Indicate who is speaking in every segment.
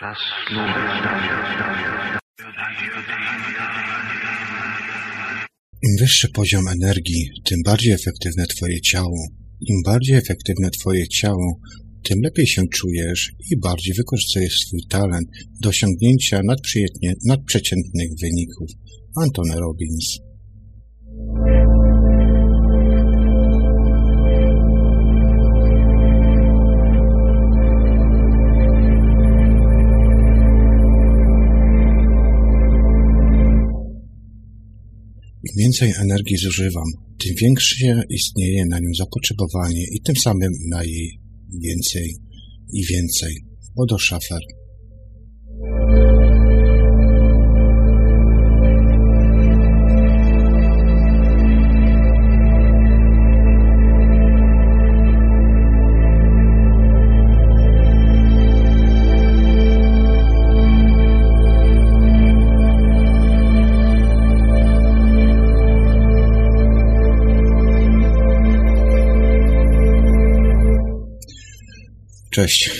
Speaker 1: Czas Im wyższy poziom energii, tym bardziej efektywne Twoje ciało. Im bardziej efektywne Twoje ciało, tym lepiej się czujesz i bardziej wykorzystujesz swój talent do osiągnięcia nadprzeciętnych wyników. Anton Robbins więcej energii zużywam, tym większe istnieje na nią zapotrzebowanie i tym samym na jej więcej i więcej. Odo Szafer. Cześć,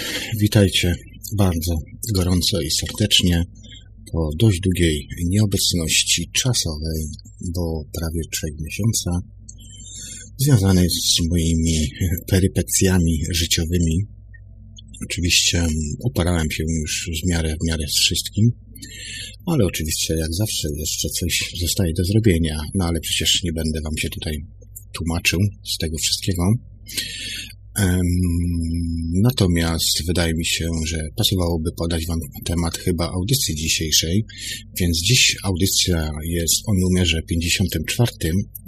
Speaker 1: witajcie bardzo gorąco i serdecznie po dość długiej nieobecności czasowej, bo prawie trzech miesiąca, związanej z moimi perypecjami życiowymi. Oczywiście uparałem się już w miarę, w miarę z wszystkim, ale oczywiście jak zawsze jeszcze coś zostaje do zrobienia, no ale przecież nie będę Wam się tutaj tłumaczył z tego wszystkiego. Natomiast wydaje mi się, że pasowałoby podać Wam temat chyba audycji dzisiejszej, więc dziś audycja jest o numerze 54.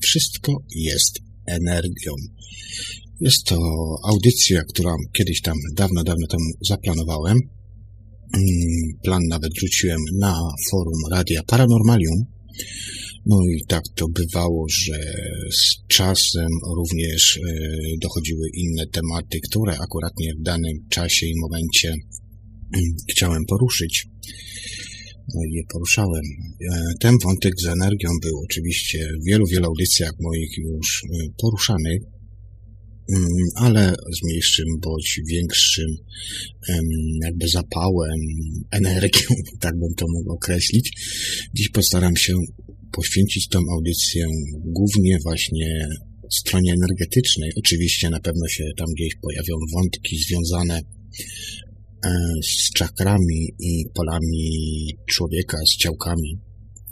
Speaker 1: Wszystko jest energią. Jest to audycja, którą kiedyś tam dawno, dawno temu zaplanowałem. Plan nawet rzuciłem na forum Radia Paranormalium no i tak to bywało, że z czasem również e, dochodziły inne tematy, które akuratnie w danym czasie i momencie mm, chciałem poruszyć. No i je poruszałem. E, ten wątek z energią był oczywiście w wielu, wielu audycjach moich już e, poruszany, mm, ale z mniejszym bądź większym jakby zapałem, energią, tak bym to mógł określić. Dziś postaram się poświęcić tą audycję głównie właśnie stronie energetycznej. Oczywiście na pewno się tam gdzieś pojawią wątki związane e, z czakrami i polami człowieka, z ciałkami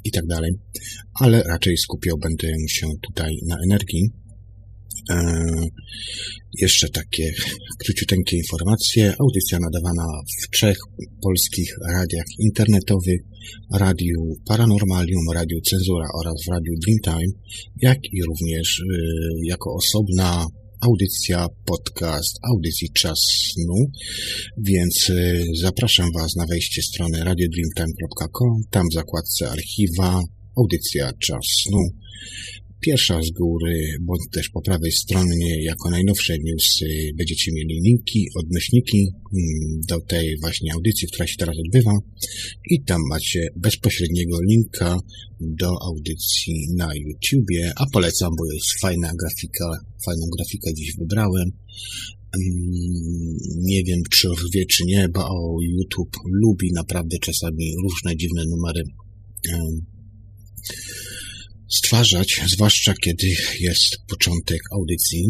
Speaker 1: i tak dalej, ale raczej skupiał będę się tutaj na energii. E, jeszcze takie króciuteńkie informacje. Audycja nadawana w trzech polskich radiach internetowych, Radiu Paranormalium, Radiu Cenzura oraz w Radiu Dreamtime, jak i również y, jako osobna audycja, podcast, audycji Czas Snu, więc y, zapraszam Was na wejście strony radiodreamtime.com, tam w zakładce archiwa, audycja Czas Snu Pierwsza z góry, bądź też po prawej stronie, jako najnowsze newsy, będziecie mieli linki, odnośniki mm, do tej właśnie audycji, która się teraz odbywa i tam macie bezpośredniego linka do audycji na YouTubie, a polecam, bo jest fajna grafika, fajną grafikę dziś wybrałem. Mm, nie wiem, czy wie, czy nie, bo YouTube lubi naprawdę czasami różne dziwne numery stwarzać, zwłaszcza kiedy jest początek audycji,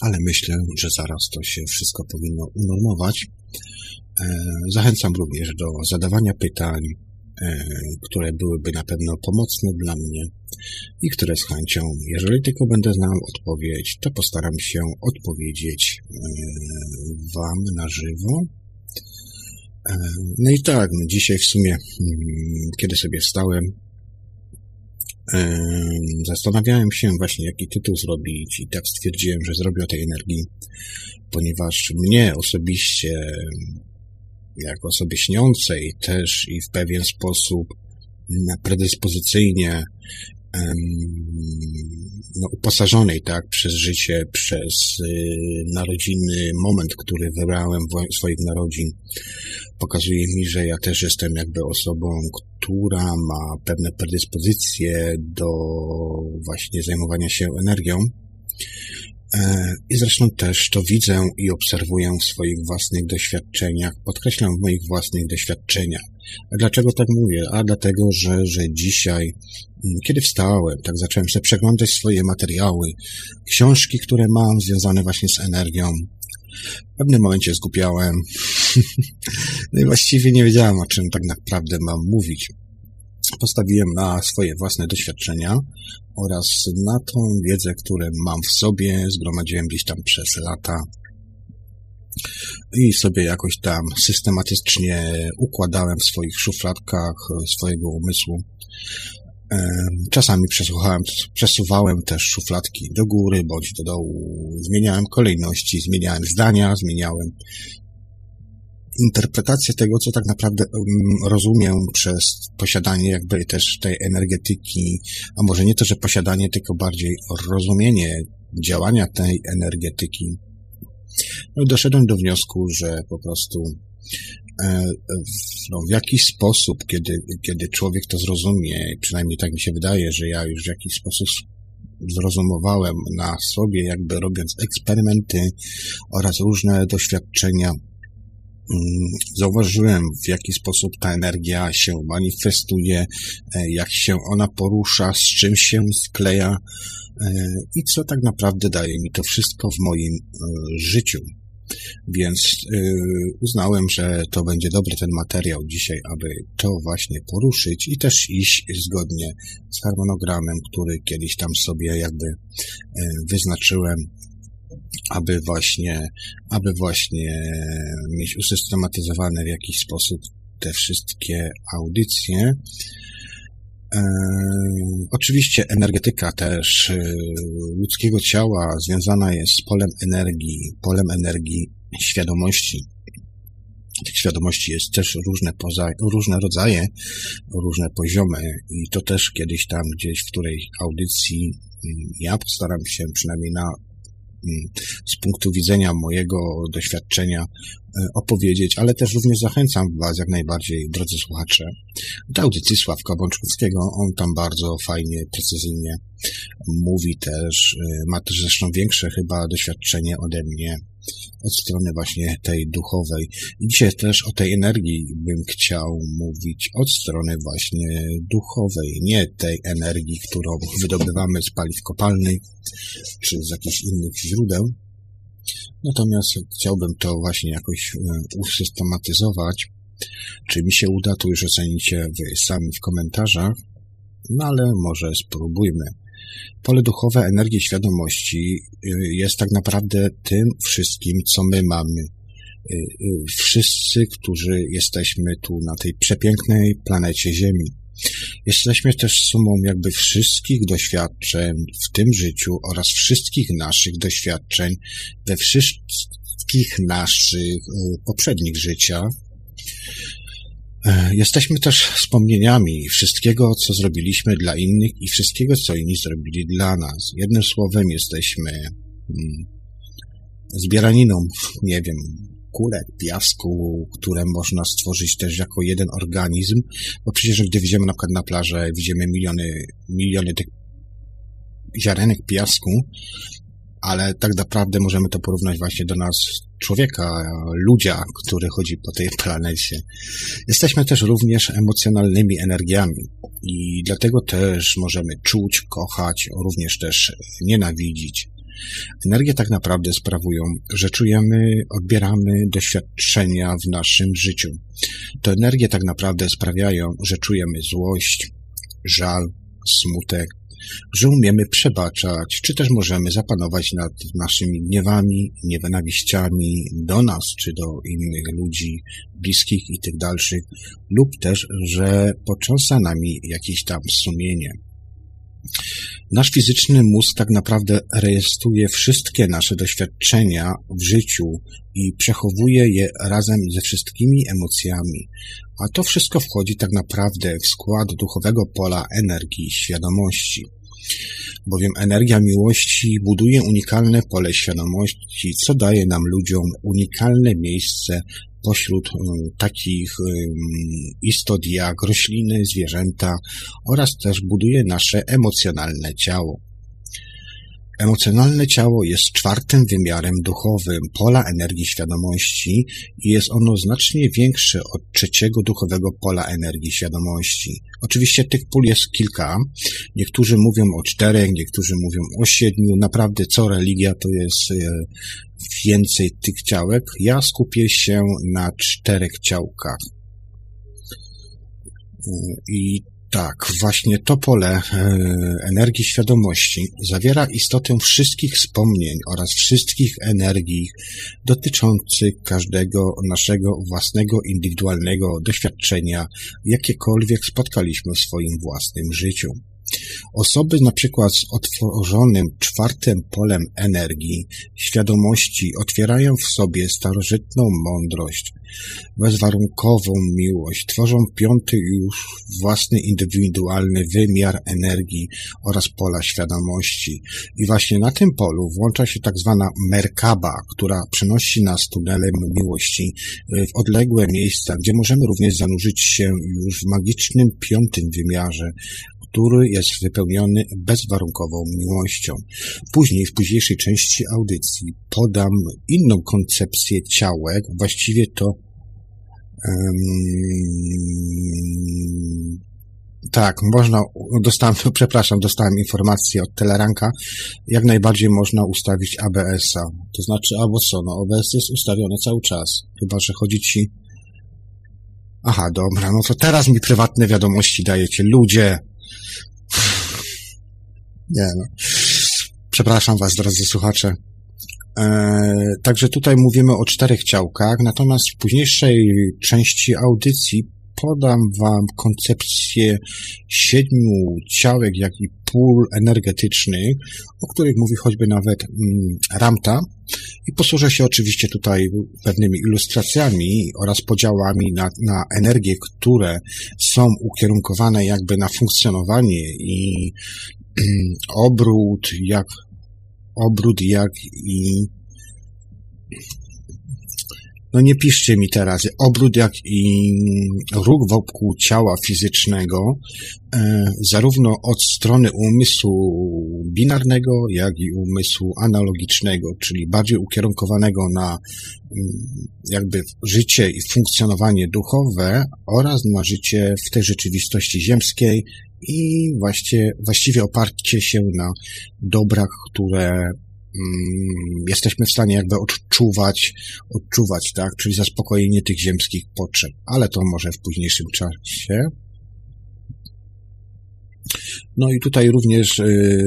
Speaker 1: ale myślę, że zaraz to się wszystko powinno unormować. E, zachęcam również do zadawania pytań, e, które byłyby na pewno pomocne dla mnie i które z chęcią, jeżeli tylko będę znał odpowiedź, to postaram się odpowiedzieć e, Wam na żywo. No i tak, no dzisiaj w sumie, mm, kiedy sobie wstałem, Zastanawiałem się właśnie, jaki tytuł zrobić i tak stwierdziłem, że zrobię o tej energii, ponieważ mnie osobiście, jako osoby śniącej też i w pewien sposób predyspozycyjnie no, uposażonej tak, przez życie, przez y, narodzinny moment, który wybrałem swoich narodzin, pokazuje mi, że ja też jestem jakby osobą, która ma pewne predyspozycje do właśnie zajmowania się energią. E, I zresztą też to widzę i obserwuję w swoich własnych doświadczeniach, podkreślam w moich własnych doświadczeniach. A dlaczego tak mówię? A dlatego, że, że dzisiaj, kiedy wstałem, tak zacząłem sobie przeglądać swoje materiały, książki, które mam związane właśnie z energią. W pewnym momencie zgubiałem. no i właściwie nie wiedziałem, o czym tak naprawdę mam mówić postawiłem na swoje własne doświadczenia oraz na tą wiedzę, którą mam w sobie, zgromadziłem gdzieś tam przez lata i sobie jakoś tam systematycznie układałem w swoich szufladkach swojego umysłu. Czasami przesuwałem, przesuwałem też szufladki do góry bądź do dołu, zmieniałem kolejności, zmieniałem zdania, zmieniałem interpretację tego, co tak naprawdę um, rozumiem przez posiadanie jakby też tej energetyki, a może nie to, że posiadanie, tylko bardziej rozumienie działania tej energetyki. No, doszedłem do wniosku, że po prostu no, w jakiś sposób, kiedy, kiedy człowiek to zrozumie, przynajmniej tak mi się wydaje, że ja już w jakiś sposób zrozumowałem na sobie, jakby robiąc eksperymenty oraz różne doświadczenia Mm, zauważyłem, w jaki sposób ta energia się manifestuje, e, jak się ona porusza, z czym się skleja e, i co tak naprawdę daje mi to wszystko w moim e, życiu. Więc uznałem, że to będzie dobry ten materiał dzisiaj, aby to właśnie poruszyć i też iść zgodnie z harmonogramem, który kiedyś tam sobie jakby wyznaczyłem aby właśnie, aby właśnie mieć usystematyzowane w jakiś sposób te wszystkie audycje. Oczywiście energetyka też e, ludzkiego ciała związana jest z polem energii, polem energii świadomości. Tych świadomości jest też różne, poza, różne rodzaje, różne poziomy i to też kiedyś tam gdzieś w której audycji mm, ja postaram się przynajmniej na z punktu widzenia mojego doświadczenia e, opowiedzieć, ale też również zachęcam Was jak najbardziej, drodzy słuchacze, do audycji Sławka Bączkowskiego. On tam bardzo fajnie, precyzyjnie mówi też, e, ma też zresztą większe chyba doświadczenie ode mnie od strony właśnie tej duchowej. Dzisiaj też o tej energii bym chciał mówić od strony właśnie duchowej, nie tej energii, którą wydobywamy z paliw kopalnych czy z jakichś innych źródeł. Natomiast chciałbym to właśnie jakoś e, usystematyzować. Czy mi się uda, to już ocenicie wy sami w komentarzach. No ale może spróbujmy. Pole duchowe energii świadomości y, jest tak naprawdę tym wszystkim, co my mamy. Y, y, wszyscy, którzy jesteśmy tu na tej przepięknej planecie Ziemi. Jesteśmy też sumą jakby wszystkich doświadczeń w tym życiu oraz wszystkich naszych doświadczeń we wszystkich naszych poprzednich życiach. E, jesteśmy też wspomnieniami wszystkiego, co zrobiliśmy dla innych i wszystkiego, co inni zrobili dla nas. Jednym słowem, jesteśmy hmm, zbieraniną, nie wiem, kulek, piasku, które można stworzyć też jako jeden organizm, bo przecież gdy widzimy na przykład na plażę, widzimy miliony, miliony tych ziarenek piasku, ale tak naprawdę możemy to porównać właśnie do nas, człowieka, ludzia, który chodzi po tej planecie. Jesteśmy też również emocjonalnymi energiami i dlatego też możemy czuć, kochać, również też nienawidzić. Energie tak naprawdę sprawują, że czujemy, odbieramy doświadczenia w naszym życiu. To energie tak naprawdę sprawiają, że czujemy złość, żal, smutek, że umiemy przebaczać, czy też możemy zapanować nad naszymi gniewami, nienawiściami do nas, czy do innych ludzi, bliskich i tych dalszych, lub też, że począsa nami jakieś tam sumienie. Nasz fizyczny mózg tak naprawdę rejestruje wszystkie nasze doświadczenia w życiu i przechowuje je razem ze wszystkimi emocjami, a to wszystko wchodzi tak naprawdę w skład duchowego pola energii świadomości. Bowiem energia miłości buduje unikalne pole świadomości, co daje nam ludziom unikalne miejsce pośród um, takich um, istot jak rośliny, zwierzęta oraz też buduje nasze emocjonalne ciało. Emocjonalne ciało jest czwartym wymiarem duchowym pola energii świadomości i jest ono znacznie większe od trzeciego duchowego pola energii świadomości. Oczywiście tych pól jest kilka. Niektórzy mówią o czterech, niektórzy mówią o siedmiu. Naprawdę co religia to jest e, więcej tych ciałek. Ja skupię się na czterech ciałkach. E, I tak, właśnie to pole e, energii świadomości zawiera istotę wszystkich wspomnień oraz wszystkich energii dotyczących każdego naszego własnego, indywidualnego doświadczenia, jakiekolwiek spotkaliśmy w swoim własnym życiu. Osoby na przykład z otworzonym czwartym polem energii, świadomości otwierają w sobie starożytną mądrość, bezwarunkową miłość, tworzą piąty już własny indywidualny wymiar energii oraz pola świadomości. I właśnie na tym polu włącza się tak zwana Merkaba, która przenosi nas tunelem miłości w odległe miejsca, gdzie możemy również zanurzyć się już w magicznym piątym wymiarze, który jest wypełniony bezwarunkową miłością. Później, w późniejszej części audycji podam inną koncepcję ciałek, właściwie to um, tak, można, dostałem, przepraszam, dostałem informację od Teleranka, jak najbardziej można ustawić ABS-a. To znaczy, albo co, no ABS jest ustawiony cały czas, chyba, że chodzi ci... Aha, dobra, no to teraz mi prywatne wiadomości dajecie. Ludzie, nie no. Przepraszam Was, drodzy słuchacze. E, także tutaj mówimy o czterech ciałkach, natomiast w późniejszej części audycji podam Wam koncepcję siedmiu ciałek, jak i pól energetycznych, o których mówi choćby nawet mm, Ramta. I posłużę się oczywiście tutaj pewnymi ilustracjami oraz podziałami na, na energie, które są ukierunkowane jakby na funkcjonowanie i obrót, jak obrót, jak i no nie piszcie mi teraz, obrót jak i ruch wokół ciała fizycznego, e, zarówno od strony umysłu binarnego, jak i umysłu analogicznego, czyli bardziej ukierunkowanego na mm, jakby życie i funkcjonowanie duchowe oraz na życie w tej rzeczywistości ziemskiej i właściwie, właściwie oparcie się na dobrach, które jesteśmy w stanie jakby odczuwać, odczuwać, tak, czyli zaspokojenie tych ziemskich potrzeb, ale to może w późniejszym czasie. No i tutaj również y,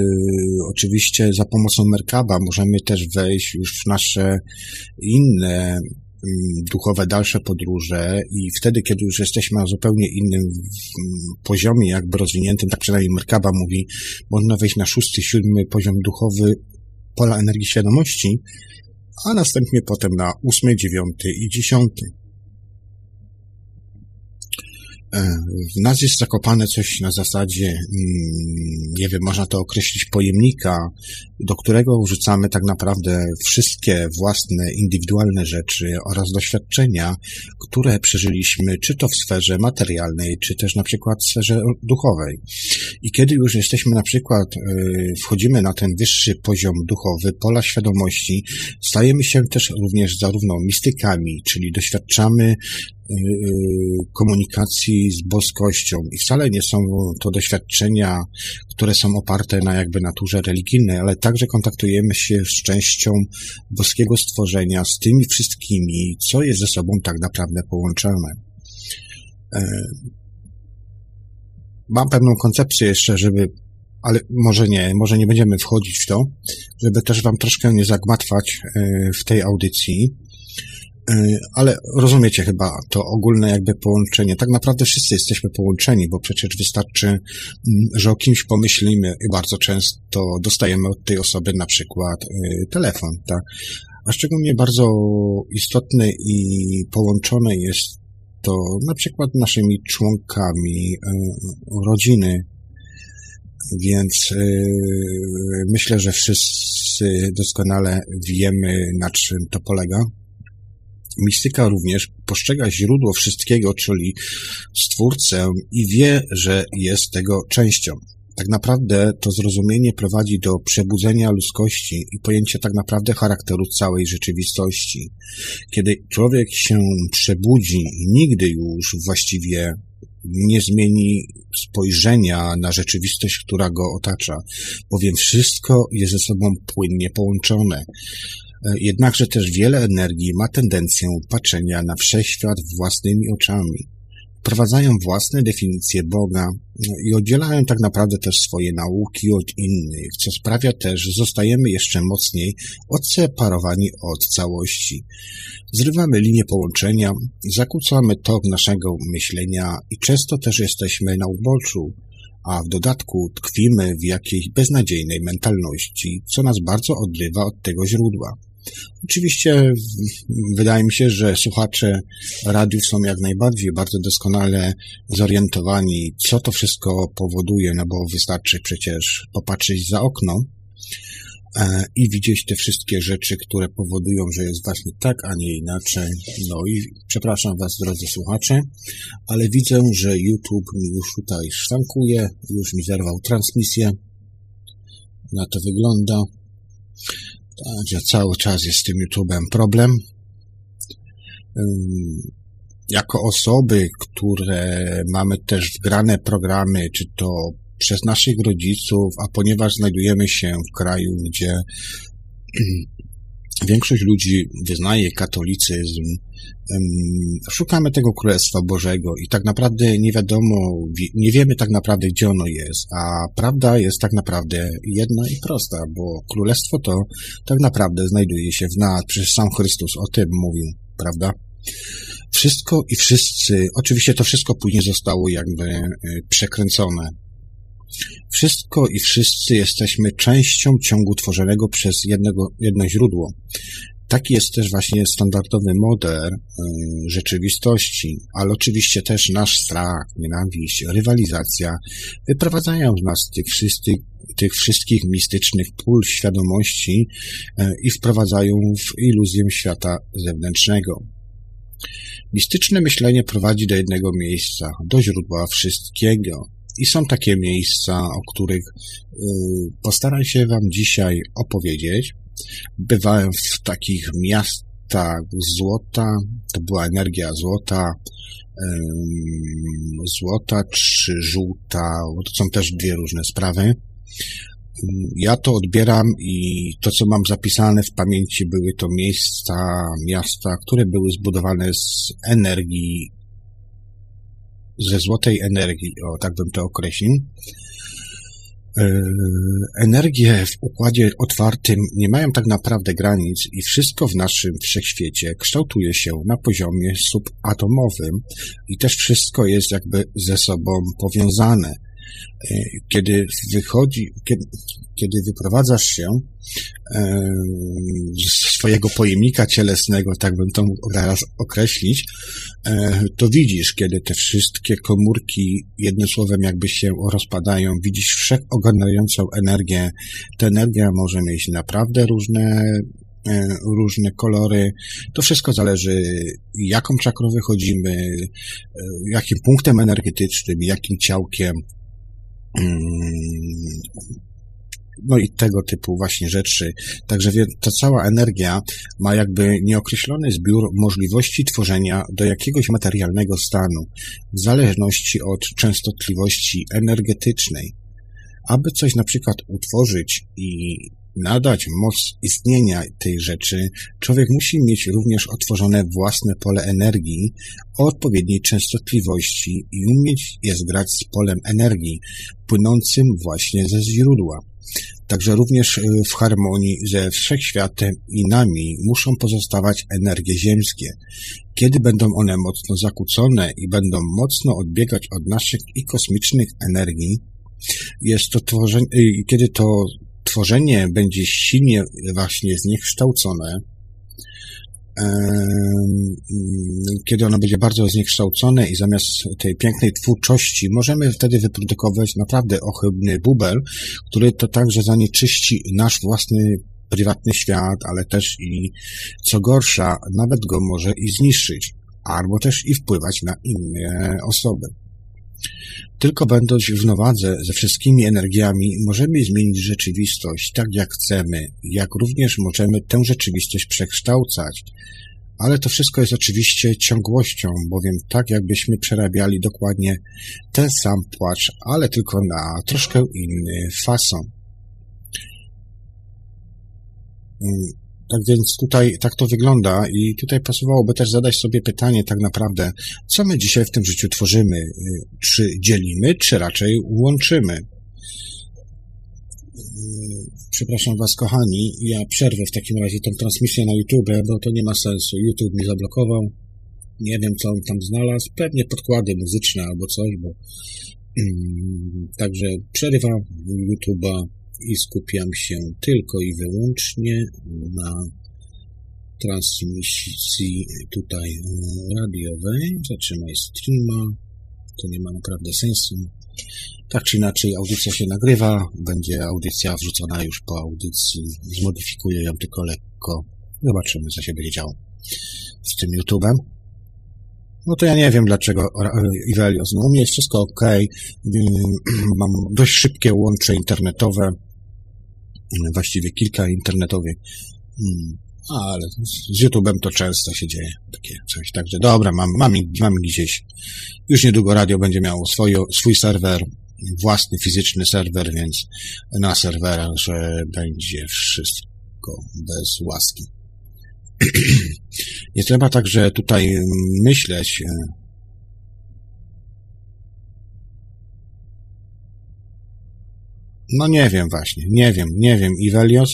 Speaker 1: oczywiście za pomocą Merkaba możemy też wejść już w nasze inne y, duchowe dalsze podróże. I wtedy, kiedy już jesteśmy na zupełnie innym poziomie, jakby rozwiniętym, tak przynajmniej Merkaba mówi, można wejść na szósty, siódmy poziom duchowy pola energii świadomości, a następnie potem na ósmy, dziewiąty i dziesiąty. E, w nas jest zakopane coś na zasadzie, mm, nie wiem, można to określić pojemnika, do którego wrzucamy tak naprawdę wszystkie własne, indywidualne rzeczy oraz doświadczenia, które przeżyliśmy, czy to w sferze materialnej, czy też na przykład w sferze duchowej. I kiedy już jesteśmy na przykład, e, wchodzimy na ten wyższy poziom duchowy, pola świadomości, stajemy się też również zarówno mistykami, czyli doświadczamy komunikacji z boskością i wcale nie są to doświadczenia, które są oparte na jakby naturze religijnej, ale także kontaktujemy się z częścią boskiego stworzenia, z tymi wszystkimi, co jest ze sobą tak naprawdę połączone. E, mam pewną koncepcję jeszcze, żeby ale może nie, może nie będziemy wchodzić w to, żeby też Wam troszkę nie zagmatwać e, w tej audycji. E, ale rozumiecie chyba to ogólne jakby połączenie. Tak naprawdę wszyscy jesteśmy połączeni, bo przecież wystarczy, mm, że o kimś pomyślimy i bardzo często dostajemy od tej osoby na przykład e, telefon, tak? A szczególnie bardzo istotne i połączone jest to na przykład naszymi członkami e, rodziny, więc myślę, że wszyscy doskonale wiemy, na czym to polega. Mistyka również postrzega źródło wszystkiego, czyli Stwórcę i wie, że jest tego częścią. tak naprawdę to zrozumienie prowadzi do przebudzenia ludzkości i pojęcia tak naprawdę charakteru całej rzeczywistości. Kiedy człowiek się przebudzi, nigdy już właściwie nie zmieni spojrzenia na rzeczywistość, która go otacza, bowiem wszystko jest ze sobą płynnie połączone. Jednakże też wiele energii ma tendencję patrzenia na wszechświat własnymi oczami wprowadzają własne definicje Boga i oddzielają tak naprawdę też swoje nauki od innych, co sprawia też, że zostajemy jeszcze mocniej odseparowani od całości. Zrywamy linię połączenia, zakłócamy tok naszego myślenia i często też jesteśmy na uboczu, a w dodatku tkwimy w jakiejś beznadziejnej mentalności, co nas bardzo odrywa od tego źródła. Oczywiście wydaje mi się, że słuchacze radiów są jak najbardziej bardzo doskonale zorientowani, co to wszystko powoduje, no bo wystarczy przecież popatrzeć za okno e, i widzieć te wszystkie rzeczy, które powodują, że jest właśnie tak, a nie inaczej. No i przepraszam Was, drodzy słuchacze, ale widzę, że YouTube mi już tutaj szwankuje, już mi zerwał transmisję. Na to wygląda. Także cały czas jest z tym YouTube'em problem. Jako osoby, które mamy też wgrane programy, czy to przez naszych rodziców, a ponieważ znajdujemy się w kraju, gdzie większość ludzi wyznaje katolicyzm, szukamy tego Królestwa Bożego i tak naprawdę nie wiadomo, nie wiemy tak naprawdę, gdzie ono jest, a prawda jest tak naprawdę jedna i prosta, bo Królestwo to tak naprawdę znajduje się w nas, przecież sam Chrystus o tym mówił, prawda? Wszystko i wszyscy, oczywiście to wszystko później zostało jakby e, przekręcone. Wszystko i wszyscy jesteśmy częścią ciągu tworzonego przez jednego, jedno źródło. Taki jest też właśnie standardowy model y, rzeczywistości, ale oczywiście też nasz strach, nienawiść, rywalizacja wyprowadzają z nas tych wszystkich, tych wszystkich mistycznych pól świadomości y, i wprowadzają w iluzję świata zewnętrznego. Mistyczne myślenie prowadzi do jednego miejsca, do źródła wszystkiego. I są takie miejsca, o których y, postaram się Wam dzisiaj opowiedzieć. Bywałem w takich miastach złota, to była energia złota, złota czy żółta, to są też dwie różne sprawy. Ja to odbieram i to, co mam zapisane w pamięci, były to miejsca, miasta, które były zbudowane z energii, ze złotej energii, o tak bym to określił. E, energie w układzie otwartym nie mają tak naprawdę granic i wszystko w naszym wszechświecie kształtuje się na poziomie subatomowym i też wszystko jest jakby ze sobą powiązane. E, kiedy wychodzi, kiedy, kiedy wyprowadzasz się z swojego pojemnika cielesnego, tak bym to mógł teraz określić, e, to widzisz, kiedy te wszystkie komórki jednym słowem jakby się rozpadają, widzisz wszechogarniającą energię. Ta energia może mieć naprawdę różne e, różne kolory. To wszystko zależy, jaką czakrą wychodzimy, e, jakim punktem energetycznym, jakim ciałkiem no i tego typu właśnie rzeczy. Także ta cała energia ma jakby nieokreślony zbiór możliwości tworzenia do jakiegoś materialnego stanu, w zależności od częstotliwości energetycznej. Aby coś na przykład utworzyć i nadać moc istnienia tej rzeczy, człowiek musi mieć również otworzone własne pole energii o odpowiedniej częstotliwości i umieć je zgrać z polem energii płynącym właśnie ze źródła. Także również y, w harmonii ze wszechświatem i nami muszą pozostawać energie ziemskie. Kiedy będą one mocno zakłócone i będą mocno odbiegać od naszych i kosmicznych energii, jest to tworzenie, y, kiedy to tworzenie będzie silnie właśnie zniekształcone, kiedy ono będzie bardzo zniekształcone i zamiast tej pięknej twórczości możemy wtedy wyprodukować naprawdę ohydny bubel, który to także zanieczyści nasz własny prywatny świat, ale też i co gorsza, nawet go może i zniszczyć, albo też i wpływać na inne osoby. Tylko będąc w równowadze ze wszystkimi energiami, możemy zmienić rzeczywistość tak, jak chcemy, jak również możemy tę rzeczywistość przekształcać. Ale to wszystko jest oczywiście ciągłością, bowiem tak jakbyśmy przerabiali dokładnie ten sam płacz, ale tylko na troszkę inny fason. Tak więc tutaj tak to wygląda i tutaj pasowałoby też zadać sobie pytanie tak naprawdę, co my dzisiaj w tym życiu tworzymy? Czy dzielimy, czy raczej łączymy? Przepraszam Was, kochani, ja przerwę w takim razie tę transmisję na YouTube, bo to nie ma sensu. YouTube mi zablokował. Nie wiem, co on tam znalazł. Pewnie podkłady muzyczne albo coś, bo mm, także przerywam YouTube'a i skupiam się tylko i wyłącznie na transmisji tutaj e, radiowej. Zatrzymaj streama. To nie ma naprawdę sensu. Tak czy inaczej, audycja się nagrywa. Będzie audycja wrzucona już po audycji. Zmodyfikuję ją tylko lekko. Zobaczymy, co się będzie działo z tym YouTube'em. No to ja nie wiem dlaczego Ivelios. No u mnie jest wszystko ok. Mam dość szybkie łącze internetowe właściwie kilka internetowych. Hmm. Ale z YouTube'em to często się dzieje takie coś. Także dobra, mam, mam, mam gdzieś. Już niedługo radio będzie miało swoje, swój serwer, własny fizyczny serwer, więc na serwerze będzie wszystko bez łaski. Nie trzeba także tutaj myśleć, No nie wiem właśnie, nie wiem, nie wiem, Ivelios.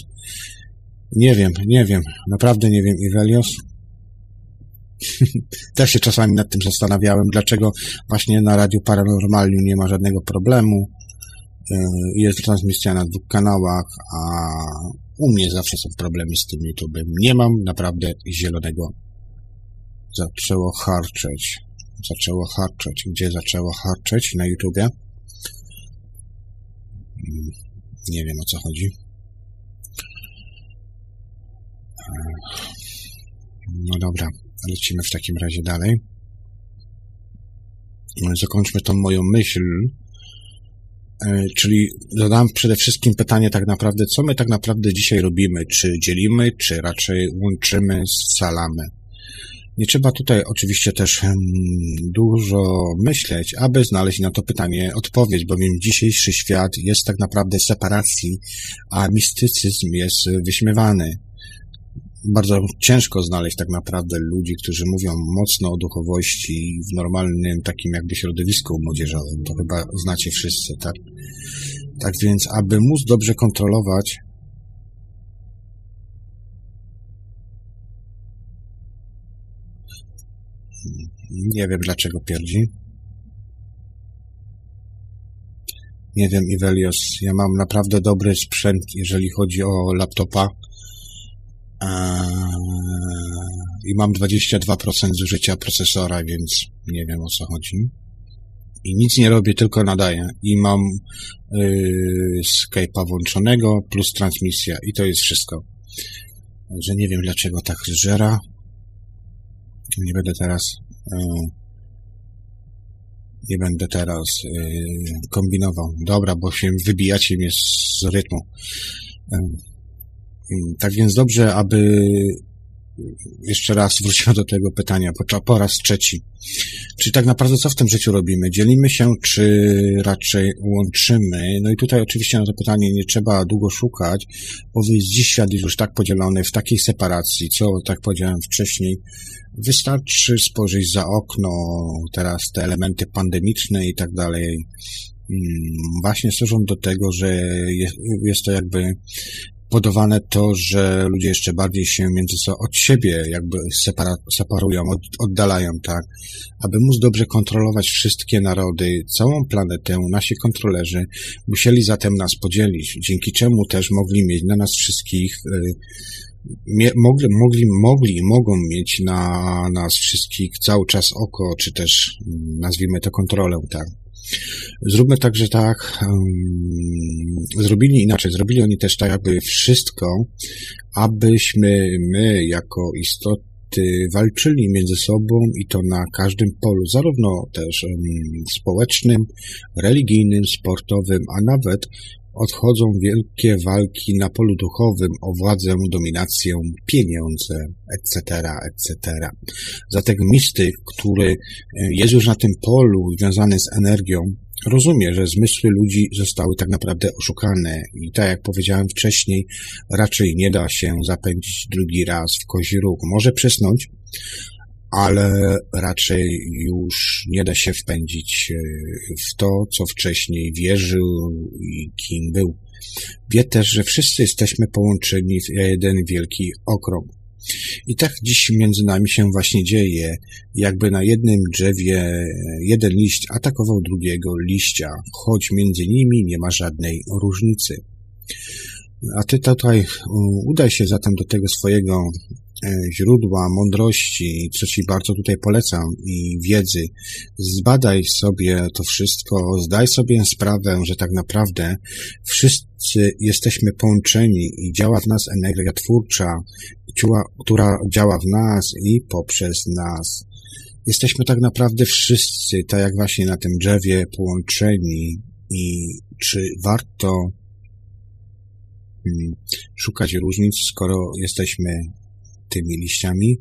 Speaker 1: Nie wiem, nie wiem, naprawdę nie wiem, Ivelios. Też się czasami nad tym zastanawiałem, dlaczego właśnie na Radiu Paranormalium nie ma żadnego problemu. E, jest transmisja na dwóch kanałach, a u mnie zawsze są problemy z tym YouTube'em. Nie mam naprawdę zielonego. Zaczęło harczeć. Zaczęło harczeć. Gdzie zaczęło harczeć? Na YouTubie? Nie wiem o co chodzi. No dobra, lecimy w takim razie dalej. Zakończmy tą moją myśl, e, czyli zadałem przede wszystkim pytanie tak naprawdę, co my tak naprawdę dzisiaj robimy? Czy dzielimy, czy raczej łączymy, scalamy? Nie trzeba tutaj oczywiście też hmm, dużo myśleć, aby znaleźć na to pytanie odpowiedź, bowiem dzisiejszy świat jest tak naprawdę separacji, a mistycyzm jest wyśmiewany. Bardzo ciężko znaleźć tak naprawdę ludzi, którzy mówią mocno o duchowości w normalnym takim jakby środowisku młodzieżowym. To chyba znacie wszyscy, tak? Tak więc, aby móc dobrze kontrolować Nie wiem dlaczego pierdzi. Nie wiem, Ivelios, ja mam naprawdę dobry sprzęt, jeżeli chodzi o laptopa. I mam 22% zużycia procesora, więc nie wiem o co chodzi. I nic nie robię, tylko nadaję. I mam yy, Skype'a włączonego plus transmisja. I to jest wszystko. Także nie wiem dlaczego tak zżera. Nie będę teraz nie będę teraz e, kombinował. Dobra, bo się wybijacie mnie z rytmu. E, tak więc dobrze, aby jeszcze raz wróciłem do tego pytania, po, po raz trzeci. Czy tak naprawdę co w tym życiu robimy? Dzielimy się, czy raczej łączymy? No i tutaj oczywiście na to pytanie nie trzeba długo szukać, bo jest dziś świat już tak podzielony w takiej separacji, co tak powiedziałem wcześniej, Wystarczy spojrzeć za okno, teraz te elementy pandemiczne i tak dalej, mm, właśnie służą do tego, że jest, jest to jakby podawane to, że ludzie jeszcze bardziej się między sobą od siebie jakby separa, separują, od, oddalają, tak? Aby móc dobrze kontrolować wszystkie narody, całą planetę, nasi kontrolerzy musieli zatem nas podzielić, dzięki czemu też mogli mieć na nas wszystkich y, mogli, mogli, mogli, mogą mieć na nas wszystkich cały czas oko, czy też mm, nazwijmy to kontrolę, tak. Zróbmy także tak, um, zrobili inaczej, zrobili oni też tak jakby wszystko, abyśmy my jako istoty walczyli między sobą i to na każdym polu, zarówno też społecznym, religijnym, sportowym, a nawet odchodzą wielkie walki na polu duchowym o władzę, dominację, pieniądze, etc., etc. Zatem mistyk, który e, jest już na tym polu związany z energią, rozumie, że zmysły ludzi zostały tak naprawdę oszukane i tak jak powiedziałem wcześniej, raczej nie da się zapędzić drugi raz w kozi róg. Może przysnąć, ale raczej już nie da się wpędzić e, w to, co wcześniej wierzył i kim był. Wie też, że wszyscy jesteśmy połączeni w jeden wielki okrąg. I tak dziś między nami się właśnie dzieje, jakby na jednym drzewie jeden liść atakował drugiego liścia, choć między nimi nie ma żadnej różnicy. A ty tutaj udaj się zatem do tego swojego E, źródła mądrości, co Ci bardzo tutaj polecam, i wiedzy. Zbadaj sobie to wszystko, zdaj sobie sprawę, że tak naprawdę wszyscy jesteśmy połączeni i działa w nas energia twórcza, która działa w nas i poprzez nas. Jesteśmy tak naprawdę wszyscy, tak jak właśnie na tym drzewie, połączeni i czy warto hmm, szukać różnic, skoro jesteśmy tymi liściami.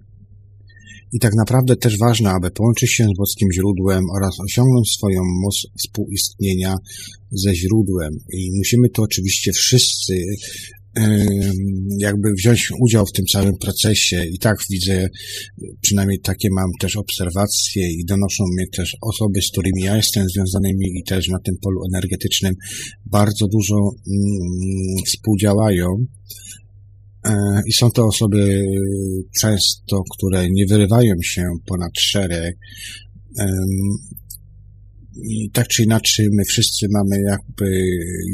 Speaker 1: I tak naprawdę też ważne, aby połączyć się z boskim źródłem oraz osiągnąć swoją moc współistnienia ze źródłem. I musimy to oczywiście wszyscy jakby wziąć udział w tym całym procesie i tak widzę, przynajmniej takie mam też obserwacje i donoszą mnie też osoby, z którymi ja jestem związanymi i też na tym polu energetycznym bardzo dużo mm, współdziałają I są to osoby często, które nie wyrywają się ponad szereg. I tak czy inaczej, my wszyscy mamy jakby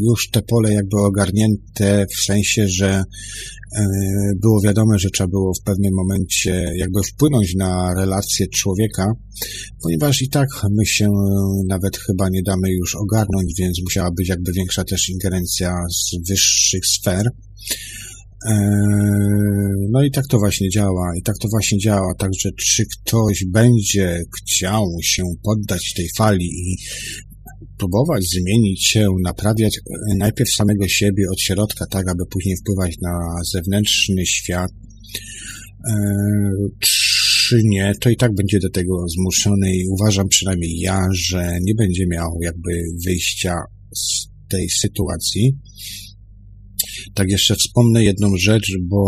Speaker 1: już te pole jakby ogarnięte w sensie, że e, było wiadome, że trzeba było w pewnym momencie jakby wpłynąć na relacje człowieka, ponieważ i tak my się nawet chyba nie damy już ogarnąć, więc musiała być jakby większa też ingerencja z wyższych sfer. Eee, no i tak to właśnie działa, i tak to właśnie działa. Także czy ktoś będzie chciał się poddać tej fali i próbować zmienić się, naprawiać najpierw samego siebie od środka, tak aby później wpływać na zewnętrzny świat, eee, czy nie, to i tak będzie do tego zmuszony i uważam przynajmniej ja, że nie będzie miał jakby wyjścia z tej sytuacji. Tak jeszcze wspomnę jedną rzecz, bo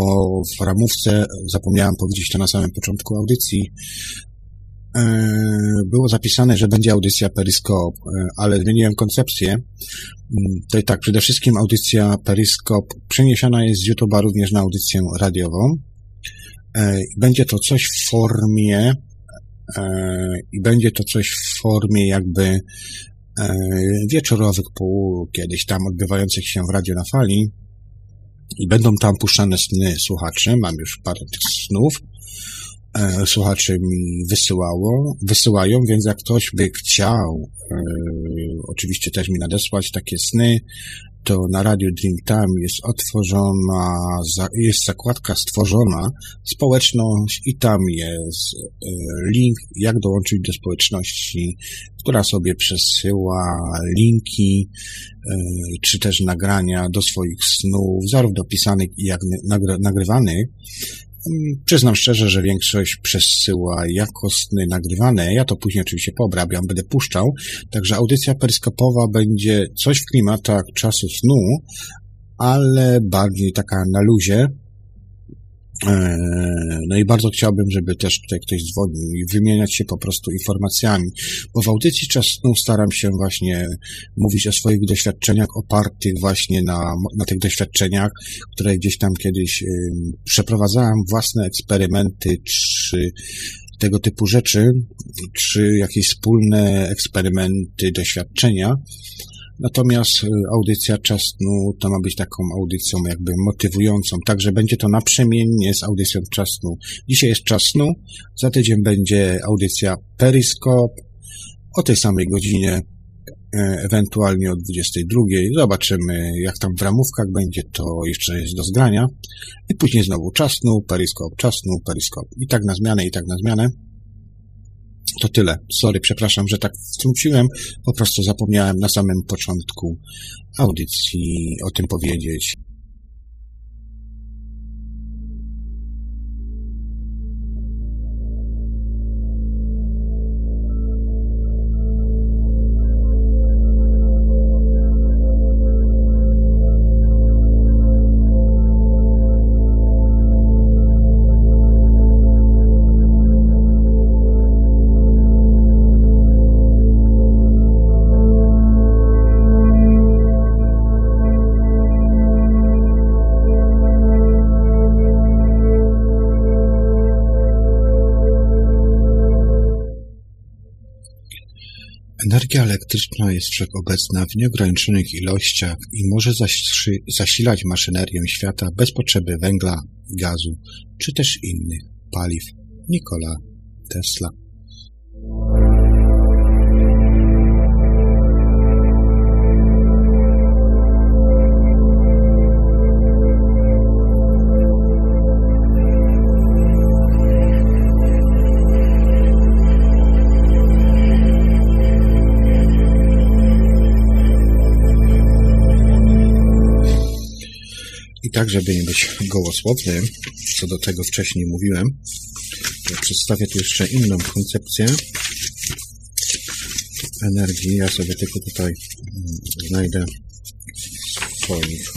Speaker 1: w ramówce zapomniałem powiedzieć to na samym początku audycji. E, było zapisane, że będzie audycja Periskop, e, ale zmieniłem koncepcję. Mm, to i tak, przede wszystkim audycja Periskop przeniesiona jest z YouTube'a również na audycję radiową. E, będzie to coś w formie i będzie to coś w formie jakby wieczorowych pół kiedyś tam odbywających się w radio na fali i będą tam puszczane sny słuchaczy. Mam już parę tych snów. E, słuchacze mi wysyłało, wysyłają, więc jak ktoś by chciał e, oczywiście też mi nadesłać takie sny, to na Radio Dreamtime jest otworzona, jest zakładka stworzona, społeczność i tam jest e, link, jak dołączyć do społeczności, która sobie przesyła linki, e, czy też nagrania do swoich snów, zarówno pisanych jak nagrywanych, przyznam szczerze, że większość przesyła jako sny nagrywane. Ja to później oczywiście poobrabiam, będę puszczał. Także audycja peryskopowa będzie coś w klimatach czasu snu, ale bardziej taka na luzie, no i bardzo chciałbym, żeby też tutaj ktoś dzwonił i wymieniać się po prostu informacjami, bo w audycji czasem staram się właśnie mówić o swoich doświadczeniach opartych właśnie na, na tych doświadczeniach, które gdzieś tam kiedyś przeprowadzałem, własne eksperymenty, czy tego typu rzeczy, czy jakieś wspólne eksperymenty, doświadczenia, Natomiast y, audycja Czas Snu to ma być taką audycją jakby motywującą, także będzie to naprzemiennie z audycją Czas Snu. Dzisiaj jest Czas Snu, za tydzień będzie audycja Periskop o tej samej godzinie ewentualnie o 22. Zobaczymy, jak tam w ramówkach będzie, to jeszcze jest do zgrania. I później znowu czasnu, periskop, czasnu, periskop. I tak na zmianę, i tak na zmianę. To tyle. Sorry, przepraszam, że tak wtrąciłem. Po prostu zapomniałem na samym początku audycji o tym powiedzieć. Elektryczna jest wszechobecna w nieograniczonych ilościach i może zasilać maszynerię świata bez potrzeby węgla, gazu czy też innych paliw. Nikola Tesla tak, żeby nie być gołosłownym, co do tego wcześniej mówiłem, przedstawię tu jeszcze inną koncepcję energii. Ja sobie tylko tutaj mm, znajdę w swoich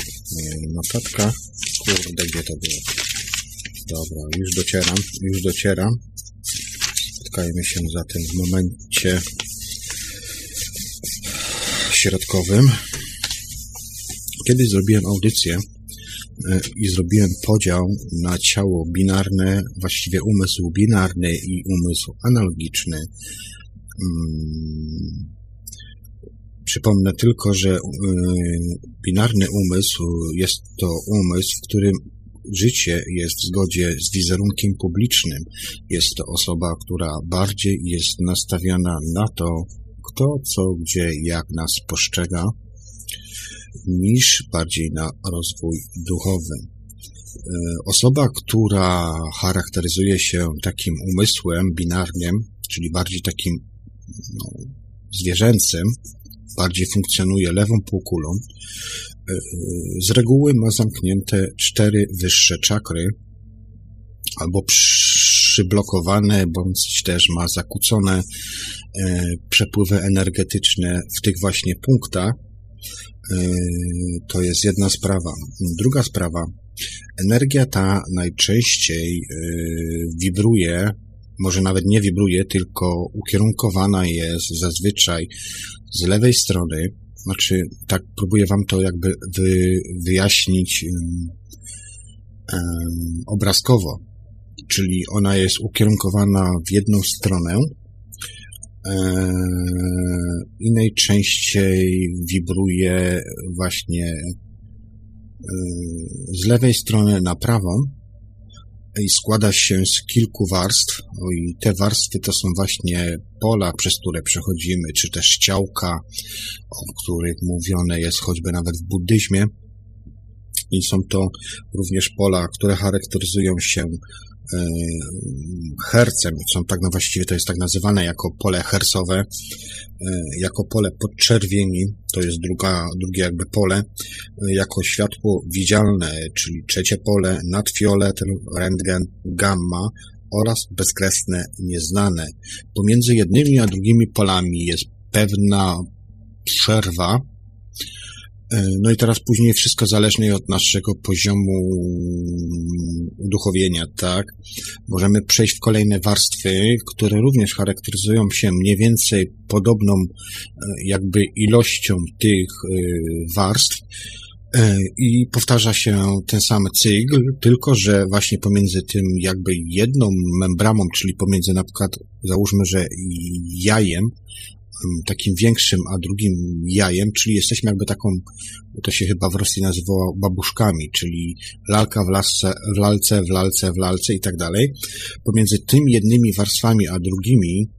Speaker 1: notatkach. Kurde, gdzie to było? Dobra, już docieram, już docieram. Spotkajmy się zatem w momencie środkowym. Kiedyś zrobiłem audycję i zrobiłem podział na ciało binarne, właściwie umysł binarny i umysł analogiczny. Mm, przypomnę tylko, że e, binarny umysł jest to umysł, w którym życie jest w zgodzie z wizerunkiem publicznym. Jest to osoba, która bardziej jest nastawiona na to, kto, co, gdzie, jak nas postrzega, niż bardziej na rozwój duchowy. E, osoba, która charakteryzuje się takim umysłem binarnym, czyli bardziej takim no, zwierzęcym, bardziej funkcjonuje lewą półkulą, e, z reguły ma zamknięte cztery wyższe czakry, albo przyblokowane, bądź też ma zakłócone e, przepływy energetyczne w tych właśnie punktach, E, to jest jedna sprawa. Druga sprawa. Energia ta najczęściej e, wibruje, może nawet nie wibruje, tylko ukierunkowana jest zazwyczaj z lewej strony. Znaczy, tak próbuję Wam to jakby wy, wyjaśnić um, obrazkowo. Czyli ona jest ukierunkowana w jedną stronę, i najczęściej wibruje właśnie e, z lewej strony na prawą i składa się z kilku warstw. I te warstwy to są właśnie pola, przez które przechodzimy, czy też ciałka, o których mówione jest choćby nawet w buddyzmie. I są to również pola, które charakteryzują się hercem, są tak no właściwie to jest tak nazywane jako pole hersowe, e, jako pole podczerwieni, to jest druga, drugie jakby pole, e, jako światło widzialne, czyli trzecie pole, nadfiolet, rentgen, gamma oraz bezkresne, nieznane. Pomiędzy jednymi a drugimi polami jest pewna przerwa, no i teraz później wszystko zależnie od naszego poziomu uduchowienia, tak? Możemy przejść w kolejne warstwy, które również charakteryzują się mniej więcej podobną e, jakby ilością tych e, warstw i powtarza się ten sam cykl, tylko że właśnie pomiędzy tym jakby jedną membramą, czyli pomiędzy na przykład załóżmy, że jajem, takim większym, a drugim jajem, czyli jesteśmy jakby taką, to się chyba w Rosji nazywało babuszkami, czyli lalka w, lasce, w lalce, w lalce, w lalce i tak dalej. Pomiędzy tym jednymi warstwami, a drugimi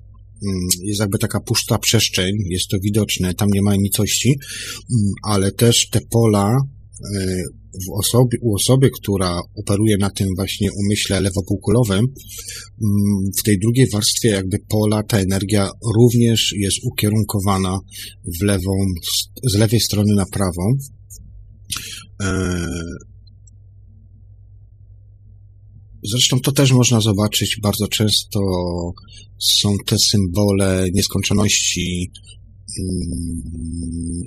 Speaker 1: mm, jest jakby taka pusta przestrzeń, jest to widoczne, tam nie ma nicości, mm, ale też te pola e, w osobie, u osoby, która operuje na tym właśnie umyśle lewopółkulowym, mm, w tej drugiej warstwie jakby pola ta energia również jest ukierunkowana w lewą, z lewej strony na prawą. E, zresztą to też można zobaczyć bardzo często są te symbole nieskończoności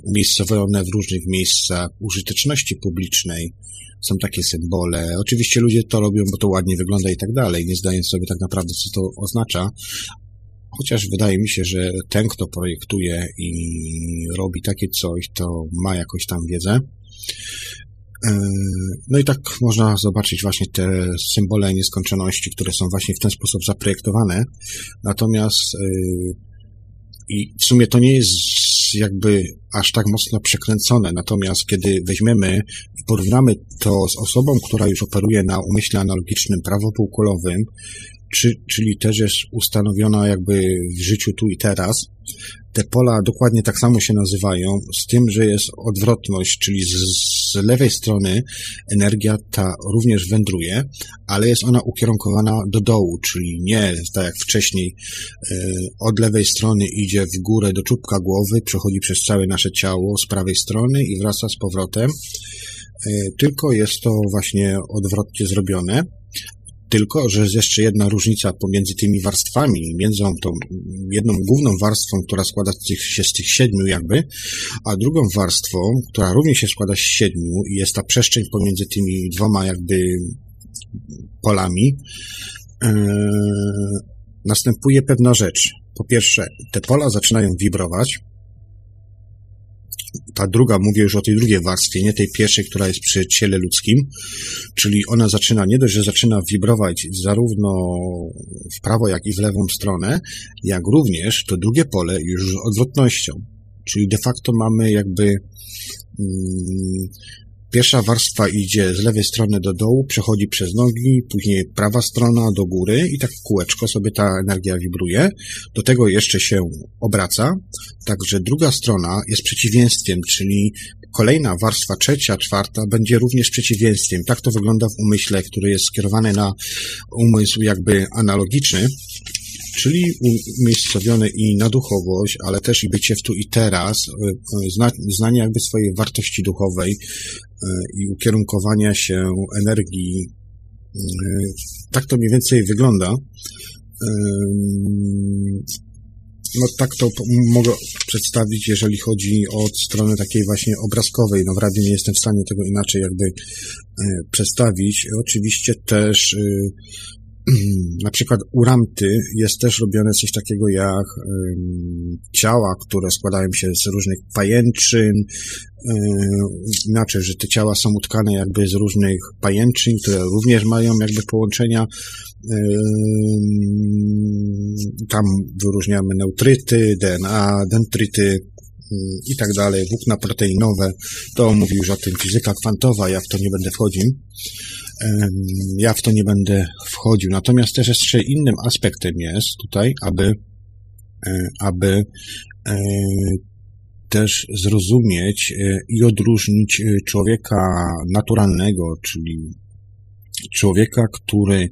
Speaker 1: umiejscowione w różnych miejscach użyteczności publicznej. Są takie symbole. Oczywiście ludzie to robią, bo to ładnie wygląda i tak dalej, nie zdając sobie tak naprawdę, co to oznacza. Chociaż wydaje mi się, że ten, kto projektuje i robi takie coś, to ma jakąś tam wiedzę. E, no i tak można zobaczyć właśnie te symbole nieskończoności, które są właśnie w ten sposób zaprojektowane. Natomiast e, i w sumie to nie jest jakby aż tak mocno przekręcone. Natomiast kiedy weźmiemy i porównamy to z osobą, która już operuje na umyśle analogicznym prawopółkulowym, czy, czyli też jest ustanowiona jakby w życiu tu i teraz, te pola dokładnie tak samo się nazywają, z tym, że jest odwrotność, czyli z, z lewej strony energia ta również wędruje, ale jest ona ukierunkowana do dołu, czyli nie tak jak wcześniej e, od lewej strony idzie w górę do czubka głowy, przechodzi przez całe nasze ciało z prawej strony i wraca z powrotem, e, tylko jest to właśnie odwrotnie zrobione. Tylko, że jest jeszcze jedna różnica pomiędzy tymi warstwami, między tą jedną główną warstwą, która składa się z tych siedmiu jakby, a drugą warstwą, która również się składa z siedmiu i jest ta przestrzeń pomiędzy tymi dwoma jakby polami, yy, następuje pewna rzecz. Po pierwsze, te pola zaczynają wibrować, ta druga, mówię już o tej drugiej warstwie, nie tej pierwszej, która jest przy ciele ludzkim, czyli ona zaczyna, nie dość, że zaczyna wibrować zarówno w prawo, jak i w lewą stronę, jak również to drugie pole już z odwrotnością. Czyli de facto mamy jakby mm, Pierwsza warstwa idzie z lewej strony do dołu, przechodzi przez nogi, później prawa strona do góry i tak kółeczko sobie ta energia wibruje. Do tego jeszcze się obraca, także druga strona jest przeciwieństwem, czyli kolejna warstwa, trzecia, czwarta będzie również przeciwieństwem. Tak to wygląda w umyśle, który jest skierowany na umysł jakby analogiczny, czyli umiejscowione i na duchowość, ale też i bycie w tu i teraz, e, e, znanie jakby swojej wartości duchowej e, i ukierunkowania się energii. Tak to mniej więcej wygląda. No tak to mogę przedstawić, jeżeli chodzi o stronę takiej właśnie obrazkowej. No w radiu nie jestem w stanie tego inaczej jakby przedstawić. Oczywiście też na przykład u Ramty jest też robione coś takiego jak ciała, które składają się z różnych pajęczyn, inaczej, że te ciała są utkane jakby z różnych pajęczyn, które również mają jakby połączenia. Tam wyróżniamy neutryty, DNA, dendryty i tak dalej, włókna proteinowe. To mówi już o tym fizyka kwantowa, ja w to nie będę wchodził. Ja w to nie będę wchodził. Natomiast też jeszcze innym aspektem jest tutaj, aby, e, aby e, też zrozumieć e, i odróżnić człowieka naturalnego, czyli człowieka, który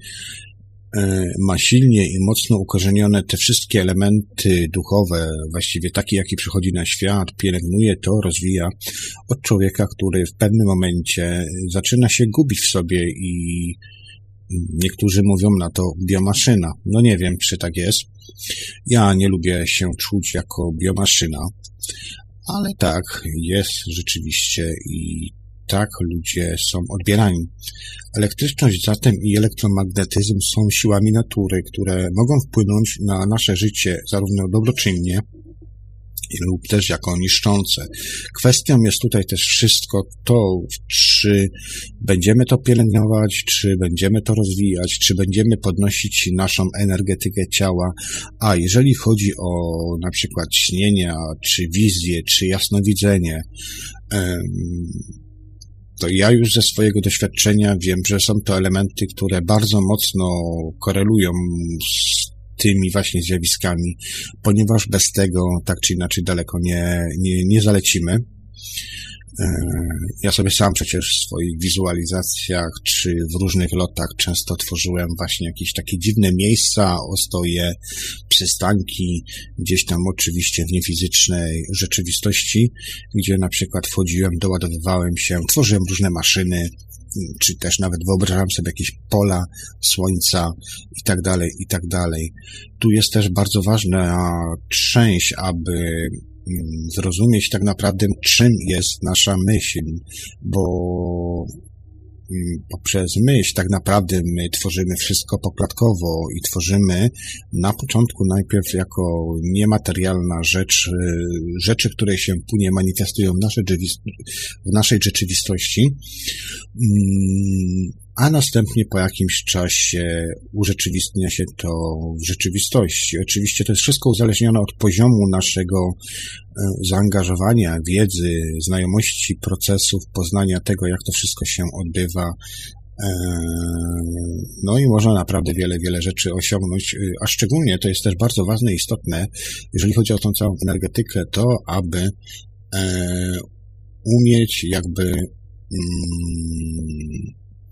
Speaker 1: ma silnie i mocno ukorzenione te wszystkie elementy duchowe, właściwie taki, jaki przychodzi na świat, pielęgnuje to, rozwija od człowieka, który w pewnym momencie zaczyna się gubić w sobie i niektórzy mówią na to biomaszyna. No nie wiem, czy tak jest. Ja nie lubię się czuć jako biomaszyna, ale tak, jest rzeczywiście i tak ludzie są odbierani. Elektryczność zatem i elektromagnetyzm są siłami natury, które mogą wpłynąć na nasze życie zarówno dobroczynnie, lub też jako niszczące. Kwestią jest tutaj też wszystko to, czy będziemy to pielęgnować, czy będziemy to rozwijać, czy będziemy podnosić naszą energetykę ciała, a jeżeli chodzi o na przykład śnienia, czy wizję, czy jasnowidzenie, to ja już ze swojego doświadczenia wiem, że są to elementy, które bardzo mocno korelują z tymi właśnie zjawiskami, ponieważ bez tego tak czy inaczej daleko nie, nie, nie zalecimy. E, ja sobie sam przecież w swoich wizualizacjach czy w różnych lotach często tworzyłem właśnie jakieś takie dziwne miejsca, ostoje, przystanki, gdzieś tam oczywiście w niefizycznej rzeczywistości, gdzie na przykład wchodziłem, doładowywałem się, tworzyłem różne maszyny, czy też nawet wyobrażam sobie jakieś pola słońca i tak dalej, i tak dalej. Tu jest też bardzo ważna część, aby zrozumieć tak naprawdę, czym jest nasza myśl, bo mm, poprzez myśl tak naprawdę my tworzymy wszystko pokładkowo i tworzymy na początku najpierw jako niematerialna rzecz, y, rzeczy, które się później manifestują w naszej, w naszej rzeczywistości. A następnie po jakimś czasie urzeczywistnia się to w rzeczywistości. Oczywiście to jest wszystko uzależnione od poziomu naszego e, zaangażowania, wiedzy, znajomości procesów, poznania tego, jak to wszystko się odbywa. E, no i można naprawdę wiele, wiele rzeczy osiągnąć, e, a szczególnie to jest też bardzo ważne i istotne, jeżeli chodzi o tą całą energetykę, to aby umieć jakby mm,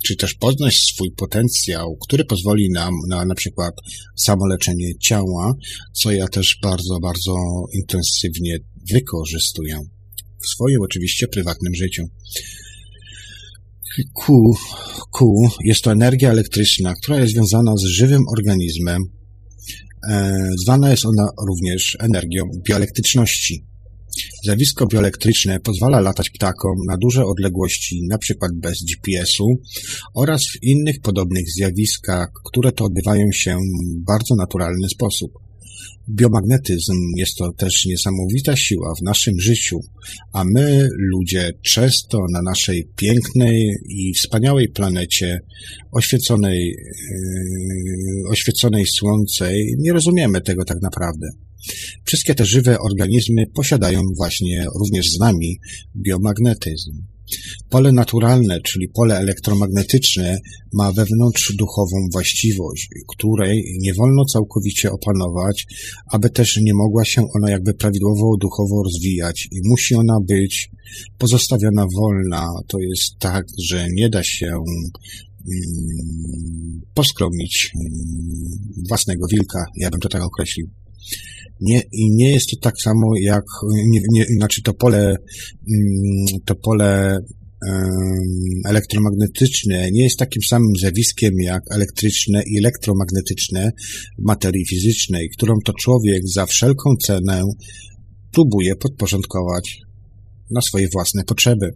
Speaker 1: czy też poznać swój potencjał, który pozwoli nam na na przykład samoleczenie ciała, co ja też bardzo, bardzo intensywnie wykorzystuję w swoim oczywiście prywatnym życiu. Q, Q jest to energia elektryczna, która jest związana z żywym organizmem. E, zwana jest ona również energią bioelektryczności. Zjawisko bioelektryczne pozwala latać ptakom na duże odległości, np. bez GPS-u oraz w innych podobnych zjawiskach, które to odbywają się w bardzo naturalny sposób. Biomagnetyzm jest to też niesamowita siła w naszym życiu, a my, ludzie, często na naszej pięknej i wspaniałej planecie, oświeconej, yy, oświeconej słońcem, nie rozumiemy tego tak naprawdę. Wszystkie te żywe organizmy posiadają właśnie również z nami biomagnetyzm. Pole naturalne, czyli pole elektromagnetyczne, ma wewnątrz duchową właściwość, której nie wolno całkowicie opanować, aby też nie mogła się ona jakby prawidłowo duchowo rozwijać i musi ona być pozostawiona wolna. To jest tak, że nie da się mm, poskromić mm, własnego wilka, ja bym to tak określił. Nie, I nie jest to tak samo jak, nie, nie, znaczy to pole, mm, to pole elektromagnetyczne nie jest takim samym zjawiskiem jak elektryczne i elektromagnetyczne materii fizycznej, którą to człowiek za wszelką cenę próbuje podporządkować na swoje własne potrzeby.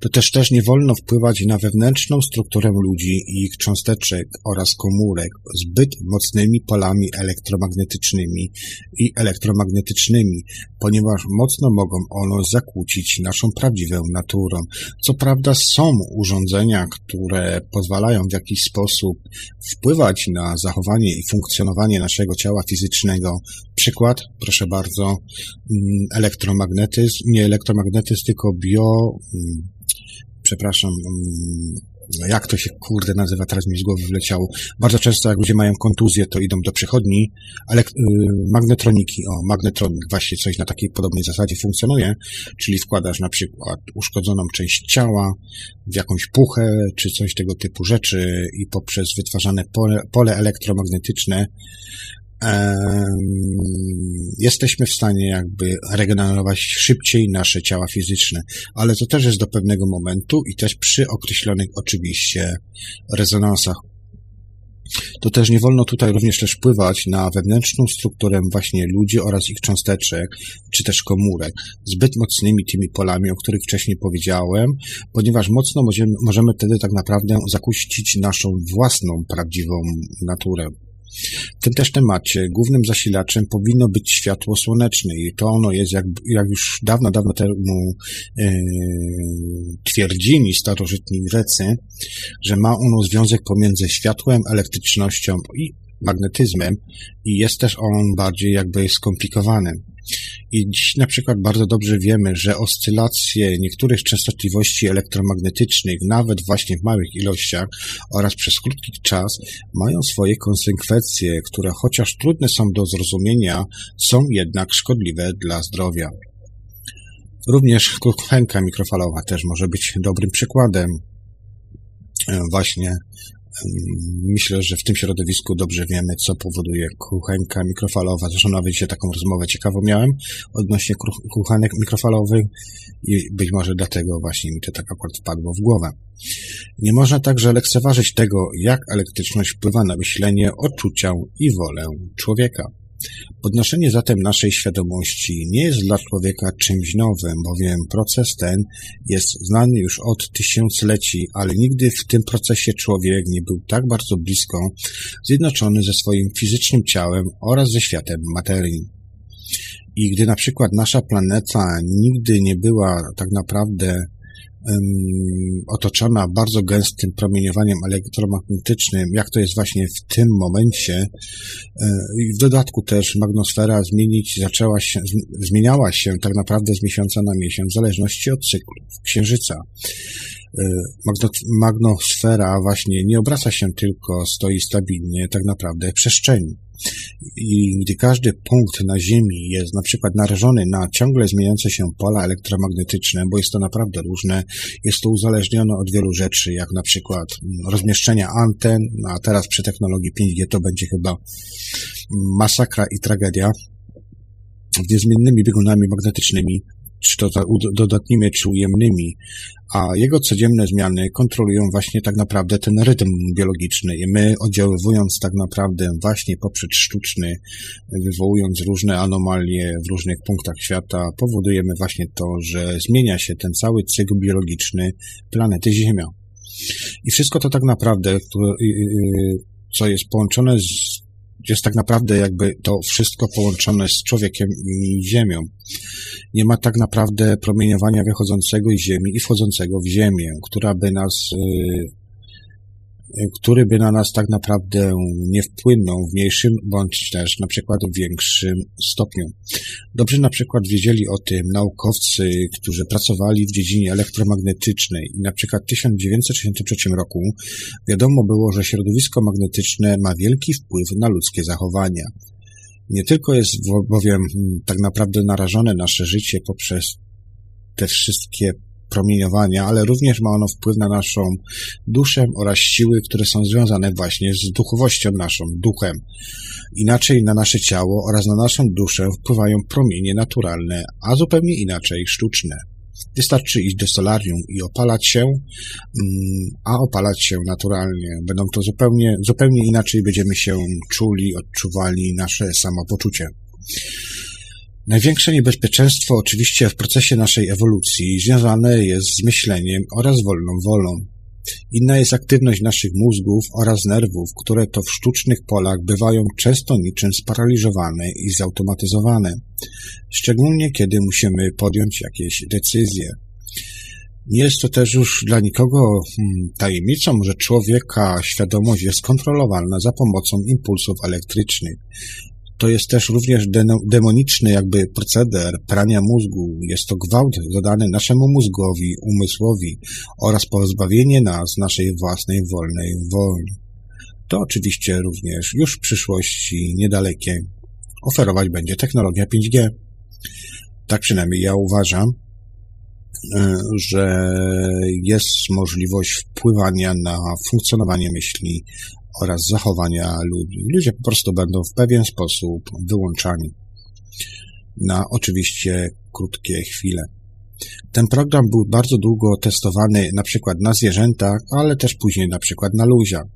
Speaker 1: To też też nie wolno wpływać na wewnętrzną strukturę ludzi i ich cząsteczek oraz komórek zbyt mocnymi polami elektromagnetycznymi i elektromagnetycznymi, ponieważ mocno mogą one zakłócić naszą prawdziwą naturę. Co prawda są urządzenia, które pozwalają w jakiś sposób wpływać na zachowanie i funkcjonowanie naszego ciała fizycznego. Przykład, proszę bardzo, mm, elektromagnetyzm, nie elektromagnetyzm, tylko bio, przepraszam, mm, jak to się kurde nazywa, teraz mi z głowy wleciało. Bardzo często jak ludzie mają kontuzję, to idą do przychodni, ale y, magnetroniki, o, magnetronik właśnie coś na takiej podobnej zasadzie funkcjonuje, czyli wkładasz na przykład uszkodzoną część ciała w jakąś puchę, czy coś tego typu rzeczy i poprzez wytwarzane pole, pole elektromagnetyczne jesteśmy w stanie jakby regenerować szybciej nasze ciała fizyczne, ale to też jest do pewnego momentu i też przy określonych oczywiście rezonansach. To też nie wolno tutaj również też wpływać na wewnętrzną strukturę właśnie ludzi oraz ich cząsteczek, czy też komórek, zbyt mocnymi tymi polami, o których wcześniej powiedziałem, ponieważ mocno możemy, możemy wtedy tak naprawdę zakuścić naszą własną prawdziwą naturę. W tym też temacie głównym zasilaczem powinno być światło słoneczne i to ono jest, jak, jak już dawno, dawno temu e, twierdzili starożytni Grecy, że ma ono związek pomiędzy światłem, elektrycznością i magnetyzmem i jest też on bardziej jakby skomplikowany. I dziś na przykład bardzo dobrze wiemy, że oscylacje niektórych częstotliwości elektromagnetycznych, nawet właśnie w małych ilościach oraz przez krótki czas, mają swoje konsekwencje, które chociaż trudne są do zrozumienia, są jednak szkodliwe dla zdrowia. Również kuchenka mikrofalowa też może być dobrym przykładem e, właśnie Myślę, że w tym środowisku dobrze wiemy, co powoduje kuchenka mikrofalowa. Zresztą nawet dzisiaj taką rozmowę ciekawą miałem odnośnie kuchenek mikrofalowych i być może dlatego właśnie mi to tak akurat wpadło w głowę. Nie można także lekceważyć tego, jak elektryczność wpływa na myślenie, odczucia i wolę człowieka. Podnoszenie zatem naszej świadomości nie jest dla człowieka czymś nowym, bowiem proces ten jest znany już od tysiącleci, ale nigdy w tym procesie człowiek nie był tak bardzo blisko zjednoczony ze swoim fizycznym ciałem oraz ze światem materii. I gdy na przykład nasza planeta nigdy nie była tak naprawdę otoczona bardzo gęstym promieniowaniem elektromagnetycznym, jak to jest właśnie w tym momencie. E, I w dodatku też magnosfera zmienić zaczęła się, zmieniała się tak naprawdę z miesiąca na miesiąc w zależności od cyklu księżyca. E, magnosfera właśnie nie obraca się tylko, stoi stabilnie tak naprawdę w przestrzeni i gdy każdy punkt na Ziemi jest na przykład narażony na ciągle zmieniające się pola elektromagnetyczne, bo jest to naprawdę różne, jest to uzależnione od wielu rzeczy, jak na przykład rozmieszczenia anten, a teraz przy technologii 5G to będzie chyba masakra i tragedia, gdzie zmiennymi biegunami magnetycznymi czy to dodatnimi, czy ujemnymi, a jego codzienne zmiany kontrolują właśnie tak naprawdę ten rytm biologiczny i my oddziaływując tak naprawdę właśnie poprzez sztuczny, wywołując różne anomalie w różnych punktach świata, powodujemy właśnie to, że zmienia się ten cały cykl biologiczny planety Ziemia. I wszystko to tak naprawdę, co jest połączone z jest tak naprawdę jakby to wszystko połączone z człowiekiem i Ziemią. Nie ma tak naprawdę promieniowania wychodzącego z Ziemi i wchodzącego w Ziemię, która by nas y, który by na nas tak naprawdę nie wpłynął w mniejszym bądź też na przykład w większym stopniu. Dobrze na przykład wiedzieli o tym naukowcy, którzy pracowali w dziedzinie elektromagnetycznej i na przykład w 1963 roku wiadomo było, że środowisko magnetyczne ma wielki wpływ na ludzkie zachowania. Nie tylko jest bowiem hmm, tak naprawdę narażone nasze życie poprzez te wszystkie promieniowania, ale również ma ono wpływ na naszą duszę oraz siły, które są związane właśnie z duchowością naszą, duchem. Inaczej na nasze ciało oraz na naszą duszę wpływają promienie naturalne, a zupełnie inaczej sztuczne. Wystarczy iść do solarium i opalać się, mm, a opalać się naturalnie. Będą to zupełnie, zupełnie inaczej będziemy się czuli, odczuwali nasze samopoczucie. Największe niebezpieczeństwo oczywiście w procesie naszej ewolucji związane jest z myśleniem oraz wolną wolą. Inna jest aktywność naszych mózgów oraz nerwów, które to w sztucznych polach bywają często niczym sparaliżowane i zautomatyzowane, szczególnie kiedy musimy podjąć jakieś decyzje. Nie jest to też już dla nikogo hmm, tajemnicą, że człowieka świadomość jest kontrolowana za pomocą impulsów elektrycznych, to jest też również demoniczny jakby proceder prania mózgu. Jest to gwałt zadany naszemu mózgowi, umysłowi oraz pozbawienie nas naszej własnej wolnej woli. To oczywiście również już w przyszłości niedalekiej oferować będzie technologia 5G. Tak przynajmniej ja uważam, e, że jest możliwość wpływania na funkcjonowanie myśli oraz zachowania ludzi. Ludzie po prostu będą w pewien sposób wyłączani na oczywiście krótkie chwile. Ten program był bardzo długo testowany na przykład na zwierzętach, ale też później na przykład na ludziach.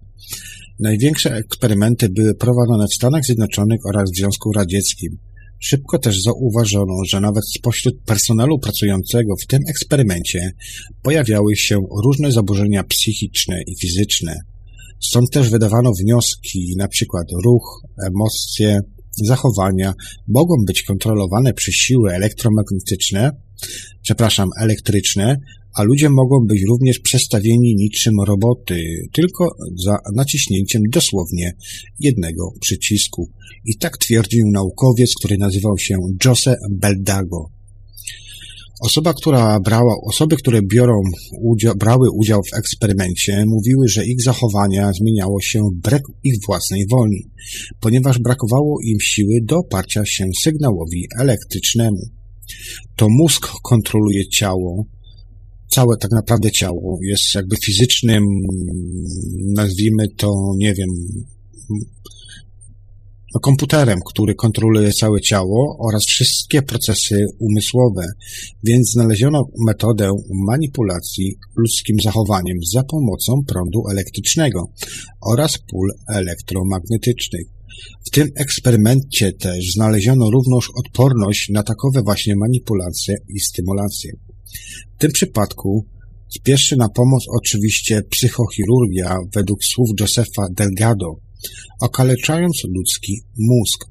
Speaker 1: Największe eksperymenty były prowadzone w Stanach Zjednoczonych oraz w Związku Radzieckim. Szybko też zauważono, że nawet spośród personelu pracującego w tym eksperymencie pojawiały się różne zaburzenia psychiczne i fizyczne. Stąd też wydawano wnioski, na przykład ruch, emocje, zachowania mogą być kontrolowane przez siły elektromagnetyczne przepraszam, elektryczne, a ludzie mogą być również przestawieni niczym roboty, tylko za naciśnięciem dosłownie jednego przycisku. I tak twierdził naukowiec, który nazywał się Jose Beldago. Osoba, która brała, osoby, które biorą udział, brały udział w eksperymencie, mówiły, że ich zachowania zmieniało się wbrew ich własnej woli, ponieważ brakowało im siły do oparcia się sygnałowi elektrycznemu. To mózg kontroluje ciało, całe tak naprawdę ciało jest jakby fizycznym, nazwijmy to, nie wiem, komputerem, który kontroluje całe ciało oraz wszystkie procesy umysłowe, więc znaleziono metodę manipulacji ludzkim zachowaniem za pomocą prądu elektrycznego oraz pól elektromagnetycznych. W tym eksperymencie też znaleziono również odporność na takowe właśnie manipulacje i stymulacje. W tym przypadku spieszy na pomoc oczywiście psychochirurgia według słów Josefa Delgado, okaleczając ludzki mózg.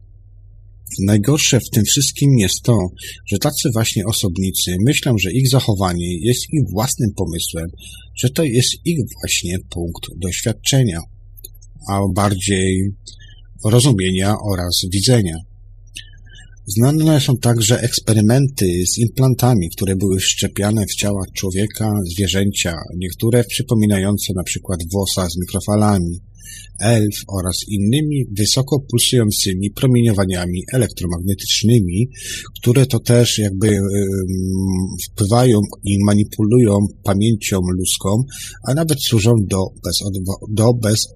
Speaker 1: Najgorsze w tym wszystkim jest to, że tacy właśnie osobnicy myślą, że ich zachowanie jest ich własnym pomysłem, że to jest ich właśnie punkt doświadczenia, a bardziej rozumienia oraz widzenia. Znane są także eksperymenty z implantami, które były wszczepiane w ciała człowieka, zwierzęcia, niektóre przypominające na przykład włosa z mikrofalami, elf oraz innymi wysoko pulsującymi promieniowaniami elektromagnetycznymi, które to też jakby wpływają i manipulują pamięcią ludzką, a nawet służą do, bez, do bez,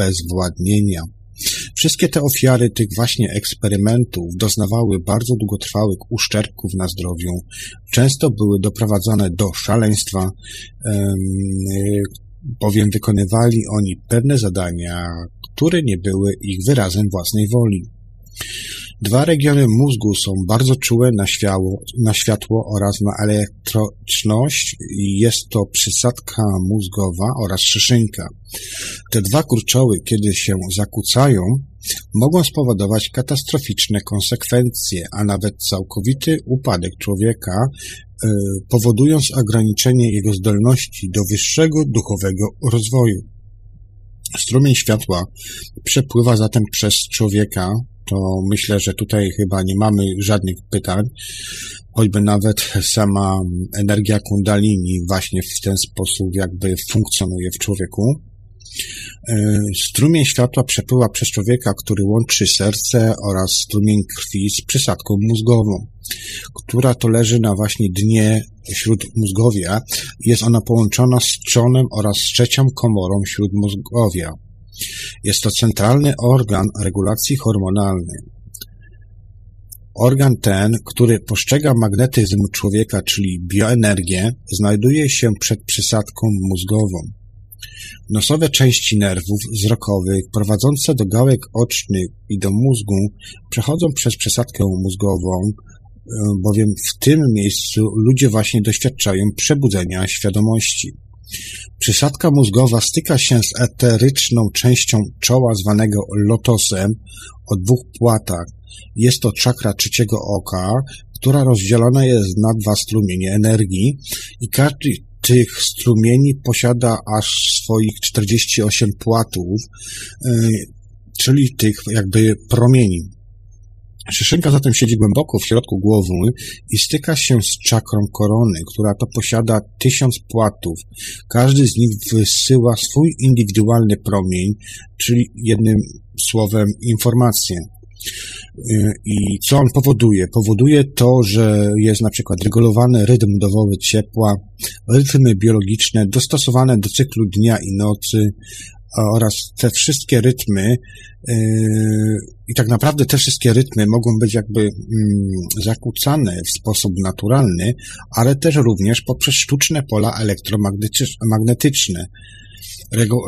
Speaker 1: obezwładnienia. Wszystkie te ofiary tych właśnie eksperymentów doznawały bardzo długotrwałych uszczerbków na zdrowiu, często były doprowadzane do szaleństwa, bowiem wykonywali oni pewne zadania, które nie były ich wyrazem własnej woli. Dwa regiony mózgu są bardzo czułe na światło, na światło oraz na elektryczność i jest to przysadka mózgowa oraz szyszynka. Te dwa kurczoły, kiedy się zakłócają, mogą spowodować katastroficzne konsekwencje, a nawet całkowity upadek człowieka, powodując ograniczenie jego zdolności do wyższego duchowego rozwoju. Strumień światła przepływa zatem przez człowieka, to myślę, że tutaj chyba nie mamy żadnych pytań, choćby nawet sama energia kundalini właśnie w ten sposób jakby funkcjonuje w człowieku. E, strumień światła przepływa przez człowieka, który łączy serce oraz strumień krwi z przysadką mózgową, która to leży na właśnie dnie śródmózgowia. Jest ona połączona z trzonem oraz trzecią komorą śródmózgowia. Jest to centralny organ regulacji hormonalnej. Organ ten, który postrzega magnetyzm człowieka, czyli bioenergię, znajduje się przed przysadką mózgową. Nosowe części nerwów wzrokowych prowadzące do gałek ocznych i do mózgu przechodzą przez przesadkę mózgową, e, bowiem w tym miejscu ludzie właśnie doświadczają przebudzenia świadomości. Przysadka mózgowa styka się z eteryczną częścią czoła zwanego lotosem o dwóch płatach. Jest to czakra trzeciego oka, która rozdzielona jest na dwa strumienie energii i każdy tych strumieni posiada aż swoich 48 płatów, yy, czyli tych jakby promieni. Szyszynka zatem siedzi głęboko w środku głowy i styka się z czakrą korony, która to posiada tysiąc płatów. Każdy z nich wysyła swój indywidualny promień, czyli jednym słowem informację. Y, I co on powoduje? Powoduje to, że jest na przykład regulowany rytm dowowy ciepła, rytmy biologiczne dostosowane do cyklu dnia i nocy oraz te wszystkie rytmy y, i tak naprawdę te wszystkie rytmy mogą być jakby mm, zakłócane w sposób naturalny, ale też również poprzez sztuczne pola elektromagnetyczne.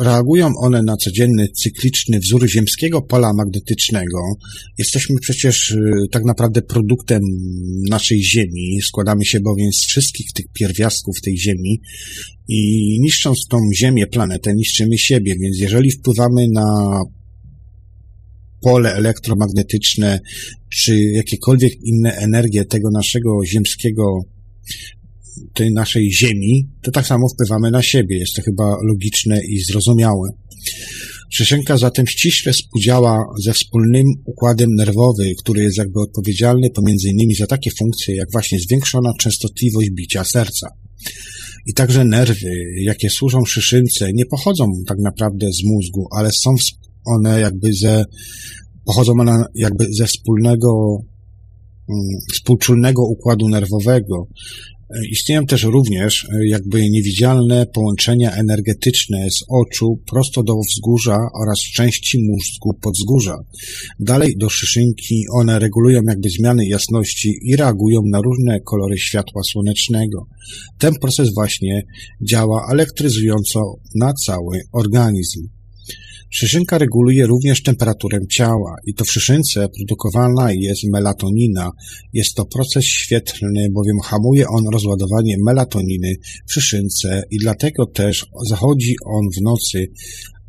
Speaker 1: Reagują one na codzienny, cykliczny wzór ziemskiego pola magnetycznego. Jesteśmy przecież y, tak naprawdę produktem naszej Ziemi. Składamy się bowiem z wszystkich tych pierwiastków tej Ziemi i niszcząc tą Ziemię, planetę, niszczymy siebie. Więc jeżeli wpływamy na pole elektromagnetyczne, czy jakiekolwiek inne energie tego naszego ziemskiego tej naszej Ziemi, to tak samo wpływamy na siebie. Jest to chyba logiczne i zrozumiałe. Szyszynka zatem ściśle współdziała ze wspólnym układem nerwowym, który jest jakby odpowiedzialny pomiędzy innymi za takie funkcje, jak właśnie zwiększona częstotliwość bicia serca. I także nerwy, jakie służą szyszynce, nie pochodzą tak naprawdę z mózgu, ale są one jakby ze, pochodzą one jakby ze wspólnego, mm, współczulnego układu nerwowego, Istnieją też również e, jakby niewidzialne połączenia energetyczne z oczu prosto do wzgórza oraz części mózgu podzgórza. Dalej do szyszynki one regulują jakby zmiany jasności i reagują na różne kolory światła słonecznego. Ten proces właśnie działa elektryzująco na cały organizm. Szyszynka reguluje również temperaturę ciała i to w szyszynce produkowana jest melatonina. Jest to proces świetlny, bowiem hamuje on rozładowanie melatoniny w szyszynce i dlatego też zachodzi on w nocy,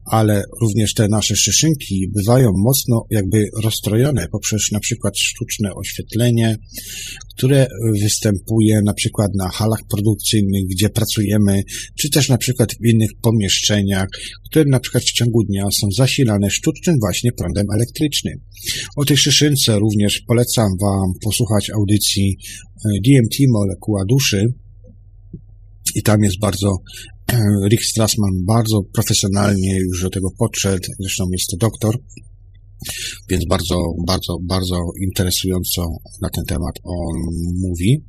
Speaker 1: ale również te nasze szyszynki bywają mocno jakby rozstrojone poprzez na przykład sztuczne oświetlenie, które występuje na przykład na halach produkcyjnych, gdzie pracujemy, czy też na przykład w innych pomieszczeniach, które na przykład w ciągu dnia są zasilane sztucznym właśnie prądem elektrycznym. O tej szyszynce również polecam Wam posłuchać audycji e, DMT Molekuła Duszy, i tam jest bardzo Rick Strassman bardzo profesjonalnie już do tego podszedł, zresztą jest to doktor, więc bardzo, bardzo, bardzo interesująco na ten temat on mówi.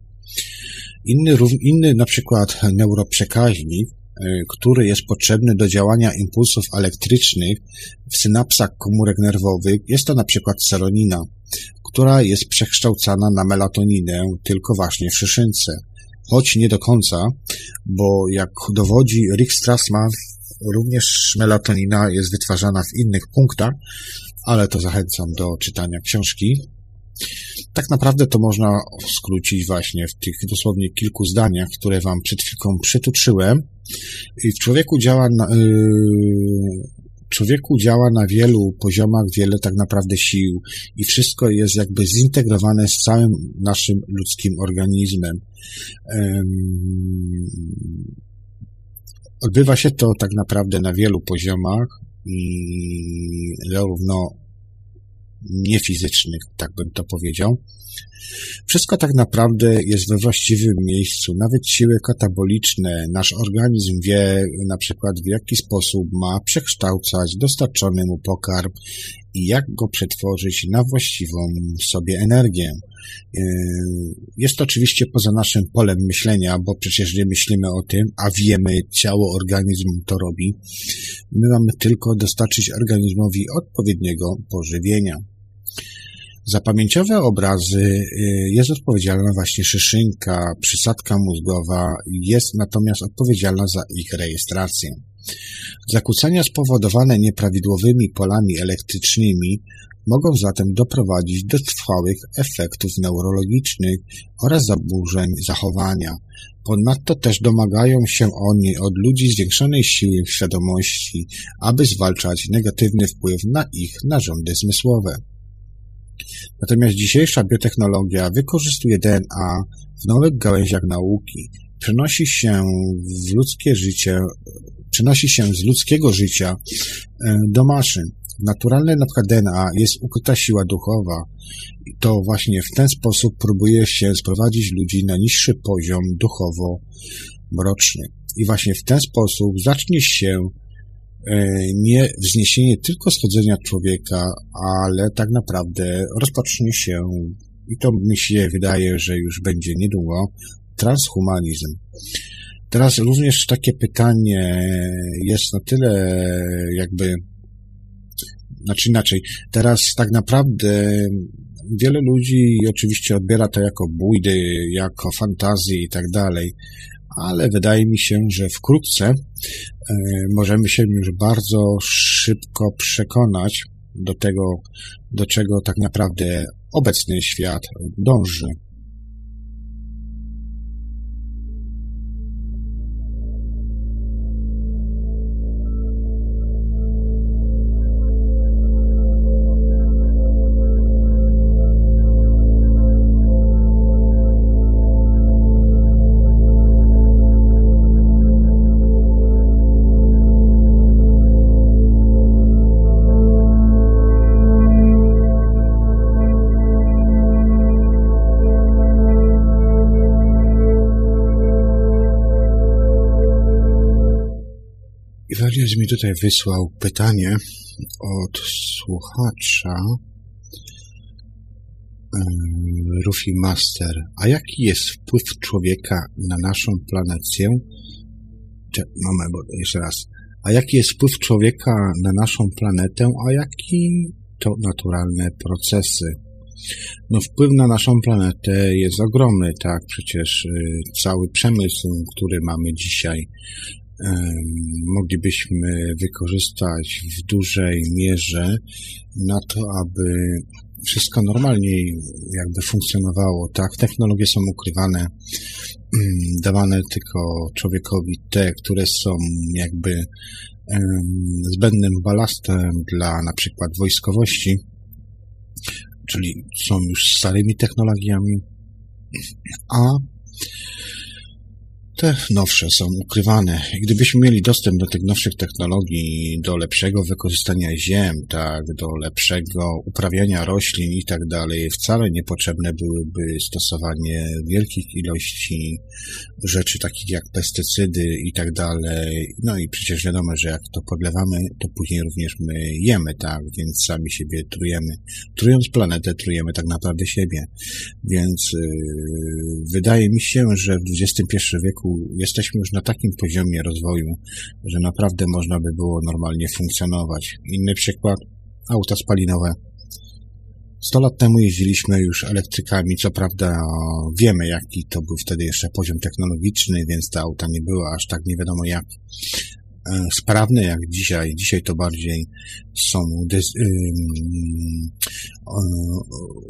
Speaker 1: Inny, inny na przykład neuroprzekaźnik, e, który jest potrzebny do działania impulsów elektrycznych w synapsach komórek nerwowych, jest to na przykład seronina, która jest przekształcana na melatoninę tylko właśnie w szyszynce choć nie do końca, bo jak dowodzi Rick Strassman, również melatonina jest wytwarzana w innych punktach, ale to zachęcam do czytania książki. Tak naprawdę to można skrócić właśnie w tych dosłownie kilku zdaniach, które Wam przed chwilką przytuczyłem. I w człowieku działa yy, człowieku działa na wielu poziomach wiele tak naprawdę sił i wszystko jest jakby zintegrowane z całym naszym ludzkim organizmem. Odbywa się to tak naprawdę na wielu poziomach, zarówno niefizycznych, tak bym to powiedział. Wszystko tak naprawdę jest we właściwym miejscu. Nawet siły kataboliczne, nasz organizm wie na przykład w jaki sposób ma przekształcać dostarczony mu pokarm i jak go przetworzyć na właściwą sobie energię. Yy, jest to oczywiście poza naszym polem myślenia, bo przecież nie myślimy o tym, a wiemy, ciało, organizm to robi. My mamy tylko dostarczyć organizmowi odpowiedniego pożywienia. Za pamięciowe obrazy y, jest odpowiedzialna właśnie szyszynka, przysadka mózgowa jest natomiast odpowiedzialna za ich rejestrację. Zakłócenia spowodowane nieprawidłowymi polami elektrycznymi mogą zatem doprowadzić do trwałych efektów neurologicznych oraz zaburzeń zachowania. Ponadto też domagają się oni od ludzi zwiększonej siły świadomości, aby zwalczać negatywny wpływ na ich narządy zmysłowe. Natomiast dzisiejsza biotechnologia wykorzystuje DNA w nowych gałęziach nauki, przenosi się w ludzkie życie, przenosi się z ludzkiego życia e, do maszyn. Naturalne na przykład DNA jest ukryta siła duchowa. To właśnie w ten sposób próbuje się sprowadzić ludzi na niższy poziom duchowo-mroczny. I właśnie w ten sposób zacznie się nie wzniesienie tylko schodzenia człowieka, ale tak naprawdę rozpocznie się, i to mi się wydaje, że już będzie niedługo, transhumanizm. Teraz również takie pytanie jest na tyle jakby, znaczy inaczej, teraz tak naprawdę wiele ludzi oczywiście odbiera to jako bójdy, jako fantazję i tak dalej, ale wydaje mi się, że wkrótce e, możemy się już bardzo szybko przekonać do tego, do czego tak naprawdę obecny świat dąży. Mi tutaj wysłał pytanie od słuchacza Rufi Master. A jaki jest wpływ człowieka na naszą planetę? Mamy, bo jeszcze raz. A jaki jest wpływ człowieka na naszą planetę, a jaki to naturalne procesy? No wpływ na naszą planetę jest ogromny, tak? Przecież y, cały przemysł, który mamy dzisiaj, moglibyśmy wykorzystać w dużej mierze na to, aby wszystko normalnie jakby funkcjonowało, tak? Technologie są ukrywane, dawane tylko człowiekowi te, które są jakby zbędnym balastem dla na przykład wojskowości, czyli są już starymi technologiami, a te nowsze są ukrywane. Gdybyśmy mieli dostęp do tych nowszych technologii, do lepszego wykorzystania ziem, tak, do lepszego uprawiania roślin i tak dalej, wcale niepotrzebne byłyby stosowanie wielkich ilości rzeczy takich jak pestycydy i tak dalej. No i przecież wiadomo, że jak to podlewamy, to później również my jemy, tak, więc sami siebie trujemy. Trując planetę, trujemy tak naprawdę siebie. Więc yy, wydaje mi się, że w XXI wieku jesteśmy już na takim poziomie rozwoju, że naprawdę można by było normalnie funkcjonować. Inny przykład, auta spalinowe. 100 lat temu jeździliśmy już elektrykami, co prawda wiemy jaki to był wtedy jeszcze poziom technologiczny, więc te auta nie były aż tak nie wiadomo jak sprawne jak dzisiaj. Dzisiaj to bardziej są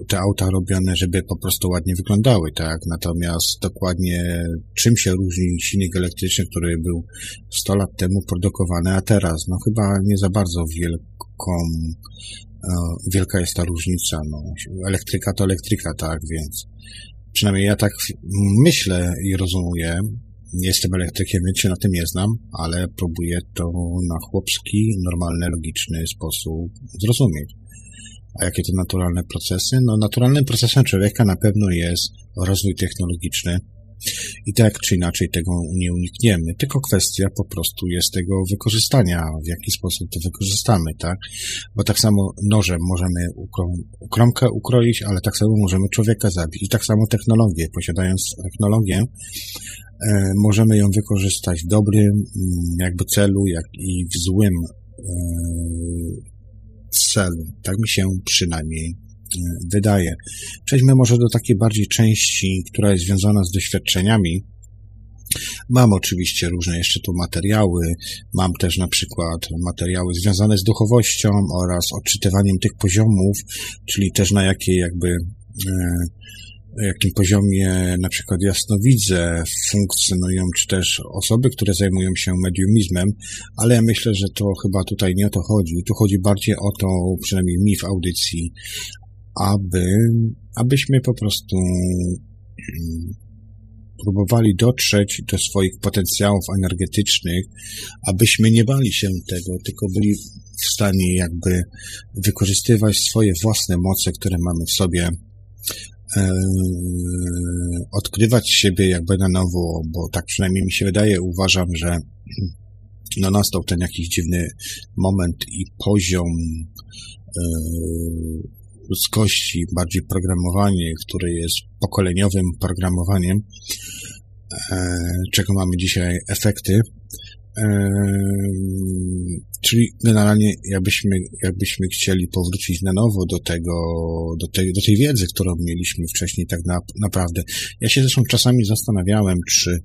Speaker 1: te auta robione, żeby po prostu ładnie wyglądały, tak? Natomiast dokładnie czym się różni silnik elektryczny, który był 100 lat temu produkowany, a teraz? No chyba nie za bardzo wielką e, wielka jest ta różnica. No, elektryka to elektryka, tak, więc przynajmniej ja tak myślę i rozumuję, nie jestem elektrykiem, więc się na tym nie znam, ale próbuję to na chłopski, normalny, logiczny sposób zrozumieć. A jakie to naturalne procesy? No, naturalnym procesem człowieka na pewno jest rozwój technologiczny, i tak czy inaczej tego nie unikniemy, tylko kwestia po prostu jest tego wykorzystania, w jaki sposób to wykorzystamy, tak? Bo tak samo nożem możemy ukromkę ukroić, ale tak samo możemy człowieka zabić. I tak samo technologię, posiadając technologię, e, możemy ją wykorzystać w dobrym mm, jakby celu, jak i w złym e, celu. Tak mi się przynajmniej wydaje. Przejdźmy może do takiej bardziej części, która jest związana z doświadczeniami. Mam oczywiście różne jeszcze tu materiały. Mam też na przykład materiały związane z duchowością oraz odczytywaniem tych poziomów, czyli też na jakiej jakby e, jakim poziomie na przykład jasnowidze funkcjonują, czy też osoby, które zajmują się mediumizmem, ale ja myślę, że to chyba tutaj nie o to chodzi. Tu chodzi bardziej o to, przynajmniej mi w audycji, aby, abyśmy po prostu mm, próbowali dotrzeć do swoich potencjałów energetycznych, abyśmy nie bali się tego, tylko byli w stanie jakby wykorzystywać swoje własne moce, które mamy w sobie, e, odkrywać siebie jakby na nowo, bo tak przynajmniej mi się wydaje, uważam, że no nastał ten jakiś dziwny moment i poziom e, ludzkości, bardziej programowanie, które jest pokoleniowym programowaniem, e, czego mamy dzisiaj efekty. E, czyli generalnie jakbyśmy, jakbyśmy chcieli powrócić na nowo do tego, do tej, do tej wiedzy, którą mieliśmy wcześniej tak na, naprawdę. Ja się zresztą czasami zastanawiałem, czy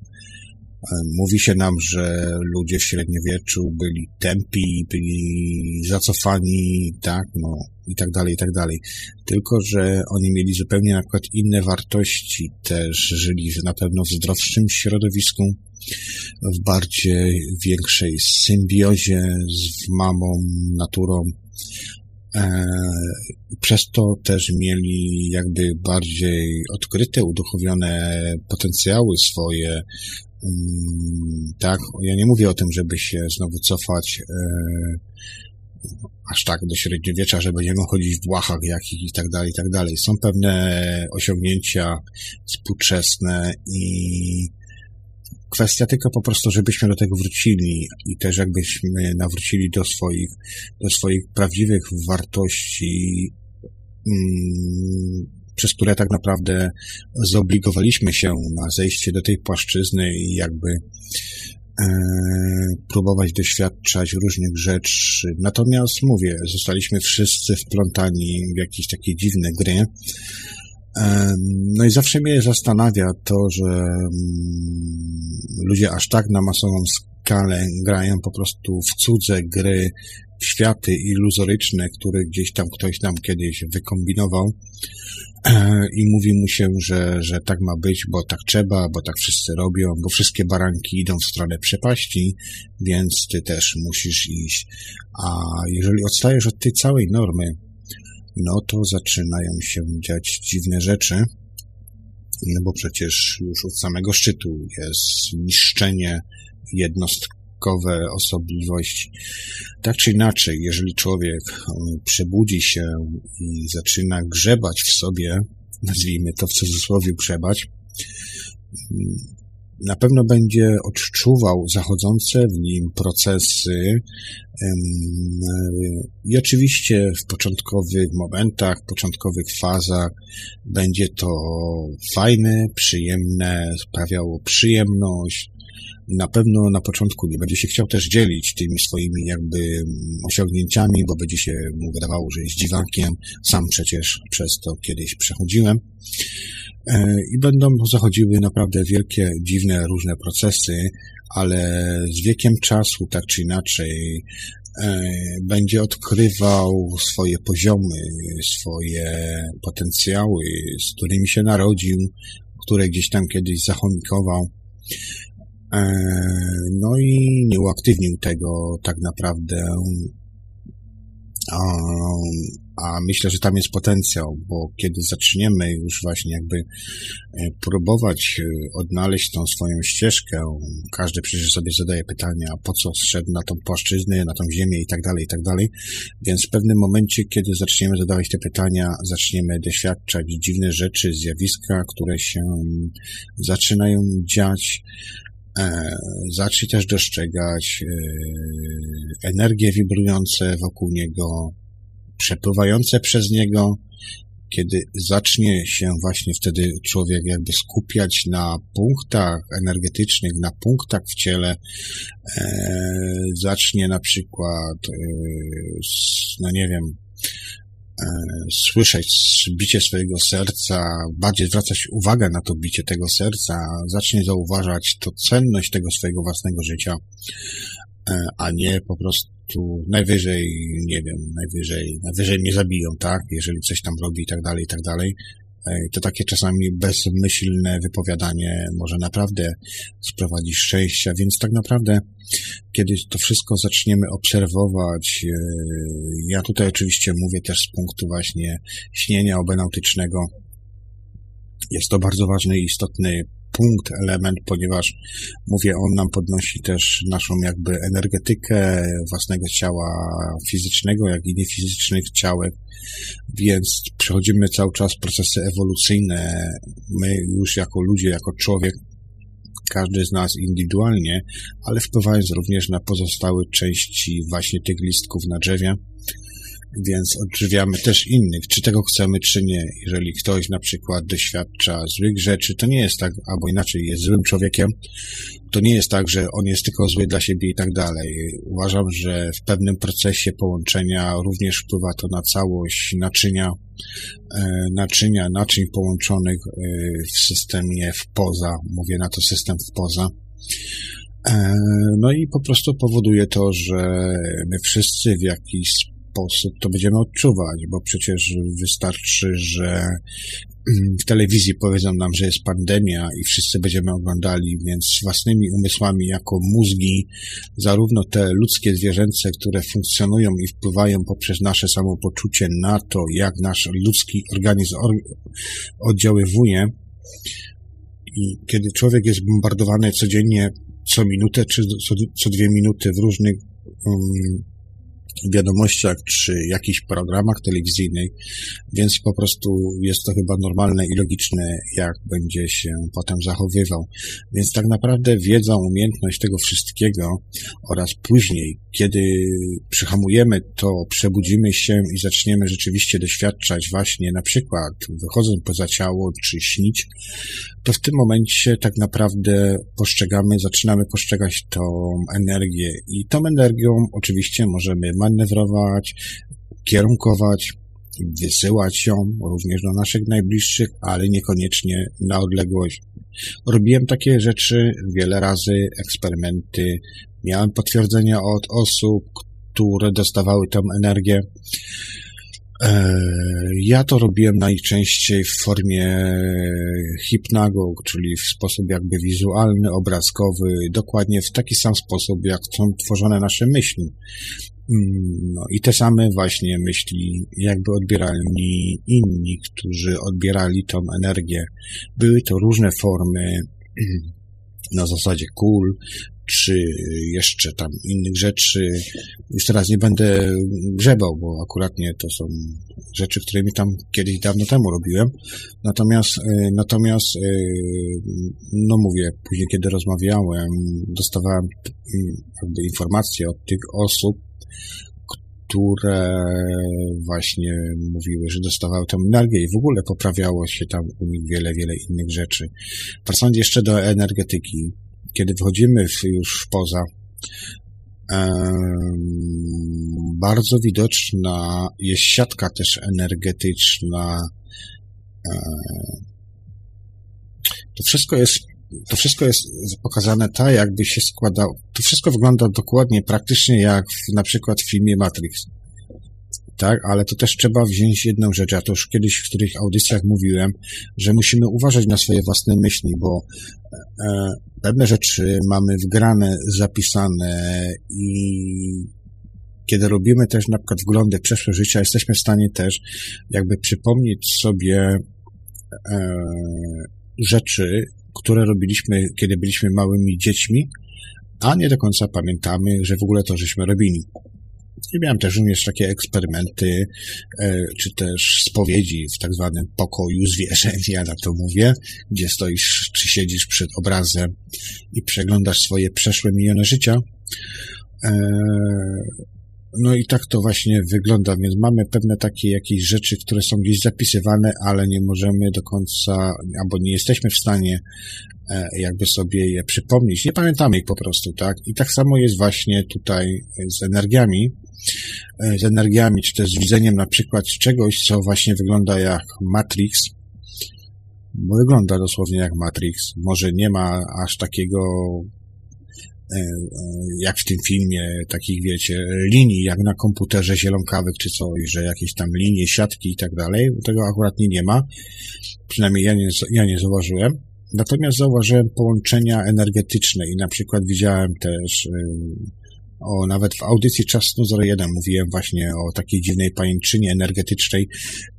Speaker 1: Mówi się nam, że ludzie w średniowieczu byli tępi, byli zacofani, tak, no i tak dalej, i tak dalej. Tylko, że oni mieli zupełnie na przykład inne wartości, też żyli na pewno w zdrowszym środowisku, w bardziej większej symbiozie z mamą, naturą. E, przez to też mieli jakby bardziej odkryte, uduchowione potencjały swoje, tak, ja nie mówię o tym, żeby się znowu cofać e, aż tak do średniowiecza, że będziemy chodzić w błahach jakich i tak dalej, i tak dalej. Są pewne osiągnięcia współczesne i kwestia tylko po prostu, żebyśmy do tego wrócili i też jakbyśmy nawrócili do swoich, do swoich prawdziwych wartości, mm, przez które tak naprawdę zobligowaliśmy się na zejście do tej płaszczyzny i jakby e, próbować doświadczać różnych rzeczy. Natomiast mówię, zostaliśmy wszyscy wplątani w jakieś takie dziwne gry. E, no i zawsze mnie zastanawia to, że mm, ludzie aż tak na masową skalę grają po prostu w cudze gry, w światy iluzoryczne, które gdzieś tam ktoś nam kiedyś wykombinował i mówi mu się, że, że tak ma być, bo tak trzeba, bo tak wszyscy robią, bo wszystkie baranki idą w stronę przepaści, więc ty też musisz iść. A jeżeli odstajesz od tej całej normy, no to zaczynają się dziać dziwne rzeczy, no bo przecież już od samego szczytu jest niszczenie jednostkowe osobliwości. Tak czy inaczej, jeżeli człowiek przebudzi się i zaczyna grzebać w sobie, nazwijmy to w cudzysłowie grzebać, na pewno będzie odczuwał zachodzące w nim procesy i oczywiście w początkowych momentach, początkowych fazach będzie to fajne, przyjemne, sprawiało przyjemność, na pewno na początku nie będzie się chciał też dzielić tymi swoimi jakby osiągnięciami, bo będzie się mu wydawało, że jest dziwakiem. Sam przecież przez to kiedyś przechodziłem. E, I będą zachodziły naprawdę wielkie, dziwne, różne procesy, ale z wiekiem czasu, tak czy inaczej, e, będzie odkrywał swoje poziomy, swoje potencjały, z którymi się narodził, które gdzieś tam kiedyś zachomikował no i nie uaktywnił tego tak naprawdę. A, myślę, że tam jest potencjał, bo kiedy zaczniemy już właśnie jakby e, próbować e, odnaleźć tą swoją ścieżkę, każdy przecież sobie zadaje pytania, po co zszedł na tą płaszczyznę, na tą ziemię i tak dalej, i tak dalej. Więc w pewnym momencie, kiedy zaczniemy zadawać te pytania, zaczniemy doświadczać dziwne rzeczy, zjawiska, które się zaczynają dziać, E, zacznij też dostrzegać e, energie wibrujące wokół niego, przepływające przez niego, kiedy zacznie się właśnie wtedy człowiek jakby skupiać na punktach energetycznych, na punktach w ciele, e, zacznie na przykład, no nie wiem, E, słyszeć bicie swojego serca, bardziej zwracać uwagę na to bicie tego serca, zacznie zauważać to cenność tego swojego własnego życia, e, a nie po prostu najwyżej, nie wiem, najwyżej, najwyżej mnie zabiją, tak, jeżeli coś tam robi i tak dalej, i tak dalej. To takie czasami bezmyślne wypowiadanie może naprawdę sprowadzić szczęścia, więc tak naprawdę, kiedy to wszystko zaczniemy obserwować, e, ja tutaj oczywiście mówię też z punktu właśnie śnienia obenautycznego, jest to bardzo ważny i istotny punkt, element, ponieważ mówię, on nam podnosi też naszą jakby energetykę własnego ciała fizycznego, jak i niefizycznych ciałek, więc przechodzimy cały czas procesy ewolucyjne. My już jako ludzie, jako człowiek, każdy z nas indywidualnie, ale wpływając również na pozostałe części właśnie tych listków na drzewie, więc odżywiamy też innych, czy tego chcemy, czy nie. Jeżeli ktoś na przykład doświadcza złych rzeczy, to nie jest tak, albo inaczej jest złym człowiekiem, to nie jest tak, że on jest tylko zły dla siebie i tak dalej. Uważam, że w pewnym procesie połączenia również wpływa to na całość naczynia, e, naczynia, naczyń połączonych e, w systemie w poza. Mówię na to system w poza. E, no i po prostu powoduje to, że my wszyscy w jakiś sposób to będziemy odczuwać, bo przecież wystarczy, że w telewizji powiedzą nam, że jest pandemia i wszyscy będziemy oglądali, więc własnymi umysłami jako mózgi, zarówno te ludzkie, zwierzęce, które funkcjonują i wpływają poprzez nasze samopoczucie na to, jak nasz ludzki organizm oddziaływuje. I kiedy człowiek jest bombardowany codziennie, co minutę czy co, co dwie minuty w różnych um, wiadomościach czy jakichś programach telewizyjnych, więc po prostu jest to chyba normalne i logiczne, jak będzie się potem zachowywał. Więc tak naprawdę wiedza, umiejętność tego wszystkiego oraz później, kiedy przyhamujemy to, przebudzimy się i zaczniemy rzeczywiście doświadczać właśnie na przykład wychodząc poza ciało czy śnić, to w tym momencie tak naprawdę postrzegamy, zaczynamy postrzegać tą energię i tą energią oczywiście możemy manewrować, kierunkować, wysyłać ją również do naszych najbliższych, ale niekoniecznie na odległość. Robiłem takie rzeczy wiele razy, eksperymenty, miałem potwierdzenia od osób, które dostawały tą energię. E, ja to robiłem najczęściej w formie hipnago, czyli w sposób jakby wizualny, obrazkowy, dokładnie w taki sam sposób, jak są tworzone nasze myśli. Mm, no i te same właśnie myśli jakby odbierali inni, którzy odbierali tą energię. Były to różne formy na zasadzie kul, czy jeszcze tam innych rzeczy. Już teraz nie będę grzebał, bo akurat nie to są rzeczy, które mi tam kiedyś dawno temu robiłem. Natomiast, e, natomiast, e, no mówię, później kiedy rozmawiałem, dostawałem mm, jakby informacje od tych osób, które właśnie mówiły, że dostawały tę energię i w ogóle poprawiało się tam u nich wiele, wiele innych rzeczy. Wracając jeszcze do energetyki, kiedy wchodzimy w, już poza, bardzo widoczna jest siatka też energetyczna. To wszystko jest to wszystko jest pokazane tak, jakby się składało. To wszystko wygląda dokładnie, praktycznie jak w, na przykład w filmie Matrix. Tak, ale to też trzeba wziąć jedną rzecz. Ja to już kiedyś w których audycjach mówiłem, że musimy uważać na swoje własne myśli, bo e, pewne rzeczy mamy wgrane, zapisane i kiedy robimy też na przykład wglądy w przeszłe życia, jesteśmy w stanie też jakby przypomnieć sobie e, rzeczy, które robiliśmy, kiedy byliśmy małymi dziećmi, a nie do końca pamiętamy, że w ogóle to żeśmy robili. I miałem też również takie eksperymenty, e, czy też spowiedzi w tak zwanym pokoju zwierzeń, ja na to mówię, gdzie stoisz, czy siedzisz przed obrazem i przeglądasz swoje przeszłe minione życia. No i tak to właśnie wygląda, więc mamy pewne takie jakieś rzeczy, które są gdzieś zapisywane, ale nie możemy do końca, albo nie jesteśmy w stanie e, jakby sobie je przypomnieć. Nie pamiętamy ich po prostu, tak? I tak samo jest właśnie tutaj z energiami, e, z energiami, czy też z widzeniem na przykład czegoś, co właśnie wygląda jak Matrix, bo wygląda dosłownie jak Matrix. Może nie ma aż takiego jak w tym filmie, takich wiecie, linii, jak na komputerze zielonkawek czy coś, że jakieś tam linie, siatki i tak dalej. Tego akurat nie, nie ma. Przynajmniej ja nie, ja nie zauważyłem. Natomiast zauważyłem połączenia energetyczne i na przykład widziałem też e, o, nawet w audycji Czas 01 mówiłem właśnie o takiej dziwnej pajęczynie energetycznej,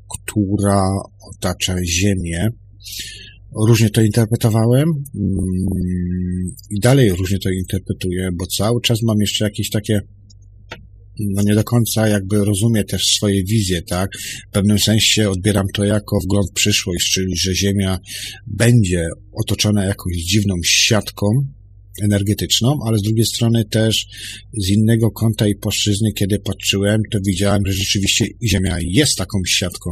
Speaker 1: która otacza Ziemię różnie to interpretowałem mm, i dalej różnie to interpretuję, bo cały czas mam jeszcze jakieś takie no nie do końca jakby rozumie też swoje wizje, tak? W pewnym sensie odbieram to jako wgląd w przyszłość, czyli że Ziemia będzie otoczona jakąś dziwną siatką energetyczną, ale z drugiej strony też z innego kąta i płaszczyzny, kiedy patrzyłem, to widziałem, że rzeczywiście Ziemia jest taką siatką.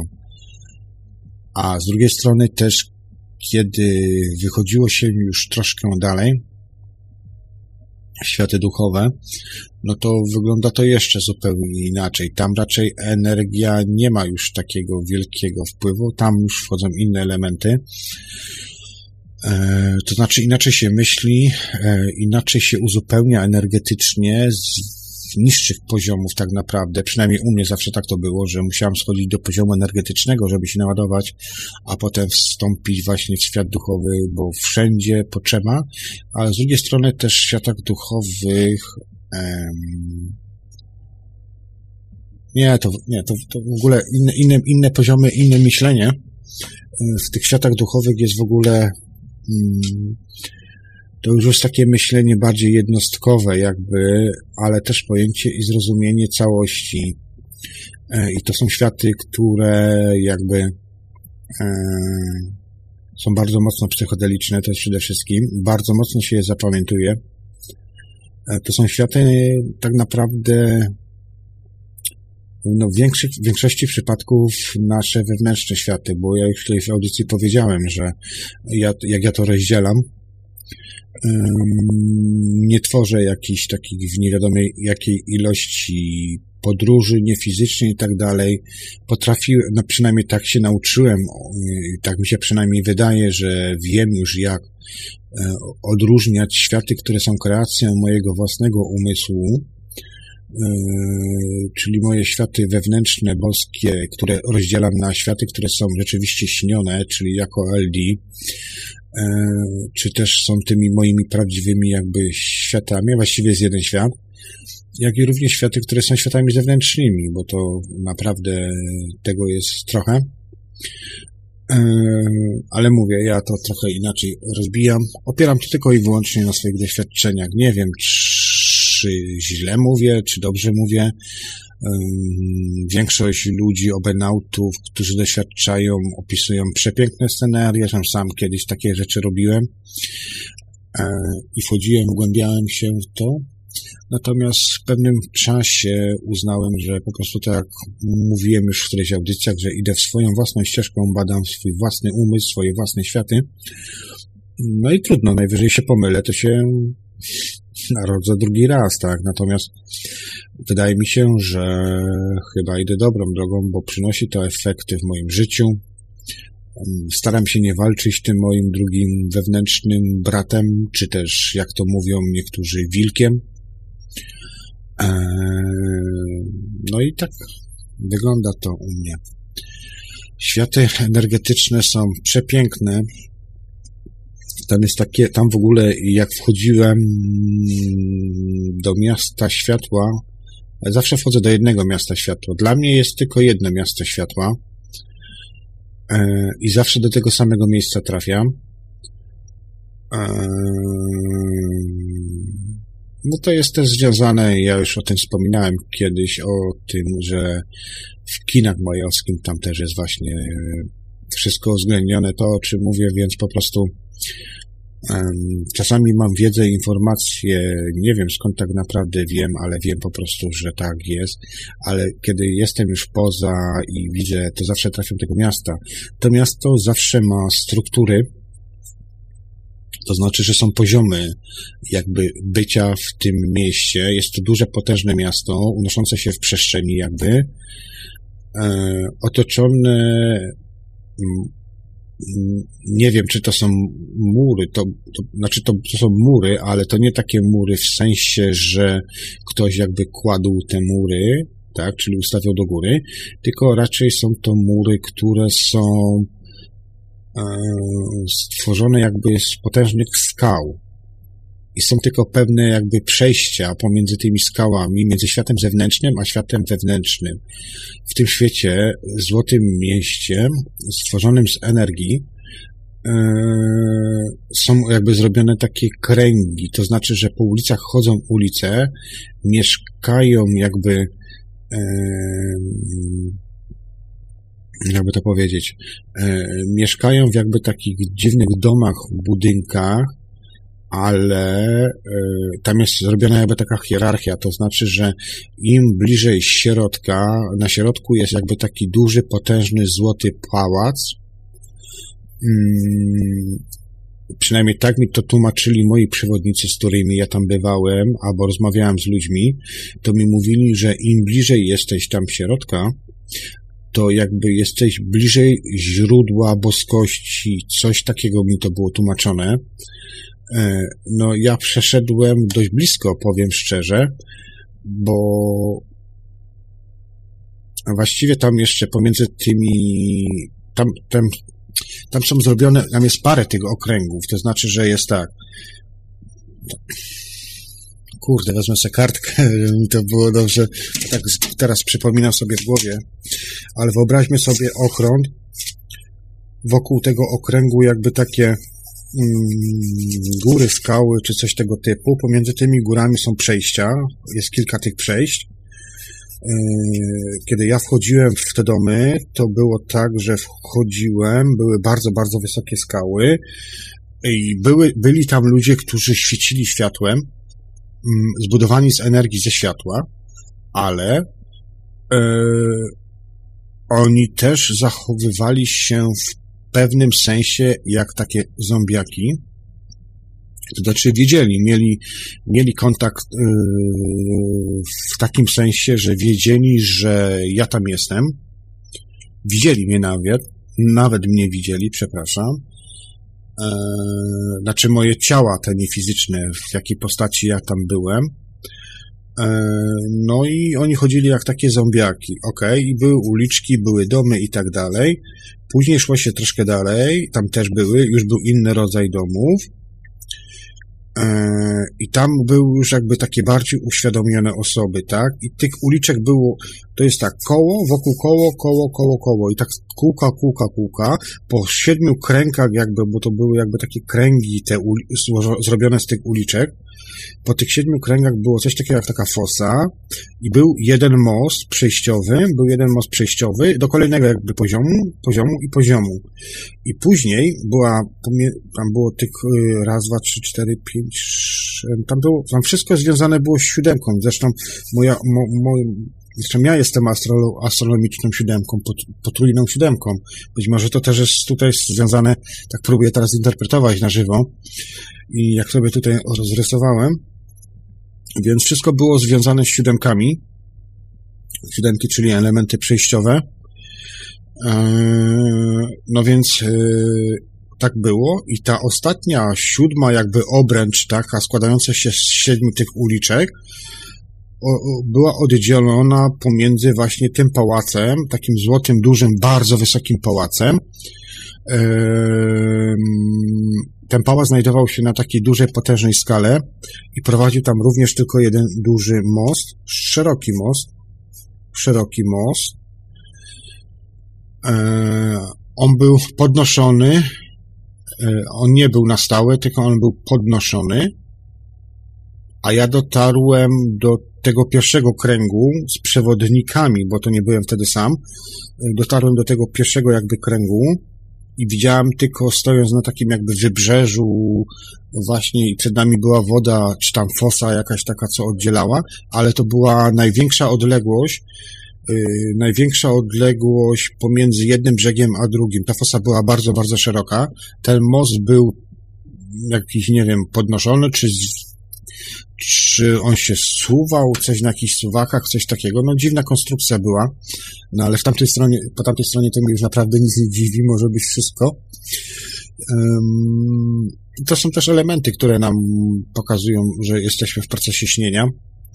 Speaker 1: A z drugiej strony też kiedy wychodziło się już troszkę dalej, światy duchowe, no to wygląda to jeszcze zupełnie inaczej. Tam raczej energia nie ma już takiego wielkiego wpływu, tam już wchodzą inne elementy. E, to znaczy inaczej się myśli, e, inaczej się uzupełnia energetycznie niższych poziomów tak naprawdę, przynajmniej u mnie zawsze tak to było, że musiałem schodzić do poziomu energetycznego, żeby się naładować, a potem wstąpić właśnie w świat duchowy, bo wszędzie potrzeba, ale z drugiej strony też w światach duchowych em, nie, to, nie, to, to w ogóle inne, inne, inne poziomy, inne myślenie w tych światach duchowych jest w ogóle mm, to już jest takie myślenie bardziej jednostkowe, jakby, ale też pojęcie i zrozumienie całości. E, I to są światy, które jakby e, są bardzo mocno psychodeliczne, to jest przede wszystkim. Bardzo mocno się je zapamiętuje. E, to są światy tak naprawdę no, w, większych, w większości przypadków nasze wewnętrzne światy, bo ja już tutaj w audycji powiedziałem, że ja, jak ja to rozdzielam, nie tworzę jakichś takich w niewiadomej jakiej ilości podróży niefizycznej i tak dalej. Potrafiłem, no przynajmniej tak się nauczyłem, tak mi się przynajmniej wydaje, że wiem już jak e, odróżniać światy, które są kreacją mojego własnego umysłu, e, czyli moje światy wewnętrzne, boskie, które rozdzielam na światy, które są rzeczywiście śnione, czyli jako LD, czy też są tymi moimi prawdziwymi jakby światami, właściwie jest jeden świat, jak i również światy, które są światami zewnętrznymi, bo to naprawdę tego jest trochę. E, ale mówię, ja to trochę inaczej rozbijam. Opieram to tylko i wyłącznie na swoich doświadczeniach. Nie wiem, czy źle mówię, czy dobrze mówię, Większość ludzi, obenautów, którzy doświadczają, opisują przepiękne scenaria. Sam kiedyś takie rzeczy robiłem e, i wchodziłem, wgłębiałem się w to. Natomiast w pewnym czasie uznałem, że po prostu tak jak mówiłem już w którejś audycjach, że idę w swoją własną ścieżką, badam swój własny umysł, swoje własne światy. No i trudno, najwyżej się pomylę, to się narodzę drugi raz, tak? Natomiast wydaje mi się, że chyba idę dobrą drogą, bo przynosi to efekty w moim życiu. Staram się nie walczyć tym moim drugim wewnętrznym bratem, czy też, jak to mówią niektórzy, wilkiem. Eee, no i tak wygląda to u mnie. Światy energetyczne są przepiękne, tam jest takie, tam w ogóle jak wchodziłem do miasta światła, zawsze wchodzę do jednego miasta światła. Dla mnie jest tylko jedno miasto światła e, i zawsze do tego samego miejsca trafiam. E, no to jest też związane, ja już o tym wspominałem kiedyś, o tym, że w kinach majowskim tam też jest właśnie wszystko uwzględnione, to o czym mówię, więc po prostu Czasami mam wiedzę informacje, nie wiem skąd tak naprawdę wiem, ale wiem po prostu, że tak jest, ale kiedy jestem już poza i widzę, to zawsze trafiam do tego miasta. To miasto zawsze ma struktury, to znaczy, że są poziomy jakby bycia w tym mieście. Jest to duże, potężne miasto, unoszące się w przestrzeni jakby, e, otoczone nie wiem, czy to są mury, to, to znaczy to, to, są mury, ale to nie takie mury w sensie, że ktoś jakby kładł te mury, tak, czyli ustawiał do góry, tylko raczej są to mury, które są e, stworzone jakby z potężnych skał i są tylko pewne jakby przejścia pomiędzy tymi skałami, między światem zewnętrznym a światem wewnętrznym. W tym świecie, złotym mieście, stworzonym z energii, yy, są jakby zrobione takie kręgi, to znaczy, że po ulicach chodzą ulice, mieszkają jakby yy, jakby to powiedzieć, yy, mieszkają w jakby takich dziwnych domach, budynkach, ale y, tam jest zrobiona jakby taka hierarchia, to znaczy, że im bliżej środka, na środku jest jakby taki duży, potężny, złoty pałac. Mm, przynajmniej tak mi to tłumaczyli moi przewodnicy, z którymi ja tam bywałem, albo rozmawiałem z ludźmi, to mi mówili, że im bliżej jesteś tam środka, to jakby jesteś bliżej źródła boskości, coś takiego mi to było tłumaczone. E, no, ja przeszedłem dość blisko, powiem szczerze, bo właściwie tam jeszcze pomiędzy tymi, tam, tam, tam są zrobione, tam jest parę tych okręgów, to znaczy, że jest tak, kurde, wezmę sobie kartkę, mi to było dobrze, tak teraz przypominam sobie w głowie, ale wyobraźmy sobie okrąg, wokół tego okręgu jakby takie góry, skały czy coś tego typu. Pomiędzy tymi górami są przejścia, jest kilka tych przejść. E, kiedy ja wchodziłem w te domy, to było tak, że wchodziłem, były bardzo, bardzo wysokie skały i były, byli tam ludzie, którzy świecili światłem, mm, zbudowani z energii ze światła, ale e, oni też zachowywali się w pewnym sensie jak takie zombiaki. To znaczy wiedzieli, mieli, mieli kontakt yy, w takim sensie, że wiedzieli, że ja tam jestem. Widzieli mnie nawet, nawet mnie widzieli, przepraszam. Yy, znaczy moje ciała, te niefizyczne, w jakiej postaci ja tam byłem. E, no i oni chodzili jak takie zombiaki, ok, i były uliczki, były domy i tak dalej. Później szło się troszkę dalej, tam też były, już był inny rodzaj domów. E, I tam były już jakby takie bardziej uświadomione osoby, tak? I tych uliczek było, to jest tak, koło, wokół koło, koło, koło, koło. I tak kółka, kółka, kółka. Po siedmiu kręgach jakby, bo to były jakby takie kręgi te zrobione z tych uliczek po tych siedmiu kręgach było coś takiego jak taka fosa i był jeden most przejściowy, był jeden most przejściowy do kolejnego jakby poziomu, poziomu i poziomu. I później była, tam było tych y, raz, dwa, trzy, cztery, pięć, tam było, tam wszystko związane było z siódemką. Zresztą moja, mo, mo, Zresztą ja jestem astrolo, astronomiczną siódemką, potrójną siódemką. Być może to też jest tutaj związane, tak próbuję teraz interpretować na żywo, i jak sobie tutaj rozrysowałem, więc wszystko było związane z siódemkami. Siódemki, czyli elementy przejściowe. Eee, no więc e, tak było i ta ostatnia, siódma jakby obręcz, taka składająca się z siedmiu tych uliczek, była oddzielona pomiędzy właśnie tym pałacem, takim złotym, dużym, bardzo wysokim pałacem, eee, ten pałac znajdował się na takiej dużej, potężnej skale i prowadził tam również tylko jeden duży most, szeroki most, szeroki most. E, on był podnoszony, e, on nie był na stałe, tylko on był podnoszony, a ja dotarłem do tego pierwszego kręgu z przewodnikami, bo to nie byłem wtedy sam. Dotarłem do tego pierwszego jakby kręgu i widziałem tylko stojąc na takim jakby wybrzeżu właśnie i przed nami była woda, czy tam fosa jakaś taka, co oddzielała, ale to była największa odległość, yy, największa odległość pomiędzy jednym brzegiem a drugim. Ta fosa była bardzo, bardzo szeroka. Ten most był jakiś, nie wiem, podnoszony, czy czy on się suwał, coś na jakichś suwakach, coś takiego. No dziwna konstrukcja była, no ale w tamtej stronie, po tamtej stronie to już naprawdę nic nie dziwi, może być wszystko. Um, to są też elementy, które nam pokazują, że jesteśmy w procesie śnienia.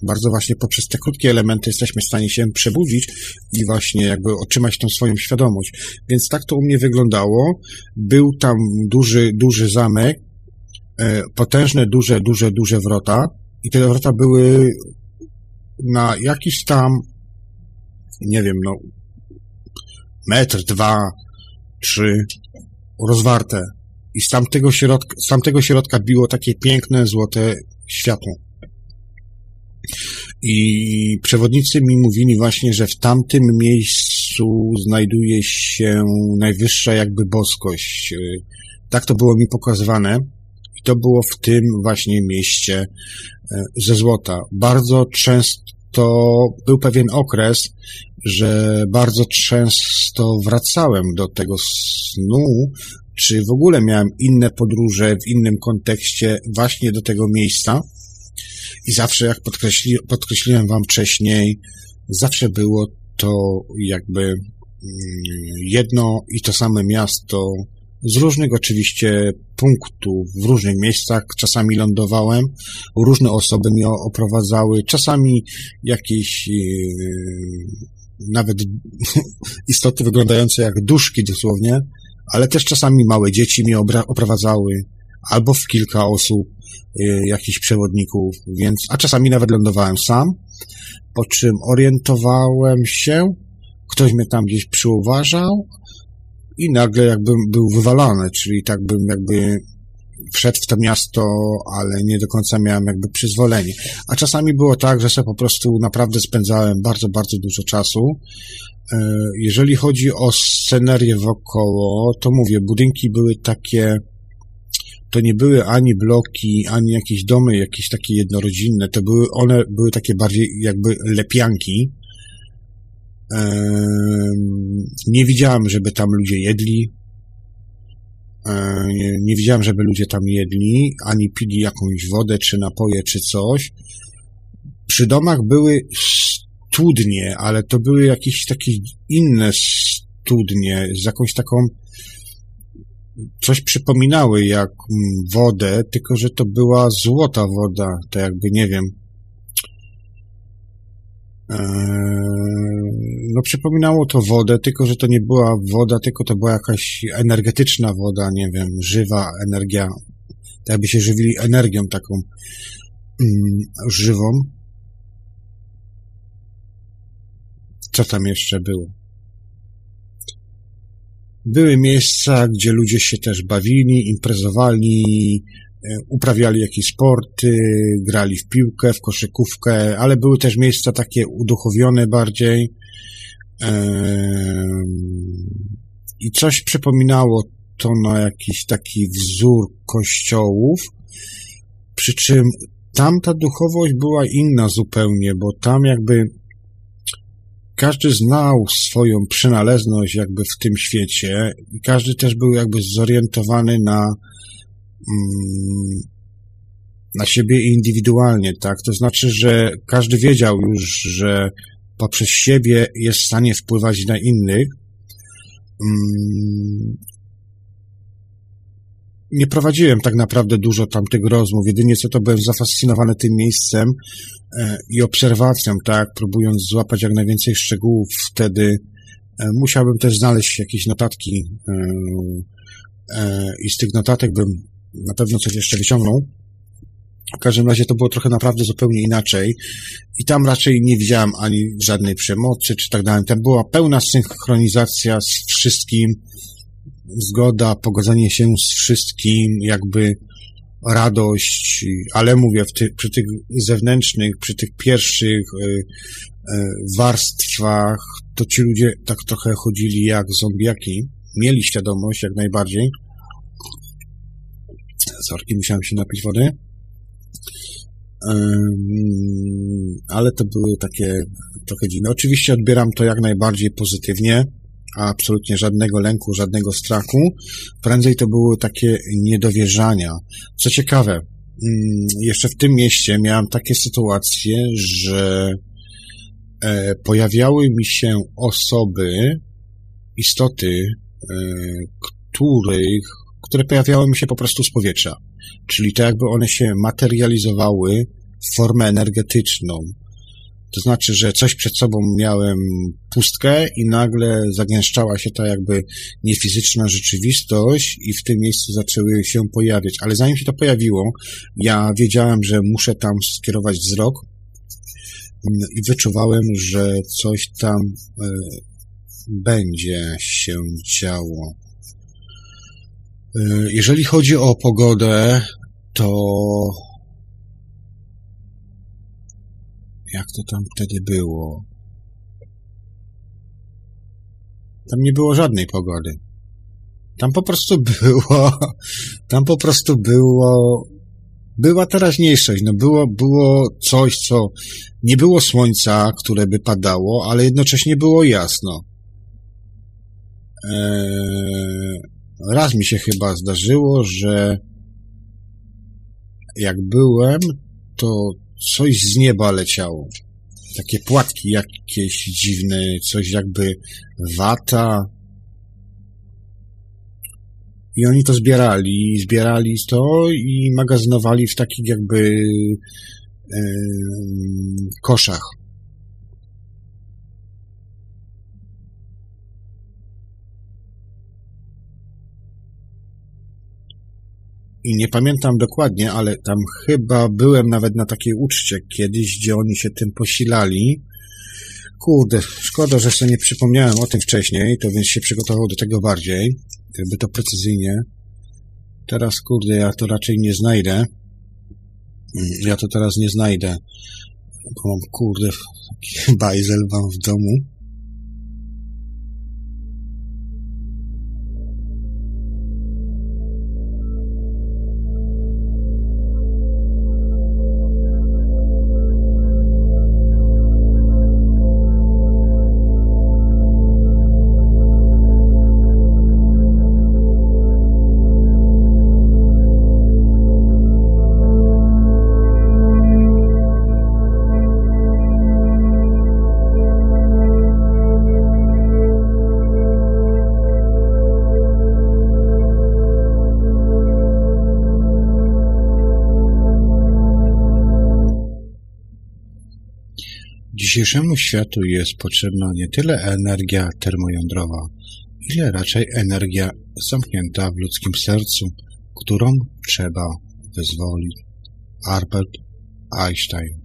Speaker 1: Bardzo właśnie poprzez te krótkie elementy jesteśmy w stanie się przebudzić i właśnie jakby otrzymać tą swoją świadomość. Więc tak to u mnie wyglądało. Był tam duży, duży zamek, e, potężne, duże, duże, duże wrota, i te wrota były na jakiś tam, nie wiem, no, metr, dwa, trzy, rozwarte. I z tamtego środka, z tamtego środka biło takie piękne, złote światło. I przewodnicy mi mówili właśnie, że w tamtym miejscu znajduje się najwyższa jakby boskość. Tak to było mi pokazywane. To było w tym właśnie mieście E, ze złota. Bardzo często był pewien okres, że bardzo często wracałem do tego snu, czy w ogóle miałem inne podróże w innym kontekście właśnie do tego miejsca. I zawsze, jak podkreśli, podkreśliłem Wam wcześniej, zawsze było to jakby mm, jedno i to same miasto, z różnych oczywiście punktów, w różnych miejscach, czasami lądowałem, różne osoby mnie oprowadzały, czasami jakieś yy, nawet istoty wyglądające jak duszki dosłownie, ale też czasami małe dzieci mnie oprowadzały, albo w kilka osób, yy, jakichś przewodników, więc, a czasami nawet lądowałem sam, po czym orientowałem się, ktoś mnie tam gdzieś przyuważał, i nagle jakbym był wywalany, czyli tak bym jakby wszedł w to miasto, ale nie do końca miałem jakby przyzwolenie. A czasami było tak, że sobie po prostu naprawdę spędzałem bardzo, bardzo dużo czasu. E, jeżeli chodzi o scenerię wokoło, to mówię, budynki były takie, to nie były ani bloki, ani jakieś domy, jakieś takie jednorodzinne, to były, one były takie bardziej jakby lepianki. Nie widziałem, żeby tam ludzie jedli, nie, nie widziałem, żeby ludzie tam jedli, ani pili jakąś wodę, czy napoje, czy coś. Przy domach były studnie, ale to były jakieś takie inne studnie z jakąś taką coś przypominały jak mm, wodę, tylko że to była złota woda, to jakby nie wiem, no przypominało to wodę, tylko że to nie była woda, tylko to była jakaś energetyczna woda, nie wiem, żywa energia, tak jakby się żywili energią taką mm, żywą. Co tam jeszcze było? Były miejsca, gdzie ludzie się też bawili, imprezowali, E, uprawiali jakieś sporty, grali w piłkę, w koszykówkę, ale były też miejsca takie uduchowione bardziej. I coś przypominało to na jakiś taki wzór kościołów, przy czym tamta duchowość była inna zupełnie, bo tam jakby każdy znał swoją przynależność jakby w tym świecie i każdy też był jakby zorientowany na na siebie indywidualnie, tak? To znaczy, że każdy wiedział już, że poprzez siebie jest w stanie wpływać na innych. Mm, nie prowadziłem tak naprawdę dużo tamtych rozmów, jedynie co to byłem zafascynowany tym miejscem e, i obserwacją, tak, próbując złapać jak najwięcej szczegółów wtedy. E, musiałbym też znaleźć jakieś notatki e, i z tych notatek bym na pewno coś jeszcze wyciągnął. W każdym razie to było trochę naprawdę zupełnie inaczej. I tam raczej nie widziałem ani żadnej przemocy czy tak dalej. Tam była pełna synchronizacja z wszystkim, zgoda, pogodzenie się z wszystkim, jakby radość, ale mówię, ty, przy tych zewnętrznych, przy tych pierwszych y, y, warstwach, to ci ludzie tak trochę chodzili jak zombiaki, mieli świadomość jak najbardziej, sorki, musiałem się napić wody. Ale to były takie trochę dziwne. Oczywiście odbieram to jak najbardziej pozytywnie, a absolutnie żadnego lęku, żadnego strachu. Prędzej to były takie niedowierzania. Co ciekawe, mm, jeszcze w tym mieście miałem takie sytuacje, że e, pojawiały mi się osoby, istoty, e, których które pojawiały mi się po prostu z powietrza. Czyli to jakby one się materializowały w formę energetyczną. To znaczy, że coś przed sobą miałem pustkę i nagle zagęszczała się ta jakby niefizyczna rzeczywistość i w tym miejscu zaczęły się pojawiać. Ale zanim się to pojawiło, ja wiedziałem, że muszę tam skierować wzrok i wyczuwałem, że coś tam e, będzie się działo. E, jeżeli chodzi o pogodę, to jak to tam wtedy było? Tam nie było żadnej pogody. Tam po prostu było, tam po prostu było, była teraźniejszość, no było, było coś, co nie było słońca, które by padało, ale jednocześnie było jasno. Eee, raz mi się chyba zdarzyło, że jak byłem, to coś z nieba leciało. Takie płatki jakieś dziwne, coś jakby wata. I oni to zbierali, zbierali to i magazynowali w takich jakby yy, koszach. I nie pamiętam dokładnie, ale tam chyba byłem nawet na takiej uczcie kiedyś, gdzie oni się tym posilali. Kurde, szkoda, że sobie nie przypomniałem o tym wcześniej, to więc się przygotował do tego bardziej, jakby to precyzyjnie. Teraz, kurde, ja to raczej nie znajdę. Mm, Ja to teraz nie znajdę. Bo mam, kurde, bajzel mam w domu. Dzisiejszemu światu jest potrzebna nie tyle energia termojądrowa, ile raczej energia zamknięta w ludzkim sercu, którą trzeba wyzwolić. Albert Einstein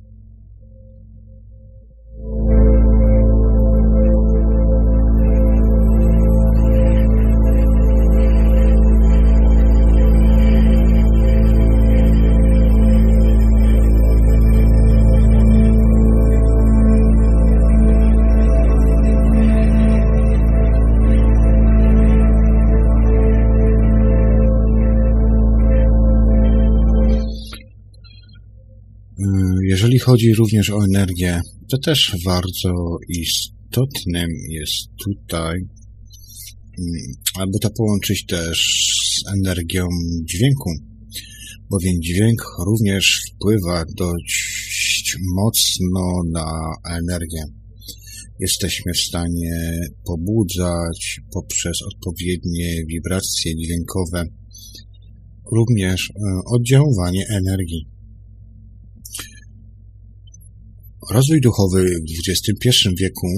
Speaker 1: chodzi również o energię, to też bardzo istotnym jest tutaj, aby to połączyć też z energią dźwięku, bowiem dźwięk również wpływa dość mocno na energię. Jesteśmy w stanie pobudzać poprzez odpowiednie wibracje dźwiękowe również oddziaływanie energii. Rozwój duchowy w XXI wieku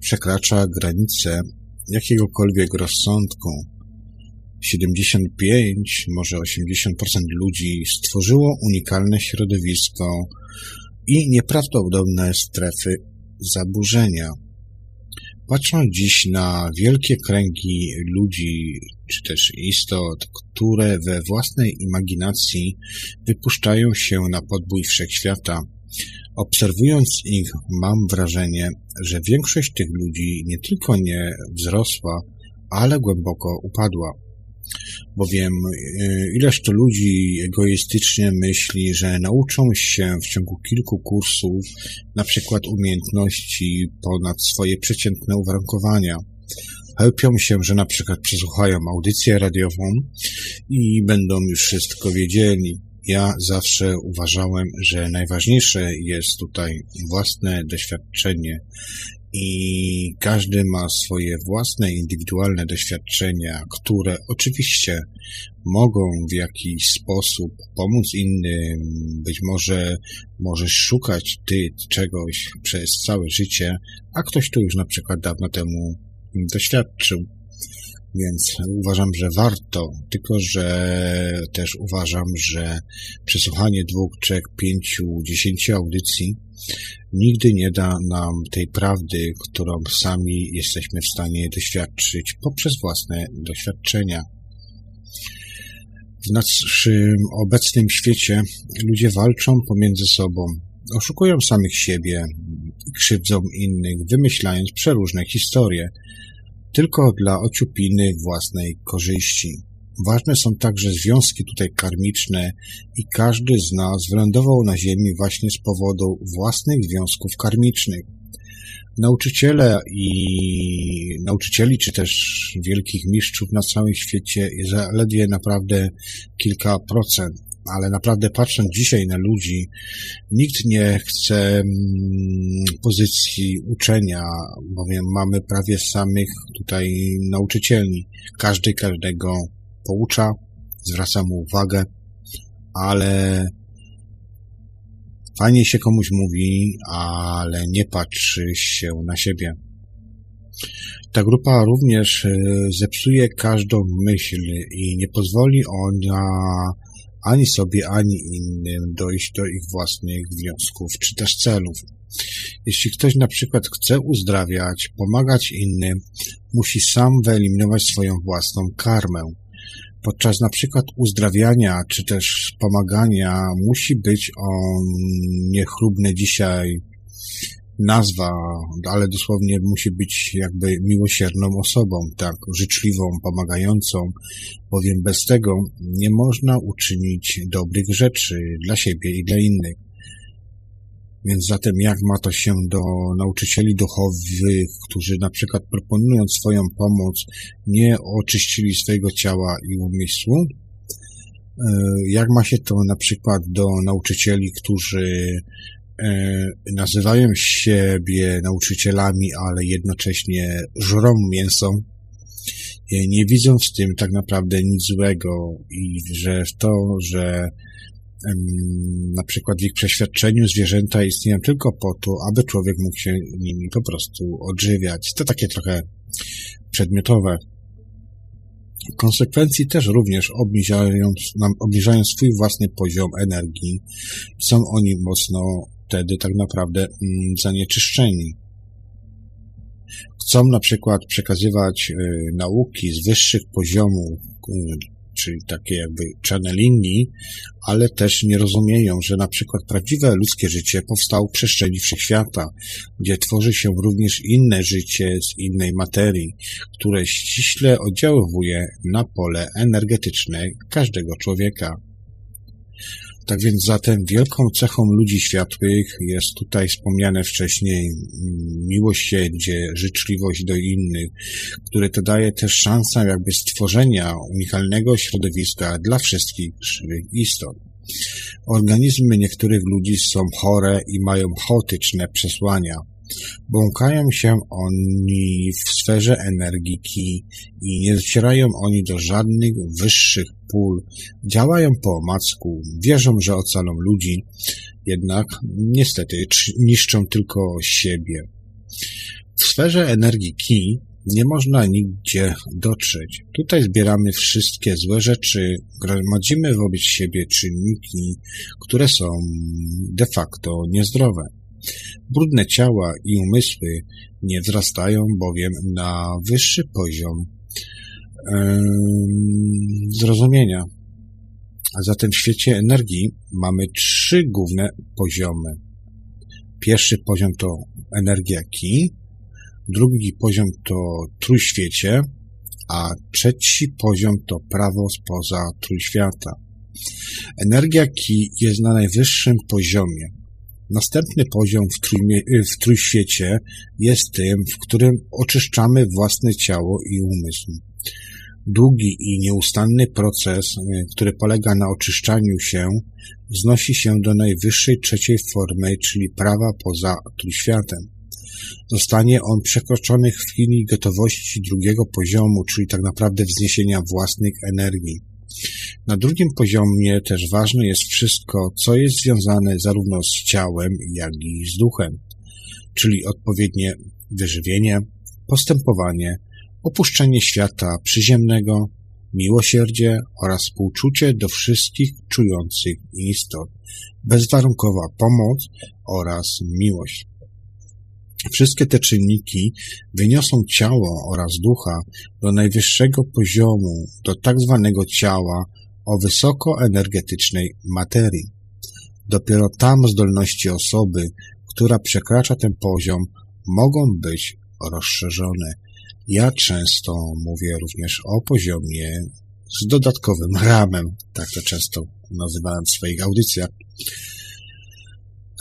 Speaker 1: przekracza granice jakiegokolwiek rozsądku. 75, może 80% ludzi stworzyło unikalne środowisko i nieprawdopodobne strefy zaburzenia. Patrząc dziś na wielkie kręgi ludzi, czy też istot, które we własnej imaginacji wypuszczają się na podbój wszechświata, Obserwując ich, mam wrażenie, że większość tych ludzi nie tylko nie wzrosła, ale głęboko upadła. Bowiem ileż to ludzi egoistycznie myśli, że nauczą się w ciągu kilku kursów na przykład umiejętności ponad swoje przeciętne uwarunkowania. Chełpią się, że na przykład przesłuchają audycję radiową i będą już wszystko wiedzieli. Ja zawsze uważałem, że najważniejsze jest tutaj własne doświadczenie i każdy ma swoje własne indywidualne doświadczenia, które oczywiście mogą w jakiś sposób pomóc innym. Być może możesz szukać ty czegoś przez całe życie, a ktoś tu już na przykład dawno temu doświadczył. Więc uważam, że warto, tylko że też uważam, że przesłuchanie dwóch, trzech, pięciu, dziesięciu audycji nigdy nie da nam tej prawdy, którą sami jesteśmy w stanie doświadczyć poprzez własne doświadczenia. W naszym obecnym świecie ludzie walczą pomiędzy sobą, oszukują samych siebie krzywdzą innych, wymyślając przeróżne historie, tylko dla ociupiny własnej korzyści. Ważne są także związki tutaj karmiczne i każdy z nas wylądował na Ziemi właśnie z powodu własnych związków karmicznych. Nauczyciele i nauczycieli, czy też wielkich mistrzów na całym świecie jest zaledwie naprawdę kilka procent ale naprawdę patrząc dzisiaj na ludzi, nikt nie chce mm, pozycji uczenia, bowiem mamy prawie samych tutaj nauczycieli. Każdy każdego poucza, zwraca mu uwagę, ale fajnie się komuś mówi, ale nie patrzy się na siebie. Ta grupa również e, zepsuje każdą myśl i nie pozwoli ona ani sobie, ani innym dojść do ich własnych wniosków czy też celów. Jeśli ktoś na przykład chce uzdrawiać, pomagać innym, musi sam wyeliminować swoją własną karmę. Podczas na przykład uzdrawiania czy też pomagania musi być on niechlubny dzisiaj nazwa, ale dosłownie musi być jakby miłosierną osobą, tak, życzliwą, pomagającą, bowiem bez tego nie można uczynić dobrych rzeczy dla siebie i dla innych. Więc zatem jak ma to się do nauczycieli duchowych, którzy na przykład proponując swoją pomoc nie oczyścili swojego ciała i umysłu? E, jak ma się to na przykład do nauczycieli, którzy nazywają siebie nauczycielami, ale jednocześnie żrą mięso? Nie widzą w tym tak naprawdę nic złego i że w to, że na przykład w ich przeświadczeniu zwierzęta istnieją tylko po to, aby człowiek mógł się nimi po prostu odżywiać. To takie trochę przedmiotowe. W konsekwencji też również obniżają, obniżają swój własny poziom energii. Są oni mocno wtedy tak naprawdę mm, zanieczyszczeni. Chcą na przykład przekazywać y, nauki z wyższych poziomów, czyli takie jakby channelingi, ale też nie rozumieją, że na przykład prawdziwe ludzkie życie powstało w przestrzeni wszechświata, gdzie tworzy się również inne życie z innej materii, które ściśle oddziaływuje na pole energetyczne każdego człowieka. Tak więc zatem wielką cechą ludzi światłych jest tutaj wspomniane wcześniej mm, miłosierdzie, życzliwość do innych, które to daje też szansę jakby stworzenia unikalnego środowiska dla wszystkich żywych istot. Organizmy niektórych ludzi są chore i mają chaotyczne przesłania. Błąkają się oni w sferze energii ki i nie docierają oni do żadnych wyższych pól. Działają po omacku, wierzą, że ocalą ludzi, jednak niestety niszczą tylko siebie. W sferze energii ki nie można nigdzie dotrzeć. Tutaj zbieramy wszystkie złe rzeczy, gromadzimy wobec siebie czynniki, które są de facto niezdrowe. Brudne ciała i umysły nie wzrastają bowiem na wyższy poziom zrozumienia. A zatem w świecie energii mamy trzy główne poziomy. Pierwszy poziom to energia ki, drugi poziom to trójświecie, a trzeci poziom to prawo spoza trójświata. Energia ki jest na najwyższym poziomie. Następny poziom w, trójmie, w trójświecie jest tym, w którym oczyszczamy własne ciało i umysł. Długi i nieustanny proces, e, który polega na oczyszczaniu się, wznosi się do najwyższej trzeciej formy, czyli prawa poza trójświatem. Zostanie on przekroczony w chwili gotowości drugiego poziomu, czyli tak naprawdę wzniesienia własnych energii. Na drugim poziomie też ważne jest wszystko, co jest związane zarówno z ciałem, jak i z duchem, czyli odpowiednie wyżywienie, postępowanie, opuszczenie świata przyziemnego, miłosierdzie oraz współczucie do wszystkich czujących istot, bezwarunkowa pomoc oraz miłość. Wszystkie te czynniki wyniosą ciało oraz ducha do najwyższego poziomu, do tak zwanego ciała o wysokoenergetycznej materii. Dopiero tam zdolności osoby, która przekracza ten poziom, mogą być rozszerzone. Ja często mówię również o poziomie z dodatkowym ramem, tak to często nazywałem w swoich audycjach.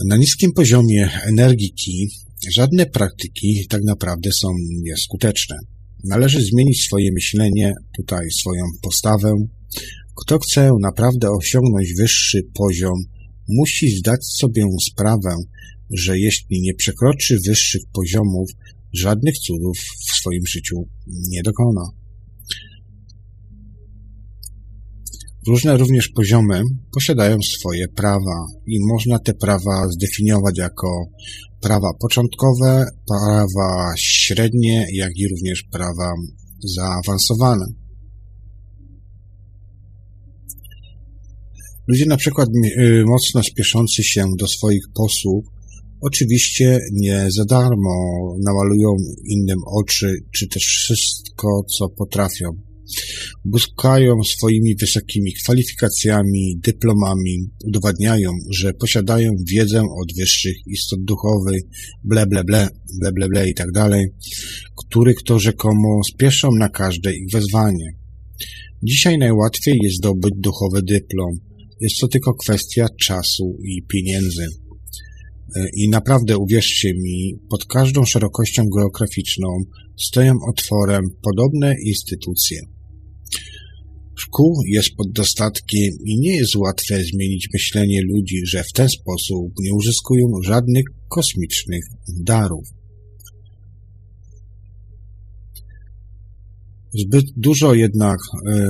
Speaker 1: Na niskim poziomie energii ki żadne praktyki tak naprawdę są nieskuteczne. Należy zmienić swoje myślenie, tutaj swoją postawę. Kto chce naprawdę osiągnąć wyższy poziom, musi zdać sobie sprawę, że jeśli nie przekroczy wyższych poziomów, żadnych cudów w swoim życiu nie dokona. Różne również poziomy posiadają swoje prawa i można te prawa zdefiniować jako prawa początkowe, prawa średnie, jak i również prawa zaawansowane. Ludzie na przykład y, mocno spieszący się do swoich posług Oczywiście nie za darmo namalują innym oczy, czy też wszystko, co potrafią. Błyskają swoimi wysokimi kwalifikacjami, dyplomami, udowadniają, że posiadają wiedzę od wyższych istot duchowych, ble, ble, ble, ble, ble, ble i tak dalej, których to rzekomo spieszą na każde ich wezwanie. Dzisiaj najłatwiej jest zdobyć duchowy dyplom. Jest to tylko kwestia czasu i pieniędzy. E, I naprawdę uwierzcie mi, pod każdą szerokością geograficzną stoją otworem podobne instytucje. Szkół jest pod dostatkiem i nie jest łatwe zmienić myślenie ludzi, że w ten sposób nie uzyskują żadnych kosmicznych darów. Zbyt dużo jednak e,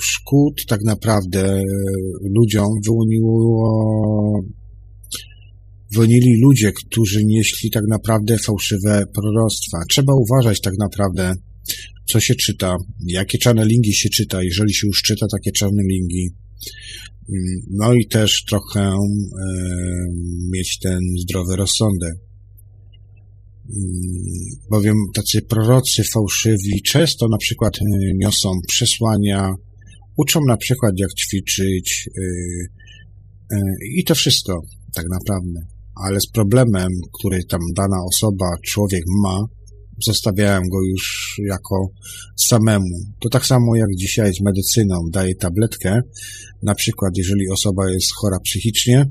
Speaker 1: szkód tak naprawdę ludziom wyłoniło Wonili ludzie, którzy nieśli tak naprawdę fałszywe proroctwa. Trzeba uważać tak naprawdę, co się czyta, jakie channelingi się czyta, jeżeli się już czyta takie channelingi. Mm, no i też trochę mieć ten zdrowy rozsądek. Mm, bowiem tacy prorocy fałszywi często na przykład e, niosą przesłania, uczą na przykład jak ćwiczyć e, e, i to wszystko tak naprawdę ale z problemem, który tam dana osoba, człowiek ma, zostawiałem go już jako samemu. To tak samo jak dzisiaj z medycyną. Daję tabletkę, na przykład jeżeli osoba jest chora psychicznie, um,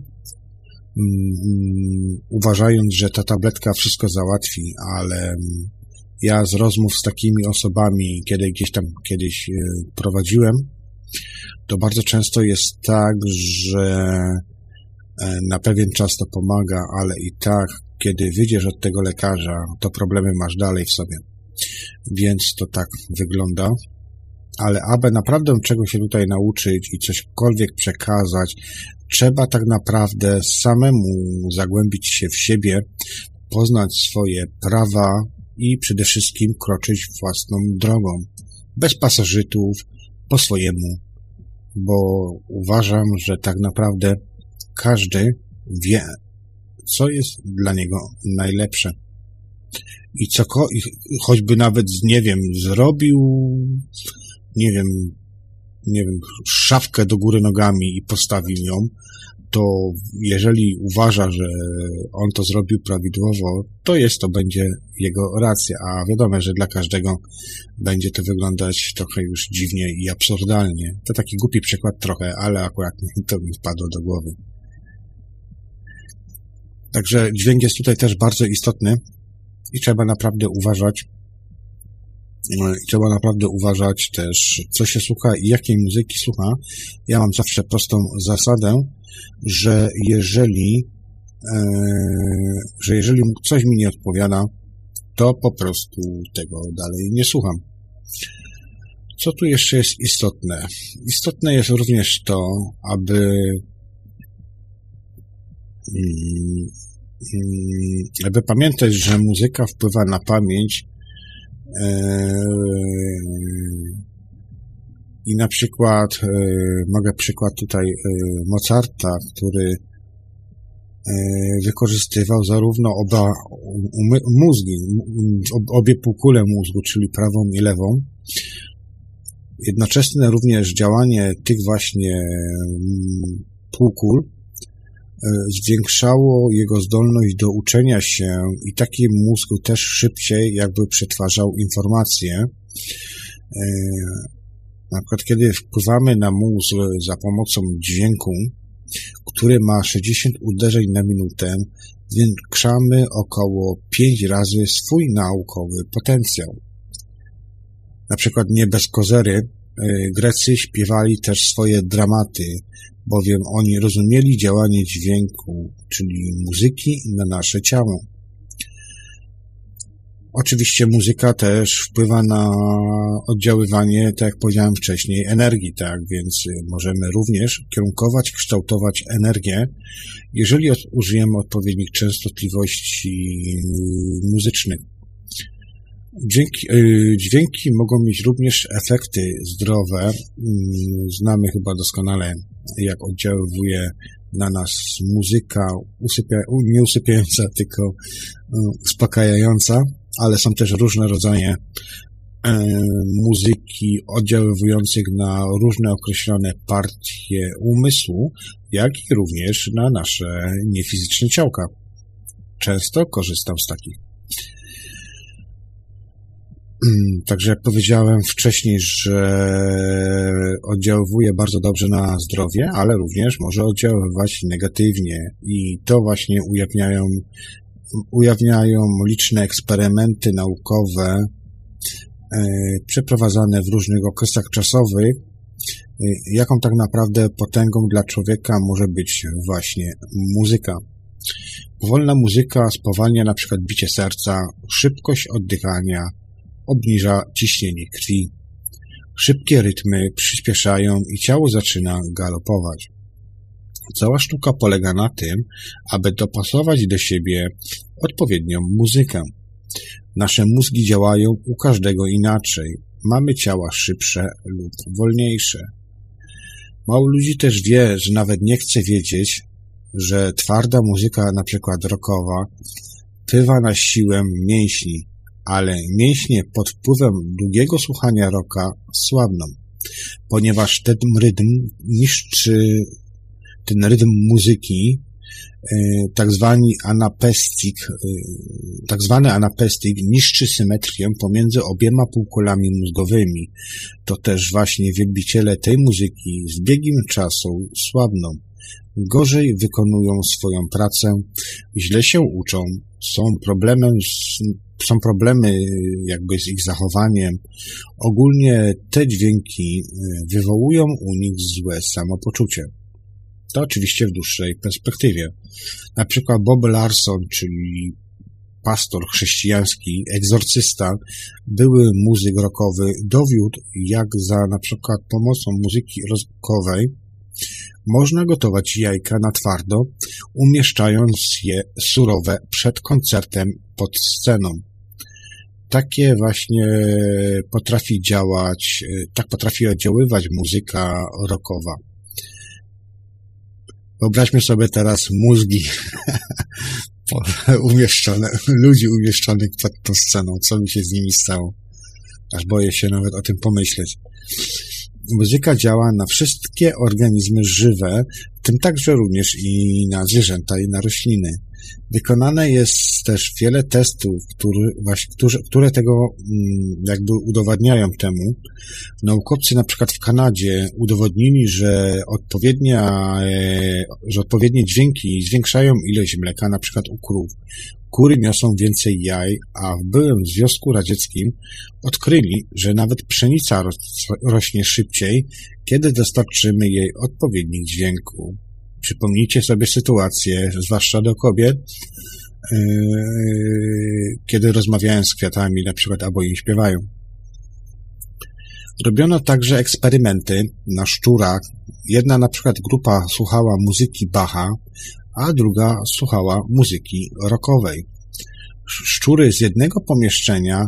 Speaker 1: uważając, że ta tabletka wszystko załatwi, ale ja z rozmów z takimi osobami, kiedy gdzieś tam kiedyś e, prowadziłem, to bardzo często jest tak, że E, na pewien czas to pomaga, ale i tak, kiedy wyjdziesz od tego lekarza, to problemy masz dalej w sobie. Więc to tak wygląda. Ale aby naprawdę czego się tutaj nauczyć i cośkolwiek przekazać, trzeba tak naprawdę samemu zagłębić się w siebie, poznać swoje prawa i przede wszystkim kroczyć własną drogą, bez pasożytów, po swojemu, bo uważam, że tak naprawdę każdy wie, co jest dla niego najlepsze. I co, choćby nawet, nie wiem, zrobił, nie wiem, nie wiem, szafkę do góry nogami i postawił ją, to jeżeli uważa, że on to zrobił prawidłowo, to jest to będzie jego racja, a wiadomo, że dla każdego będzie to wyglądać trochę już dziwnie i absurdalnie. To taki głupi przykład trochę, ale akurat to mi wpadło do głowy. Także dźwięk jest tutaj też bardzo istotny i trzeba naprawdę uważać, e, i trzeba naprawdę uważać też, co się słucha i jakiej muzyki słucha. Ja mam zawsze prostą zasadę, że jeżeli, e, że jeżeli coś mi nie odpowiada, to po prostu tego dalej nie słucham. Co tu jeszcze jest istotne? Istotne jest również to, aby aby pamiętać, że muzyka wpływa na pamięć e, i na przykład e, mogę przykład tutaj e, Mozarta, który wykorzystywał zarówno oba mózgi, obie półkule mózgu, czyli prawą i lewą. Jednoczesne również działanie tych właśnie półkul E, zwiększało jego zdolność do uczenia się i taki mózg też szybciej jakby przetwarzał informacje. E, na przykład, kiedy wpływamy na mózg za pomocą dźwięku, który ma 60 uderzeń na minutę, zwiększamy około 5 razy swój naukowy potencjał. Na przykład nie bez kozery e, Grecy śpiewali też swoje dramaty, bowiem oni rozumieli działanie dźwięku, czyli muzyki na nasze ciało. Oczywiście muzyka też wpływa na oddziaływanie, tak jak powiedziałem wcześniej, energii, tak, więc możemy również kierunkować, kształtować energię, jeżeli użyjemy odpowiednich częstotliwości muzycznych. Dźwięki, y, dźwięki mogą mieć również efekty zdrowe. Mm, znamy chyba doskonale, jak oddziaływuje na nas muzyka, usypia, nie usypiająca, tylko y, uspokajająca, ale są też różne rodzaje muzyki oddziaływujących na różne określone partie umysłu, jak i również na nasze niefizyczne ciałka. Często korzystam z takich. Także jak powiedziałem wcześniej, że oddziaływuje bardzo dobrze na zdrowie, ale również może oddziaływać negatywnie i to właśnie ujawniają, ujawniają liczne eksperymenty naukowe e, przeprowadzane w różnych okresach czasowych, e, jaką tak naprawdę potęgą dla człowieka może być właśnie muzyka. Powolna muzyka spowalnia na przykład bicie serca, szybkość oddychania, obniża ciśnienie krwi. Szybkie rytmy przyspieszają i ciało zaczyna galopować. Cała sztuka polega na tym, aby dopasować do siebie odpowiednią muzykę. Nasze mózgi działają u każdego inaczej. Mamy ciała szybsze lub wolniejsze. Mało ludzi też wie, że nawet nie chce wiedzieć, że twarda muzyka, na przykład rockowa, wpływa na siłę mięśni, ale mięśnie pod wpływem długiego słuchania roka słabną, ponieważ ten rytm niszczy ten rytm muzyki, e, tak zwany anapestik, e, tak zwany anapestik niszczy symetrię pomiędzy obiema półkulami mózgowymi. To też właśnie wielbiciele tej muzyki z biegiem czasu słabną, gorzej wykonują swoją pracę, źle się uczą, są problemem z są problemy jakby z ich zachowaniem. Ogólnie te dźwięki e, wywołują u nich złe samopoczucie. To oczywiście w dłuższej perspektywie. Na przykład Bob Larson, czyli pastor chrześcijański, egzorcysta, były muzyk rockowy, dowiódł, jak za na przykład pomocą muzyki rockowej można gotować jajka na twardo, umieszczając je surowe przed koncertem pod sceną takie właśnie potrafi działać, tak potrafi oddziaływać muzyka rockowa. Wyobraźmy sobie teraz mózgi umieszczone, ludzi umieszczonych pod tą sceną, co by się z nimi stało. Aż boję się nawet o tym pomyśleć. Muzyka działa na wszystkie organizmy żywe, w tym także również i na zwierzęta i na rośliny. Wykonane jest też wiele testów, który, które, które tego mm, jakby udowadniają temu. Naukowcy na przykład w Kanadzie udowodnili, że, odpowiednia, e, że odpowiednie dźwięki zwiększają ilość mleka na przykład u krów. Kury niosą więcej jaj, a w byłym Związku Radzieckim odkryli, że nawet pszenica rośnie szybciej, kiedy dostarczymy jej odpowiednich dźwięków. Przypomnijcie sobie sytuację, zwłaszcza do kobiet, yy, kiedy rozmawiają z kwiatami, na przykład, albo im śpiewają. Robiono także eksperymenty na szczurach. Jedna na przykład grupa słuchała muzyki Bacha, a druga słuchała muzyki rockowej. Szczury z jednego pomieszczenia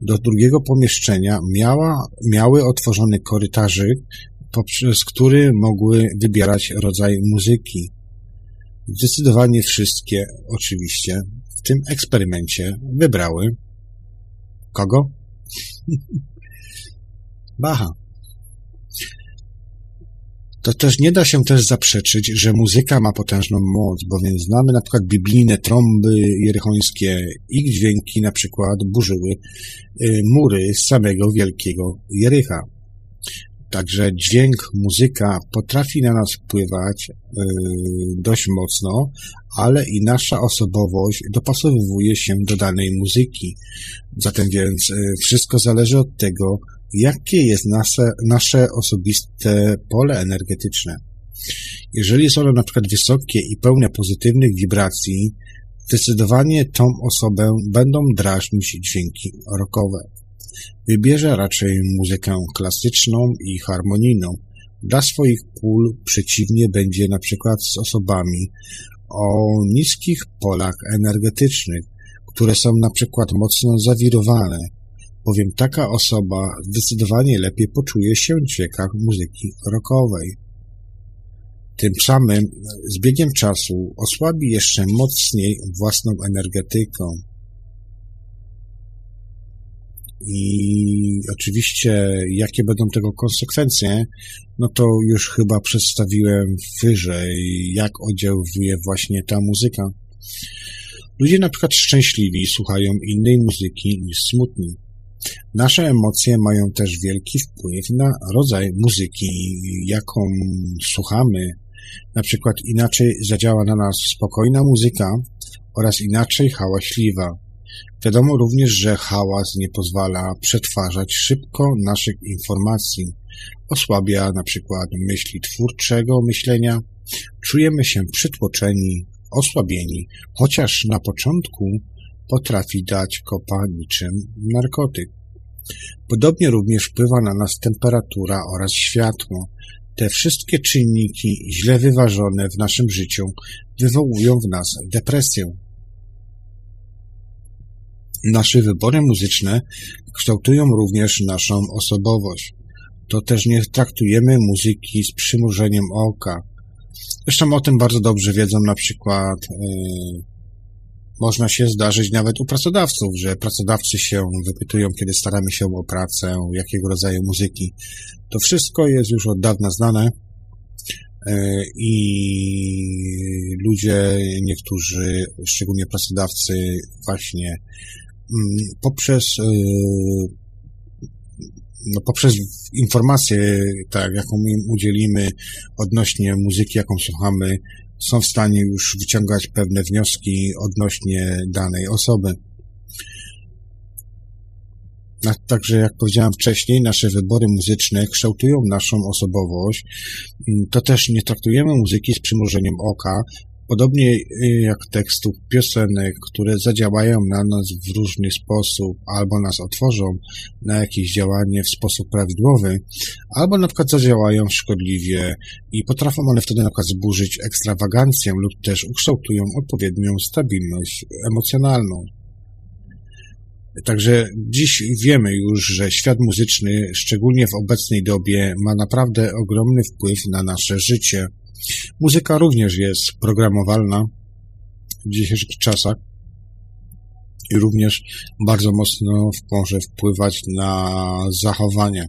Speaker 1: do drugiego pomieszczenia miała, miały otworzony korytarzyk, poprzez który mogły wybierać rodzaj muzyki. Zdecydowanie wszystkie, oczywiście, w tym eksperymencie wybrały kogo? Bacha. To też nie da się też zaprzeczyć, że muzyka ma potężną moc, bowiem znamy na przykład biblijne trąby jerychońskie, ich dźwięki na przykład burzyły y, mury samego wielkiego Jericha. Także dźwięk, muzyka potrafi na nas wpływać yy, dość mocno, ale i nasza osobowość dopasowuje się do danej muzyki. Zatem więc yy, wszystko zależy od tego, jakie jest nasze, nasze osobiste pole energetyczne. Jeżeli są one na przykład wysokie i pełne pozytywnych wibracji, zdecydowanie tą osobę będą drażnić dźwięki rockowe. Wybierze raczej muzykę klasyczną i harmonijną. Dla swoich pól przeciwnie będzie na przykład z osobami o niskich polach energetycznych, które są na przykład mocno zawirowane, bowiem taka osoba zdecydowanie lepiej poczuje się w dźwiękach muzyki rockowej. Tym samym z biegiem czasu osłabi jeszcze mocniej własną energetyką. I oczywiście, jakie będą tego konsekwencje, no to już chyba przedstawiłem wyżej, jak oddziałuje właśnie ta muzyka. Ludzie na przykład szczęśliwi słuchają innej muzyki niż smutni. Nasze emocje mają też wielki wpływ na rodzaj muzyki, jaką słuchamy. Na przykład inaczej zadziała na nas spokojna muzyka oraz inaczej hałaśliwa. Wiadomo również, że hałas nie pozwala przetwarzać szybko naszych informacji. Osłabia na przykład myśli twórczego myślenia. Czujemy się przytłoczeni, osłabieni, chociaż na początku potrafi dać kopa niczym narkotyk. Podobnie również wpływa na nas temperatura oraz światło. Te wszystkie czynniki źle wyważone w naszym życiu wywołują w nas depresję. Nasze wybory muzyczne kształtują również naszą osobowość. To też nie traktujemy muzyki z przymurzeniem oka. Zresztą o tym bardzo dobrze wiedzą na przykład yy, można się zdarzyć nawet u pracodawców, że pracodawcy się wypytują, kiedy staramy się o pracę, jakiego rodzaju muzyki. To wszystko jest już od dawna znane e, i ludzie, niektórzy, szczególnie pracodawcy, właśnie poprzez e, no poprzez informacje, tak, jaką im udzielimy odnośnie muzyki, jaką słuchamy, są w stanie już wyciągać pewne wnioski odnośnie danej osoby. Także, jak powiedziałem wcześniej, nasze wybory muzyczne kształtują naszą osobowość. To też nie traktujemy muzyki z przymrużeniem oka, Podobnie y, jak tekstów piosenek, które zadziałają na nas w różny sposób, albo nas otworzą na jakieś działanie w sposób prawidłowy, albo na przykład zadziałają szkodliwie i potrafią one wtedy na przykład zburzyć ekstrawagancję lub też ukształtują odpowiednią stabilność emocjonalną. Także dziś wiemy już, że świat muzyczny, szczególnie w obecnej dobie, ma naprawdę ogromny wpływ na nasze życie. Muzyka również jest programowalna w dzisiejszych czasach i również bardzo mocno może wpływać na zachowanie.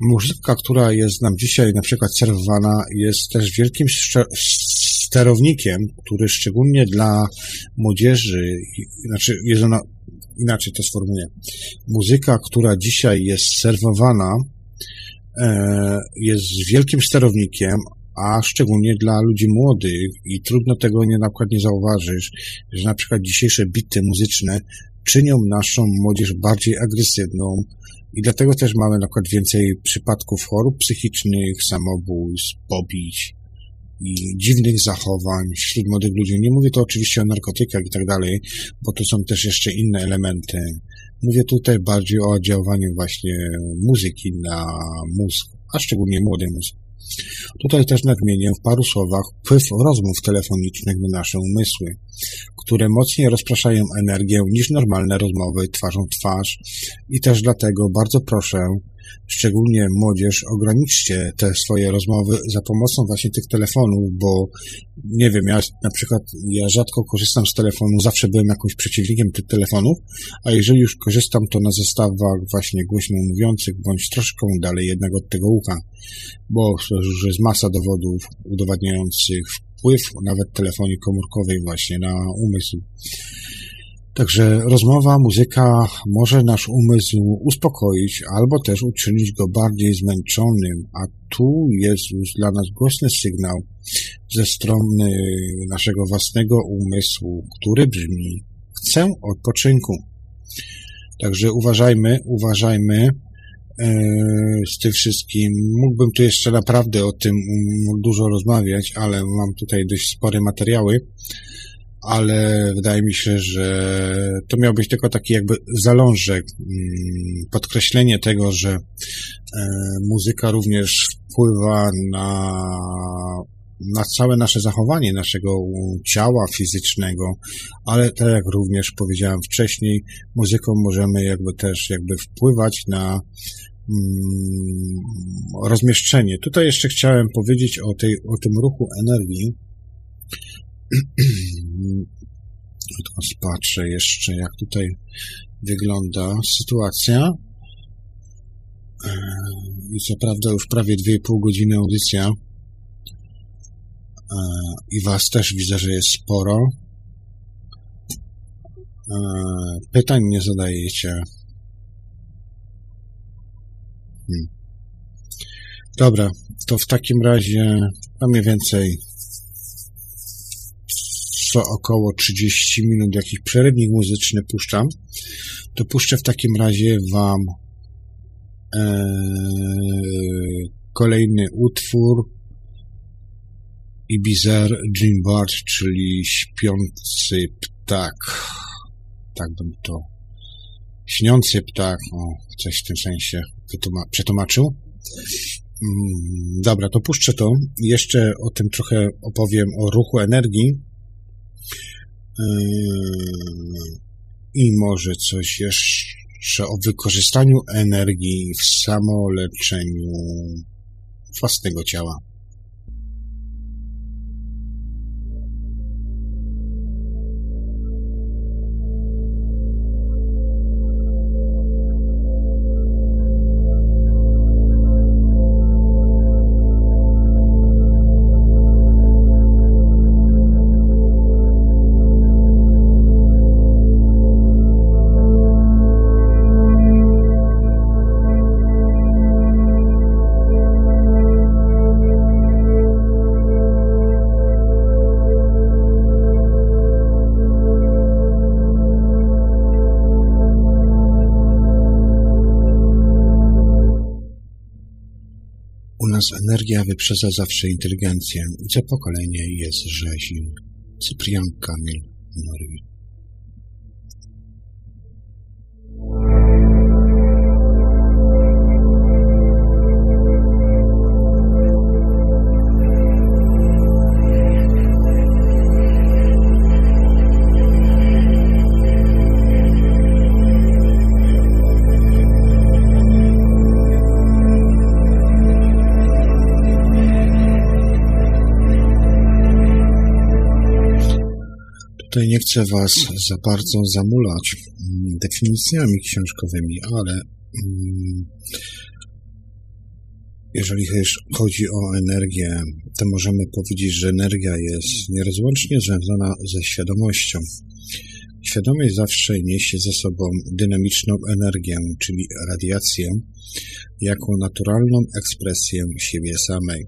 Speaker 1: Muzyka, która jest nam dzisiaj na przykład serwowana, jest też wielkim sterownikiem, który szczególnie dla młodzieży, znaczy jest ona, inaczej to sformułuję, muzyka, która dzisiaj jest serwowana, e, jest wielkim sterownikiem, a szczególnie dla ludzi młodych i trudno tego nie na przykład nie zauważyć, że na przykład dzisiejsze bity muzyczne czynią naszą młodzież bardziej agresywną i dlatego też mamy na przykład więcej przypadków chorób psychicznych, samobójstw, pobić i dziwnych zachowań wśród młodych ludzi. Nie mówię to oczywiście o narkotykach i tak dalej, bo to są też jeszcze inne elementy. Mówię tutaj bardziej o oddziaływaniu właśnie muzyki na mózg, a szczególnie młody mózg. Tutaj też nadmienię w paru słowach wpływ rozmów telefonicznych na nasze umysły, które mocniej rozpraszają energię niż normalne rozmowy twarzą w twarz. I też dlatego bardzo proszę szczególnie młodzież, ograniczcie te swoje rozmowy za pomocą właśnie tych telefonów, bo nie wiem, ja na przykład, ja rzadko korzystam z telefonu, zawsze byłem jakimś przeciwnikiem tych telefonów, a jeżeli już korzystam, to na zestawach właśnie głośno mówiących, bądź troszkę dalej jednego od tego ucha, bo już jest masa dowodów udowadniających wpływ nawet telefonii komórkowej właśnie na umysł. Także rozmowa, muzyka może nasz umysł uspokoić albo też uczynić go bardziej zmęczonym, a tu jest już dla nas głośny sygnał ze strony naszego własnego umysłu, który brzmi chcę odpoczynku. Także uważajmy, uważajmy e, z tym wszystkim. Mógłbym tu jeszcze naprawdę o tym dużo rozmawiać, ale mam tutaj dość spore materiały ale wydaje mi się, że to miał być tylko taki jakby zalążek, mm, podkreślenie tego, że e, muzyka również wpływa na, na całe nasze zachowanie, naszego ciała fizycznego, ale tak jak również powiedziałem wcześniej, muzyką możemy jakby też jakby wpływać na mm, rozmieszczenie. Tutaj jeszcze chciałem powiedzieć o, tej, o tym ruchu energii, tylko spatrzę jeszcze, jak tutaj wygląda sytuacja. E, I co prawda już prawie 2,5 godziny audycja. E, I Was też widzę, że jest sporo. E, pytań nie zadajecie. Hmm. Dobra, to w takim razie a mniej więcej co około 30 minut jakiś przerywnik muzyczny puszczam, to puszczę w takim razie Wam e, kolejny utwór Ibizer Dreambird, czyli śpiący ptak. Tak bym to. Śniący ptak, o, coś w tym sensie przetłumaczył. Mm, dobra, to puszczę to. Jeszcze o tym trochę opowiem o ruchu energii. Yy, I może coś jeszcze o wykorzystaniu energii w samoleczeniu własnego ciała. Energia wyprzedza zawsze inteligencję i co pokolenie jest rzezi. Cyprian Kamil Norwid. Tutaj nie chcę Was za bardzo zamulać mm, definicjami książkowymi, ale mm, jeżeli chodzi o energię, to możemy powiedzieć, że energia jest nierozłącznie związana ze świadomością. Świadomość zawsze niesie ze sobą dynamiczną energię, czyli radiację, jako naturalną ekspresję siebie samej.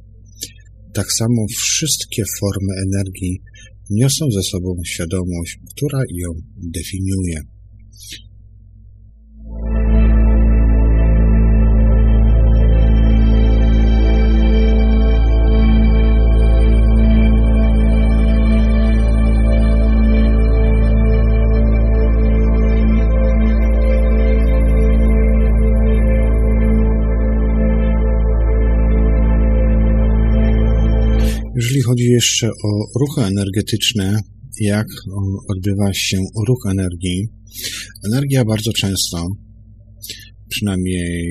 Speaker 1: Tak samo wszystkie formy energii niosą ze sobą świadomość, która ją definiuje. Jeżeli chodzi jeszcze o ruchy energetyczne, jak odbywa się ruch energii, energia bardzo często, przynajmniej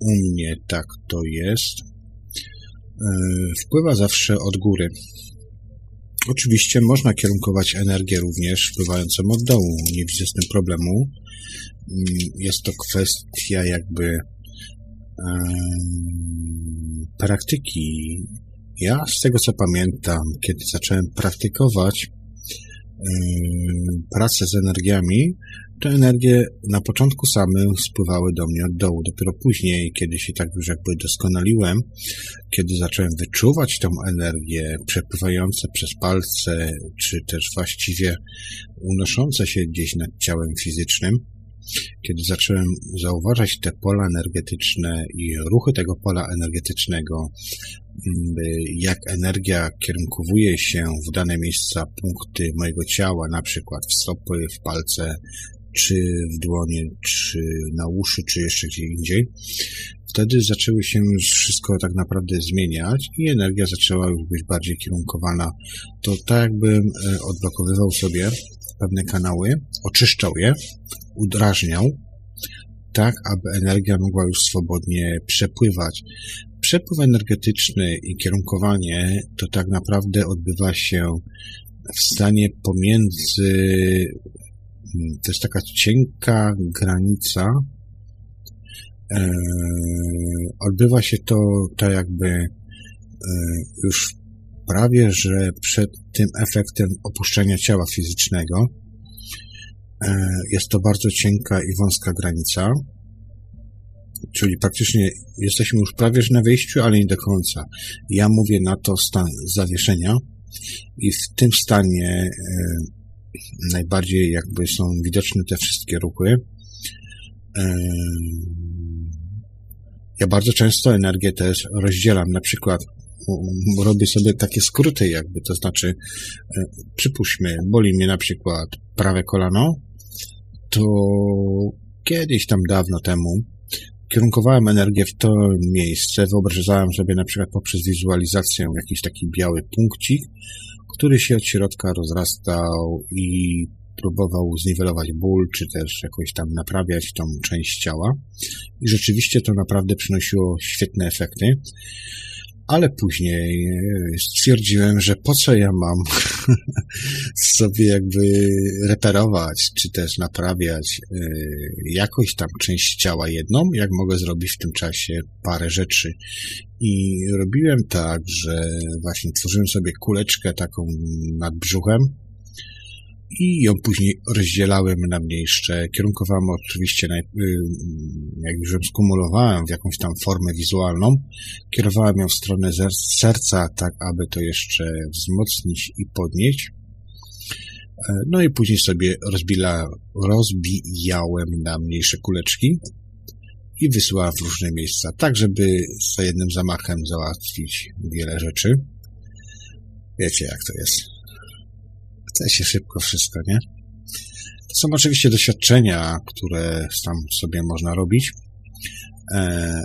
Speaker 1: u mnie tak to jest, e, wpływa zawsze od góry. Oczywiście można kierunkować energię również wpływającą od dołu, nie widzę z tym problemu. Jest to kwestia jakby praktyki ja z tego co pamiętam, kiedy zacząłem praktykować yy, pracę z energiami, te energie na początku same spływały do mnie od dołu. Dopiero później, kiedy się tak już jakby doskonaliłem, kiedy zacząłem wyczuwać tą energię przepływające przez palce, czy też właściwie unoszące się gdzieś nad ciałem fizycznym, kiedy zacząłem zauważać te pola energetyczne i ruchy tego pola energetycznego, mm, jak energia kierunkowuje się w dane miejsca, punkty mojego ciała, na przykład w stopy, w palce, czy w dłonie, czy na uszy, czy jeszcze gdzie indziej. Wtedy zaczęły się już wszystko tak naprawdę zmieniać i energia zaczęła już być bardziej kierunkowana. To tak jakbym e, odblokowywał sobie pewne kanały, oczyszczał je, udrażniał, tak aby energia mogła już swobodnie przepływać. Przepływ energetyczny i kierunkowanie to tak naprawdę odbywa się w stanie pomiędzy to jest taka cienka granica. E, odbywa się to tak jakby e, już prawie, że przed tym efektem opuszczenia ciała fizycznego. E, jest to bardzo cienka i wąska granica, czyli praktycznie jesteśmy już prawie że na wyjściu, ale nie do końca. Ja mówię na to stan zawieszenia i w tym stanie najbardziej jakby są widoczne te wszystkie ruchy. Ja bardzo często energię też rozdzielam, na przykład robię sobie takie skróty jakby, to znaczy e, przypuśćmy, boli mnie na przykład prawe kolano, to kiedyś tam dawno temu kierunkowałem energię w to miejsce, wyobrażałem sobie na przykład poprzez wizualizację jakiś taki biały punkcik, który się od środka rozrastał i próbował zniwelować ból, czy też jakoś tam naprawiać tą część ciała. I rzeczywiście to naprawdę przynosiło świetne efekty ale później e, stwierdziłem, że po co ja mam sobie jakby reperować, czy też naprawiać e, jakoś tam część ciała jedną, jak mogę zrobić w tym czasie parę rzeczy. I robiłem tak, że właśnie tworzyłem sobie kuleczkę taką nad brzuchem, i ją później rozdzielałem na mniejsze. Kierunkowałem oczywiście, y, jak już ją skumulowałem w jakąś tam formę wizualną, kierowałem ją w stronę serca, tak aby to jeszcze wzmocnić i podnieść. E, no i później sobie rozbila, rozbijałem na mniejsze kuleczki i wysyłałem w różne miejsca, tak żeby za jednym zamachem załatwić wiele rzeczy. Wiecie jak to jest. Chce się szybko wszystko, nie? To są oczywiście doświadczenia, które tam sobie można robić. E, e,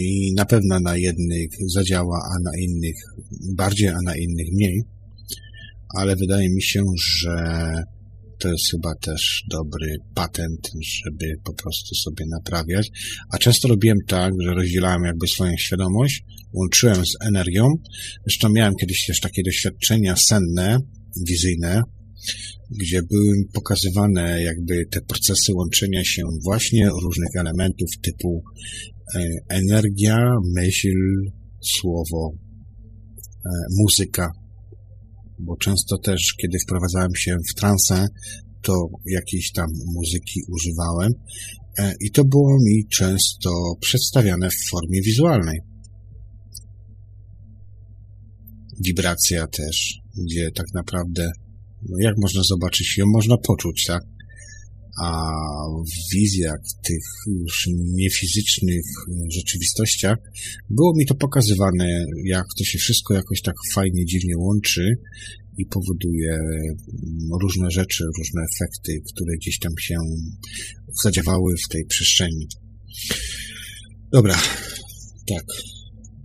Speaker 1: I na pewno na jednych zadziała, a na innych bardziej, a na innych mniej. Ale wydaje mi się, że to jest chyba też dobry patent, żeby po prostu sobie naprawiać. A często robiłem tak, że rozdzielałem jakby swoją świadomość, łączyłem z energią. Zresztą miałem kiedyś też takie doświadczenia senne, wizyjne, gdzie były pokazywane jakby te procesy łączenia się właśnie różnych elementów typu e, energia, myśl, słowo, e, muzyka, bo często też, kiedy wprowadzałem się w trasę, to jakiejś tam muzyki używałem e, i to było mi często przedstawiane w formie wizualnej. Wibracja też, gdzie tak naprawdę, no jak można zobaczyć, ją można poczuć, tak? A w wizjach, tych już niefizycznych rzeczywistościach, było mi to pokazywane, jak to się wszystko jakoś tak fajnie, dziwnie łączy i powoduje różne rzeczy, różne efekty, które gdzieś tam się zadziawały w tej przestrzeni. Dobra, tak.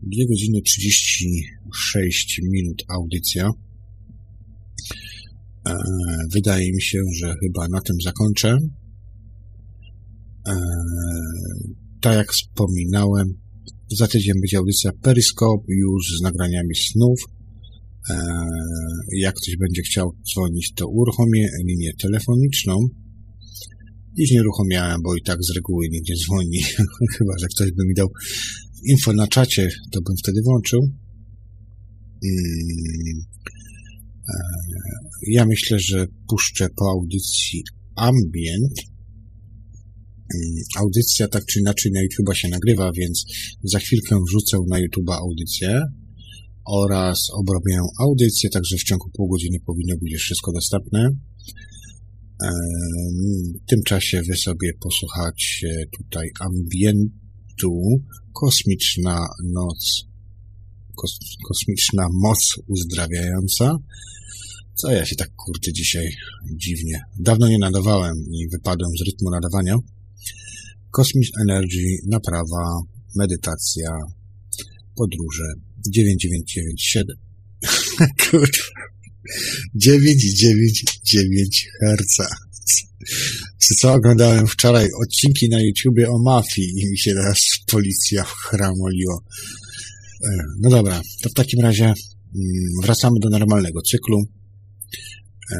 Speaker 1: Dwie godziny 36 minut audycja. E, wydaje mi się, że chyba na tym zakończę. E, tak jak wspominałem, za tydzień będzie audycja Periscope już z nagraniami snów. E, jak ktoś będzie chciał dzwonić, to uruchomię linię telefoniczną. Dziś nie uruchomiałem, bo i tak z reguły nikt nie dzwoni. Chyba, że ktoś by mi dał info na czacie, to bym wtedy włączył. E, ja myślę, że puszczę po audycji ambient. Mm, audycja tak czy inaczej na YouTube się nagrywa, więc za chwilkę wrzucę na YouTube audycję oraz obrobię audycję, także w ciągu pół godziny powinno być już wszystko dostępne. E, w tym czasie wy sobie posłuchacie tutaj ambientu Kosmiczna Noc kosmiczna moc uzdrawiająca. Co ja się tak kurczę dzisiaj dziwnie. Dawno nie nadawałem i wypadłem z rytmu nadawania. Cosmic Energy, naprawa, medytacja, podróże 9997. Kurwa. 999 Hz. Czy co oglądałem wczoraj odcinki na YouTubie o mafii i mi się teraz policja chramoliło. E, no dobra, to w takim razie mm, wracamy do normalnego cyklu. e,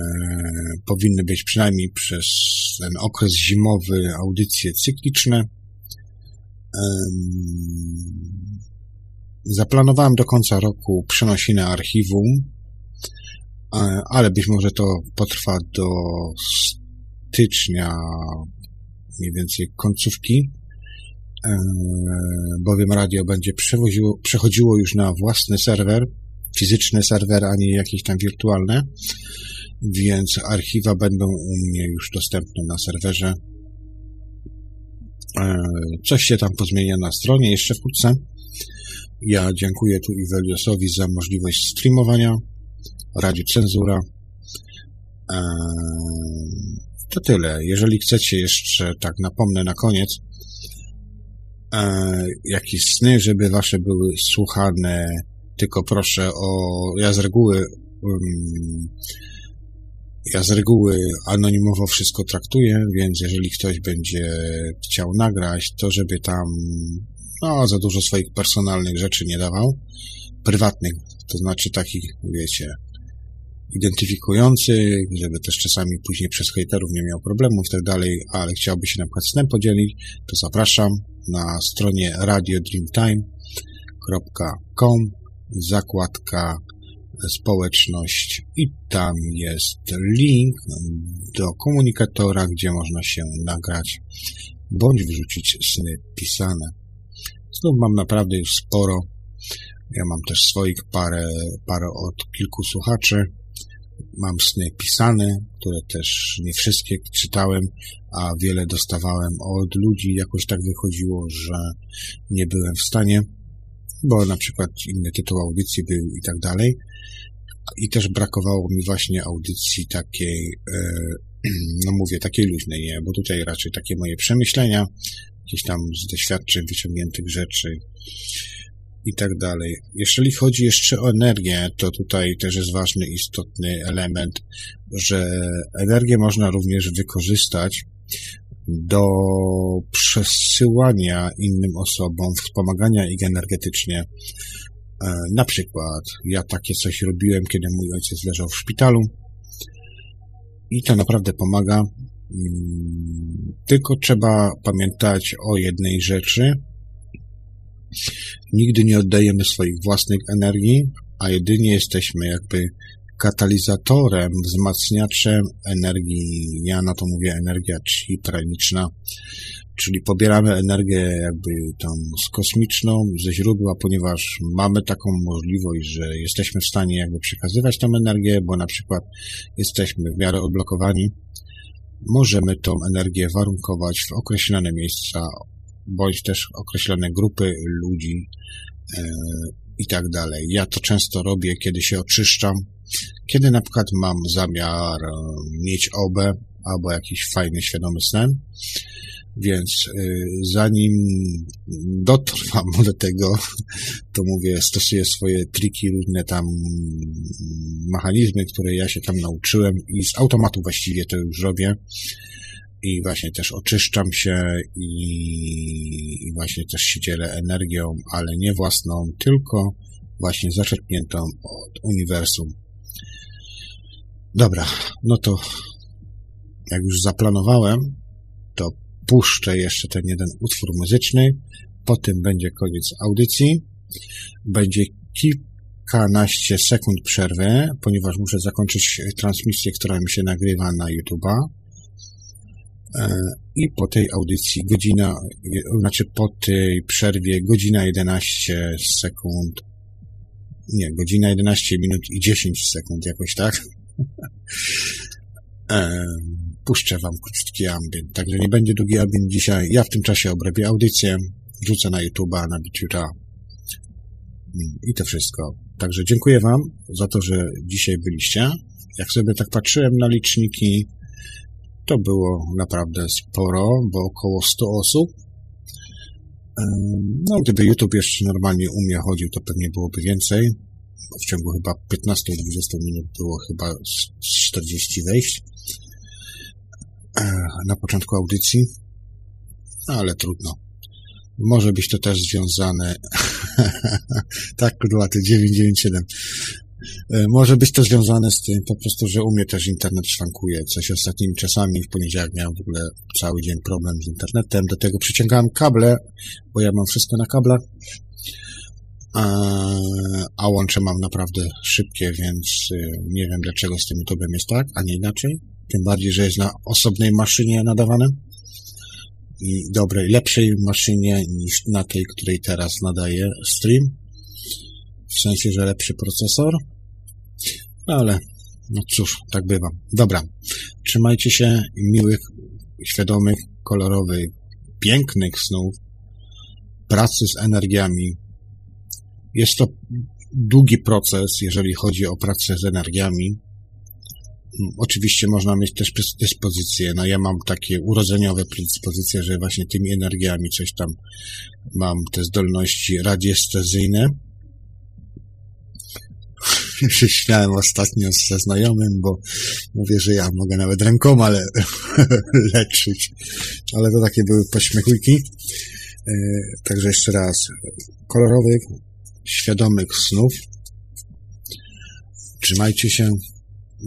Speaker 1: powinny być przynajmniej przez ten okres zimowy audycje cykliczne. E, zaplanowałem do końca roku przenosinę archiwum, ale być może to potrwa do stycznia, mniej więcej końcówki, bowiem radio będzie przechodziło już na własny serwer, fizyczny serwer, a nie jakieś tam wirtualne, więc archiwa będą u mnie już dostępne na serwerze. E, coś się tam pozmienia na stronie jeszcze wkrótce. Ja dziękuję tu Iweliosowi za możliwość streamowania, Radziu Cenzura. To tyle. Jeżeli chcecie jeszcze, tak napomnę na koniec, jakieś sny, żeby wasze były słuchane, tylko proszę o, ja z reguły, um, ja z reguły anonimowo wszystko traktuję, więc jeżeli ktoś będzie chciał nagrać, to żeby tam, no, za dużo swoich personalnych rzeczy nie dawał, prywatnych, to znaczy takich, wiecie, identyfikujący, żeby też czasami później przez hejterów nie miał problemów i tak dalej, ale chciałby się na przykład snem podzielić, to zapraszam na stronie radiodreamtime.com zakładka społeczność i tam jest link do komunikatora, gdzie można się nagrać bądź wrzucić sny pisane. Znów mam naprawdę już sporo. Ja mam też swoich parę, parę od kilku słuchaczy mam sny pisane, które też nie wszystkie czytałem, a wiele dostawałem od ludzi. Jakoś tak wychodziło, że nie byłem w stanie, bo na przykład inny tytuł audycji był i tak dalej. I też brakowało mi właśnie audycji takiej, e, no mówię, takiej luźnej, nie? bo tutaj raczej takie moje przemyślenia, jakieś tam z doświadczeń wyciągniętych rzeczy, i tak dalej. Jeżeli chodzi jeszcze o energię, to tutaj też jest ważny, istotny element, że energię można również wykorzystać do przesyłania innym osobom, wspomagania ich energetycznie. E, na przykład ja takie coś robiłem, kiedy mój ojciec leżał w szpitalu i to naprawdę pomaga. Mm, tylko trzeba pamiętać o jednej rzeczy, Nigdy nie oddajemy swoich własnych energii, a jedynie jesteśmy jakby katalizatorem, wzmacniaczem energii, ja na to mówię energia chi praniczna, czyli pobieramy energię jakby tą z kosmiczną, ze źródła, ponieważ mamy taką możliwość, że jesteśmy w stanie jakby przekazywać tą energię, bo na przykład jesteśmy w miarę odblokowani, możemy tą energię warunkować w określone miejsca bądź też określone grupy ludzi e, i tak dalej. Ja to często robię, kiedy się oczyszczam, kiedy na przykład mam zamiar e, mieć obę albo jakiś fajny, świadomy sen, więc y, zanim dotrwam do tego, to mówię, stosuję swoje triki, różne tam mechanizmy, które ja się tam nauczyłem i z automatu właściwie to już robię i właśnie też oczyszczam się i, właśnie też się dzielę energią, ale nie własną, tylko właśnie zaczerpniętą od uniwersum. Dobra, no to jak już zaplanowałem, to puszczę jeszcze ten jeden utwór muzyczny, potem będzie koniec audycji, będzie kilkanaście sekund przerwy, ponieważ muszę zakończyć transmisję, która mi się nagrywa na YouTube'a i po tej audycji godzina, znaczy po tej przerwie godzina 11 sekund, nie, godzina 11 minut i 10 sekund, jakoś tak. E, puszczę wam krótki ambient, także nie będzie długi ambient dzisiaj. Ja w tym czasie obrabię audycję, wrzucę na YouTube'a, na BitChuta i to wszystko. Także dziękuję wam za to, że dzisiaj byliście. Jak sobie tak patrzyłem na liczniki, to było naprawdę sporo, bo około 100 osób. No, gdyby YouTube jeszcze normalnie u mnie chodził, to pewnie byłoby więcej. W ciągu chyba 15-20 minut było chyba 40 wejść na początku audycji. No, ale trudno. Może być to też związane. tak, kurwa, 997. E, może być to związane z tym po prostu, że u mnie też internet szwankuje. Coś ostatnimi czasami w poniedziałek miałem w ogóle cały dzień problem z internetem. Do tego przyciągałem kable, bo ja mam wszystko na kablach. A, a łącze mam naprawdę szybkie, więc e, nie wiem dlaczego z tym YouTube'em jest tak, a nie inaczej. Tym bardziej, że jest na osobnej maszynie nadawane i dobrej, lepszej maszynie niż na tej, której teraz nadaje stream. W sensie, że lepszy procesor. No ale, no cóż, tak bywa. Dobra, trzymajcie się miłych, świadomych, kolorowych, pięknych snów, pracy z energiami. Jest to długi proces, jeżeli chodzi o pracę z energiami. Oczywiście można mieć też predyspozycje. No ja mam takie urodzeniowe predyspozycje, że właśnie tymi energiami coś tam mam te zdolności radiestezyjne. się śmiałem ostatnio ze znajomym, bo mówię, że ja mogę nawet rękoma ale leczyć. Ale to takie były pośmiechujki. E, także jeszcze raz. Kolorowych, świadomych snów. Trzymajcie się.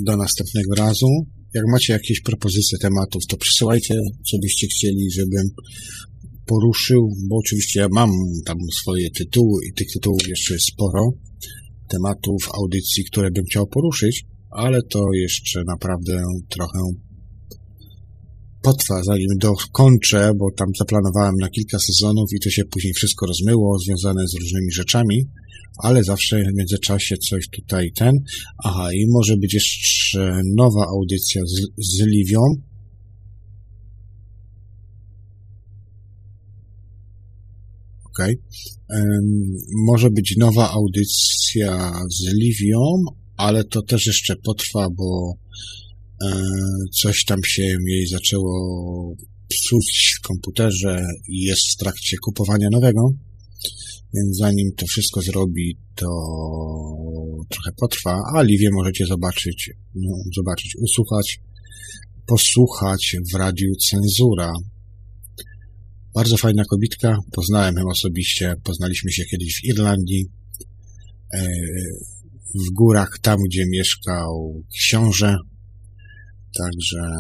Speaker 1: Do następnego razu. Jak macie jakieś propozycje tematów, to przysyłajcie, co byście chcieli, żebym poruszył, bo oczywiście ja mam tam swoje tytuły i tych tytułów jeszcze jest sporo tematów audycji, które bym chciał poruszyć, ale to jeszcze naprawdę trochę potrwa, zanim dokończę, bo tam zaplanowałem na kilka sezonów i to się później wszystko rozmyło, związane z różnymi rzeczami, ale zawsze w międzyczasie coś tutaj ten. Aha, i może być jeszcze nowa audycja z, z Liwią. Okay. może być nowa audycja z Liwią, ale to też jeszcze potrwa, bo e, coś tam się jej zaczęło psuć w komputerze i jest w trakcie kupowania nowego. Więc zanim to wszystko zrobi, to trochę potrwa, a Livię możecie zobaczyć, no, zobaczyć, usłuchać, posłuchać w radiu Cenzura. Bardzo fajna kobitka, poznałem ją osobiście, poznaliśmy się kiedyś w Irlandii, e, w górach, tam gdzie mieszkał książę, także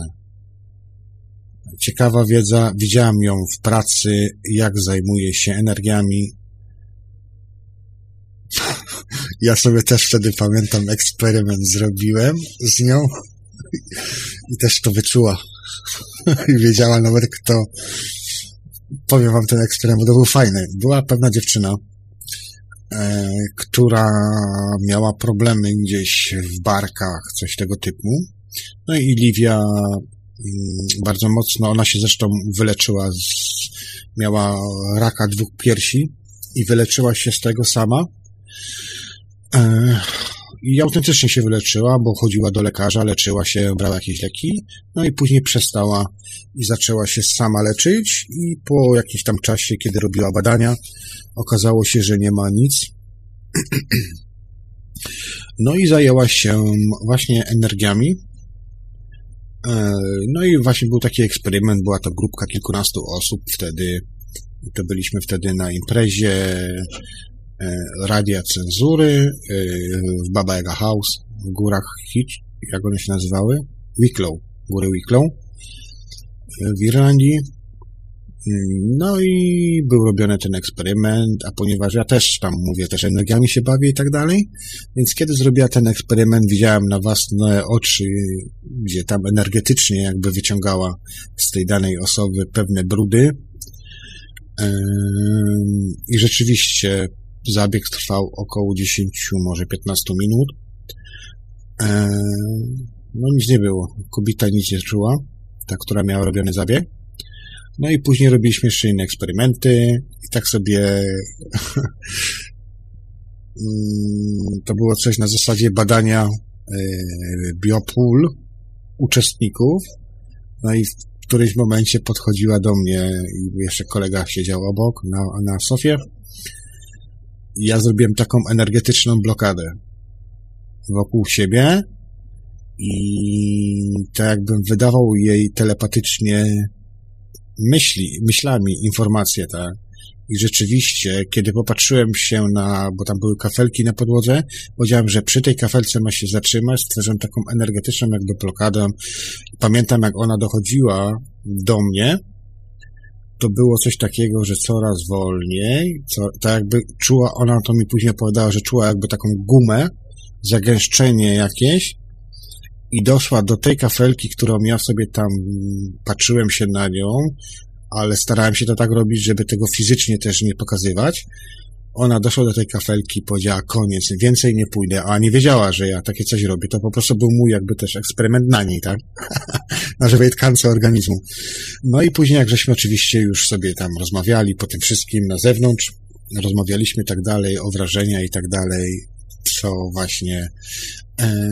Speaker 1: ciekawa wiedza, widziałem ją w pracy, jak zajmuje się energiami ja sobie też wtedy pamiętam eksperyment zrobiłem z nią i też to wyczuła. I wiedziała nawet kto. Powiem wam ten eksperyment, bo to był fajny. Była pewna dziewczyna, e, która miała problemy gdzieś w barkach, coś tego typu. No i Livia mm, bardzo mocno, ona się zresztą wyleczyła, z, miała raka dwóch piersi i wyleczyła się z tego sama E, I autentycznie się wyleczyła, bo chodziła do lekarza, leczyła się, brała jakieś leki, no i później przestała i zaczęła się sama leczyć. I po jakimś tam czasie, kiedy robiła badania, okazało się, że nie ma nic. No i zajęła się właśnie energiami. E, no i właśnie był taki eksperyment, była to grupka kilkunastu osób. Wtedy, to byliśmy wtedy na imprezie radia cenzury e, w Baba Yaga House w górach Hitch, jak one się nazywały? Wicklow, góry Wicklow e, w Irlandii. No i był robiony ten eksperyment, a ponieważ ja też tam mówię, też energiami się bawię i tak dalej, więc kiedy zrobiła ten eksperyment, widziałem na własne oczy, gdzie tam energetycznie jakby wyciągała z tej danej osoby pewne brudy. I rzeczywiście Zabieg trwał około 10, może 15 minut. E, no nic nie było. Kobieta nic nie czuła, ta, która miała robiony zabieg. No i później robiliśmy jeszcze inne eksperymenty i tak sobie mm, to było coś na zasadzie badania e, biopól uczestników. No i w którymś momencie podchodziła do mnie i jeszcze kolega siedział obok na, na sofie ja zrobiłem taką energetyczną blokadę wokół siebie i tak jakbym wydawał jej telepatycznie myśli, myślami informacje, tak. I rzeczywiście, kiedy popatrzyłem się na, bo tam były kafelki na podłodze, powiedziałem, że przy tej kafelce ma się zatrzymać, stworzyłem taką energetyczną jakby blokadę. Pamiętam, jak ona dochodziła do mnie, to było coś takiego, że coraz wolniej, co, tak jakby czuła, ona to mi później opowiadała, że czuła jakby taką gumę, zagęszczenie jakieś i doszła do tej kafelki, którą ja sobie tam patrzyłem się na nią, ale starałem się to tak robić, żeby tego fizycznie też nie pokazywać. Ona doszła do tej kafelki i powiedziała, koniec, więcej nie pójdę, a nie wiedziała, że ja takie coś robię. To po prostu był mój jakby też eksperyment na niej, tak? na żywej tkance organizmu. No i później, jak żeśmy oczywiście już sobie tam rozmawiali po tym wszystkim na zewnątrz, rozmawialiśmy tak dalej o wrażenia i tak dalej, co właśnie e,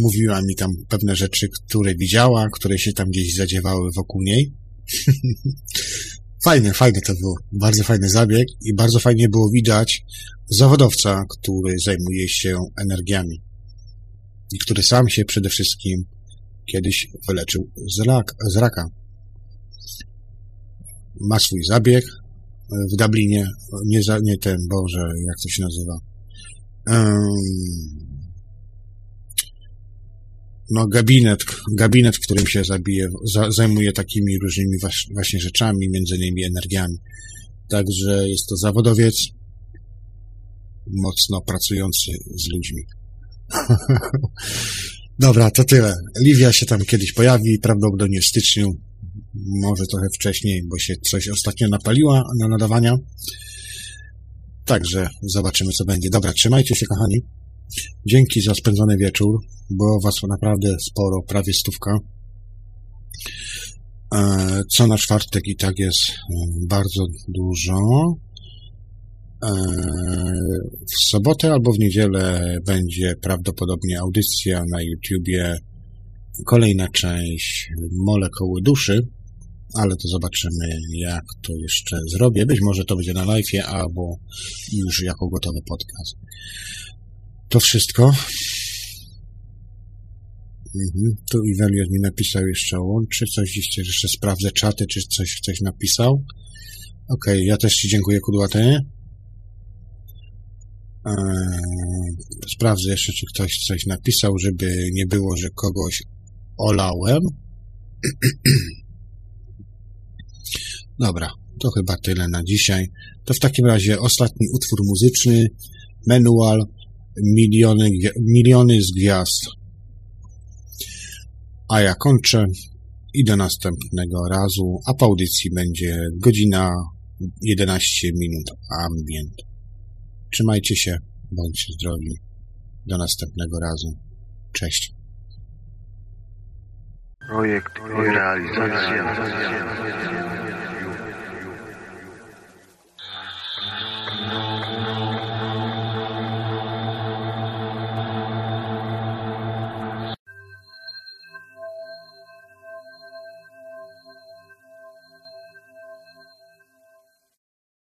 Speaker 1: mówiła mi tam pewne rzeczy, które widziała, które się tam gdzieś zadziewały wokół niej. fajne, fajne to było. Bardzo fajny zabieg i bardzo fajnie było widać zawodowca, który zajmuje się energiami i który sam się przede wszystkim kiedyś wyleczył z, rak, z raka. Ma swój zabieg w Dublinie, nie, za, nie ten, Boże, jak to się nazywa. Um, no, gabinet, gabinet, w którym się zabije, za, zajmuje takimi różnymi właśnie rzeczami, między innymi energiami. Także jest to zawodowiec mocno pracujący z ludźmi. Dobra, to tyle. Livia się tam kiedyś pojawi, prawdopodobnie w styczniu, może trochę wcześniej, bo się coś ostatnio napaliła na nadawania. Także zobaczymy, co będzie. Dobra, trzymajcie się, kochani. Dzięki za spędzony wieczór. Było was naprawdę sporo, prawie stówka. E, co na czwartek i tak jest e, bardzo dużo. E, w sobotę albo w niedzielę będzie prawdopodobnie audycja na YouTubie, kolejna część Molekuły Duszy, ale to zobaczymy, jak to jeszcze zrobię. Być może to będzie na live, albo już jako gotowy podcast. To wszystko. Mhm. Tu Iwelios mi napisał jeszcze łączy, coś gdzieś jeszcze sprawdzę czaty, czy coś coś napisał. Okay, ja też Ci dziękuję, Kudłaty. Eee, sprawdzę jeszcze, czy ktoś coś napisał, żeby nie było, że kogoś olałem. Dobra, to chyba tyle na dzisiaj. To w takim razie ostatni utwór muzyczny, manual, miliony, miliony z gwiazd. A ja kończę i do następnego razu, a po audycji będzie godzina 11 minut ambient. Trzymajcie się, bądźcie zdrowi. Do następnego razu. Cześć. Projekt i realizacja.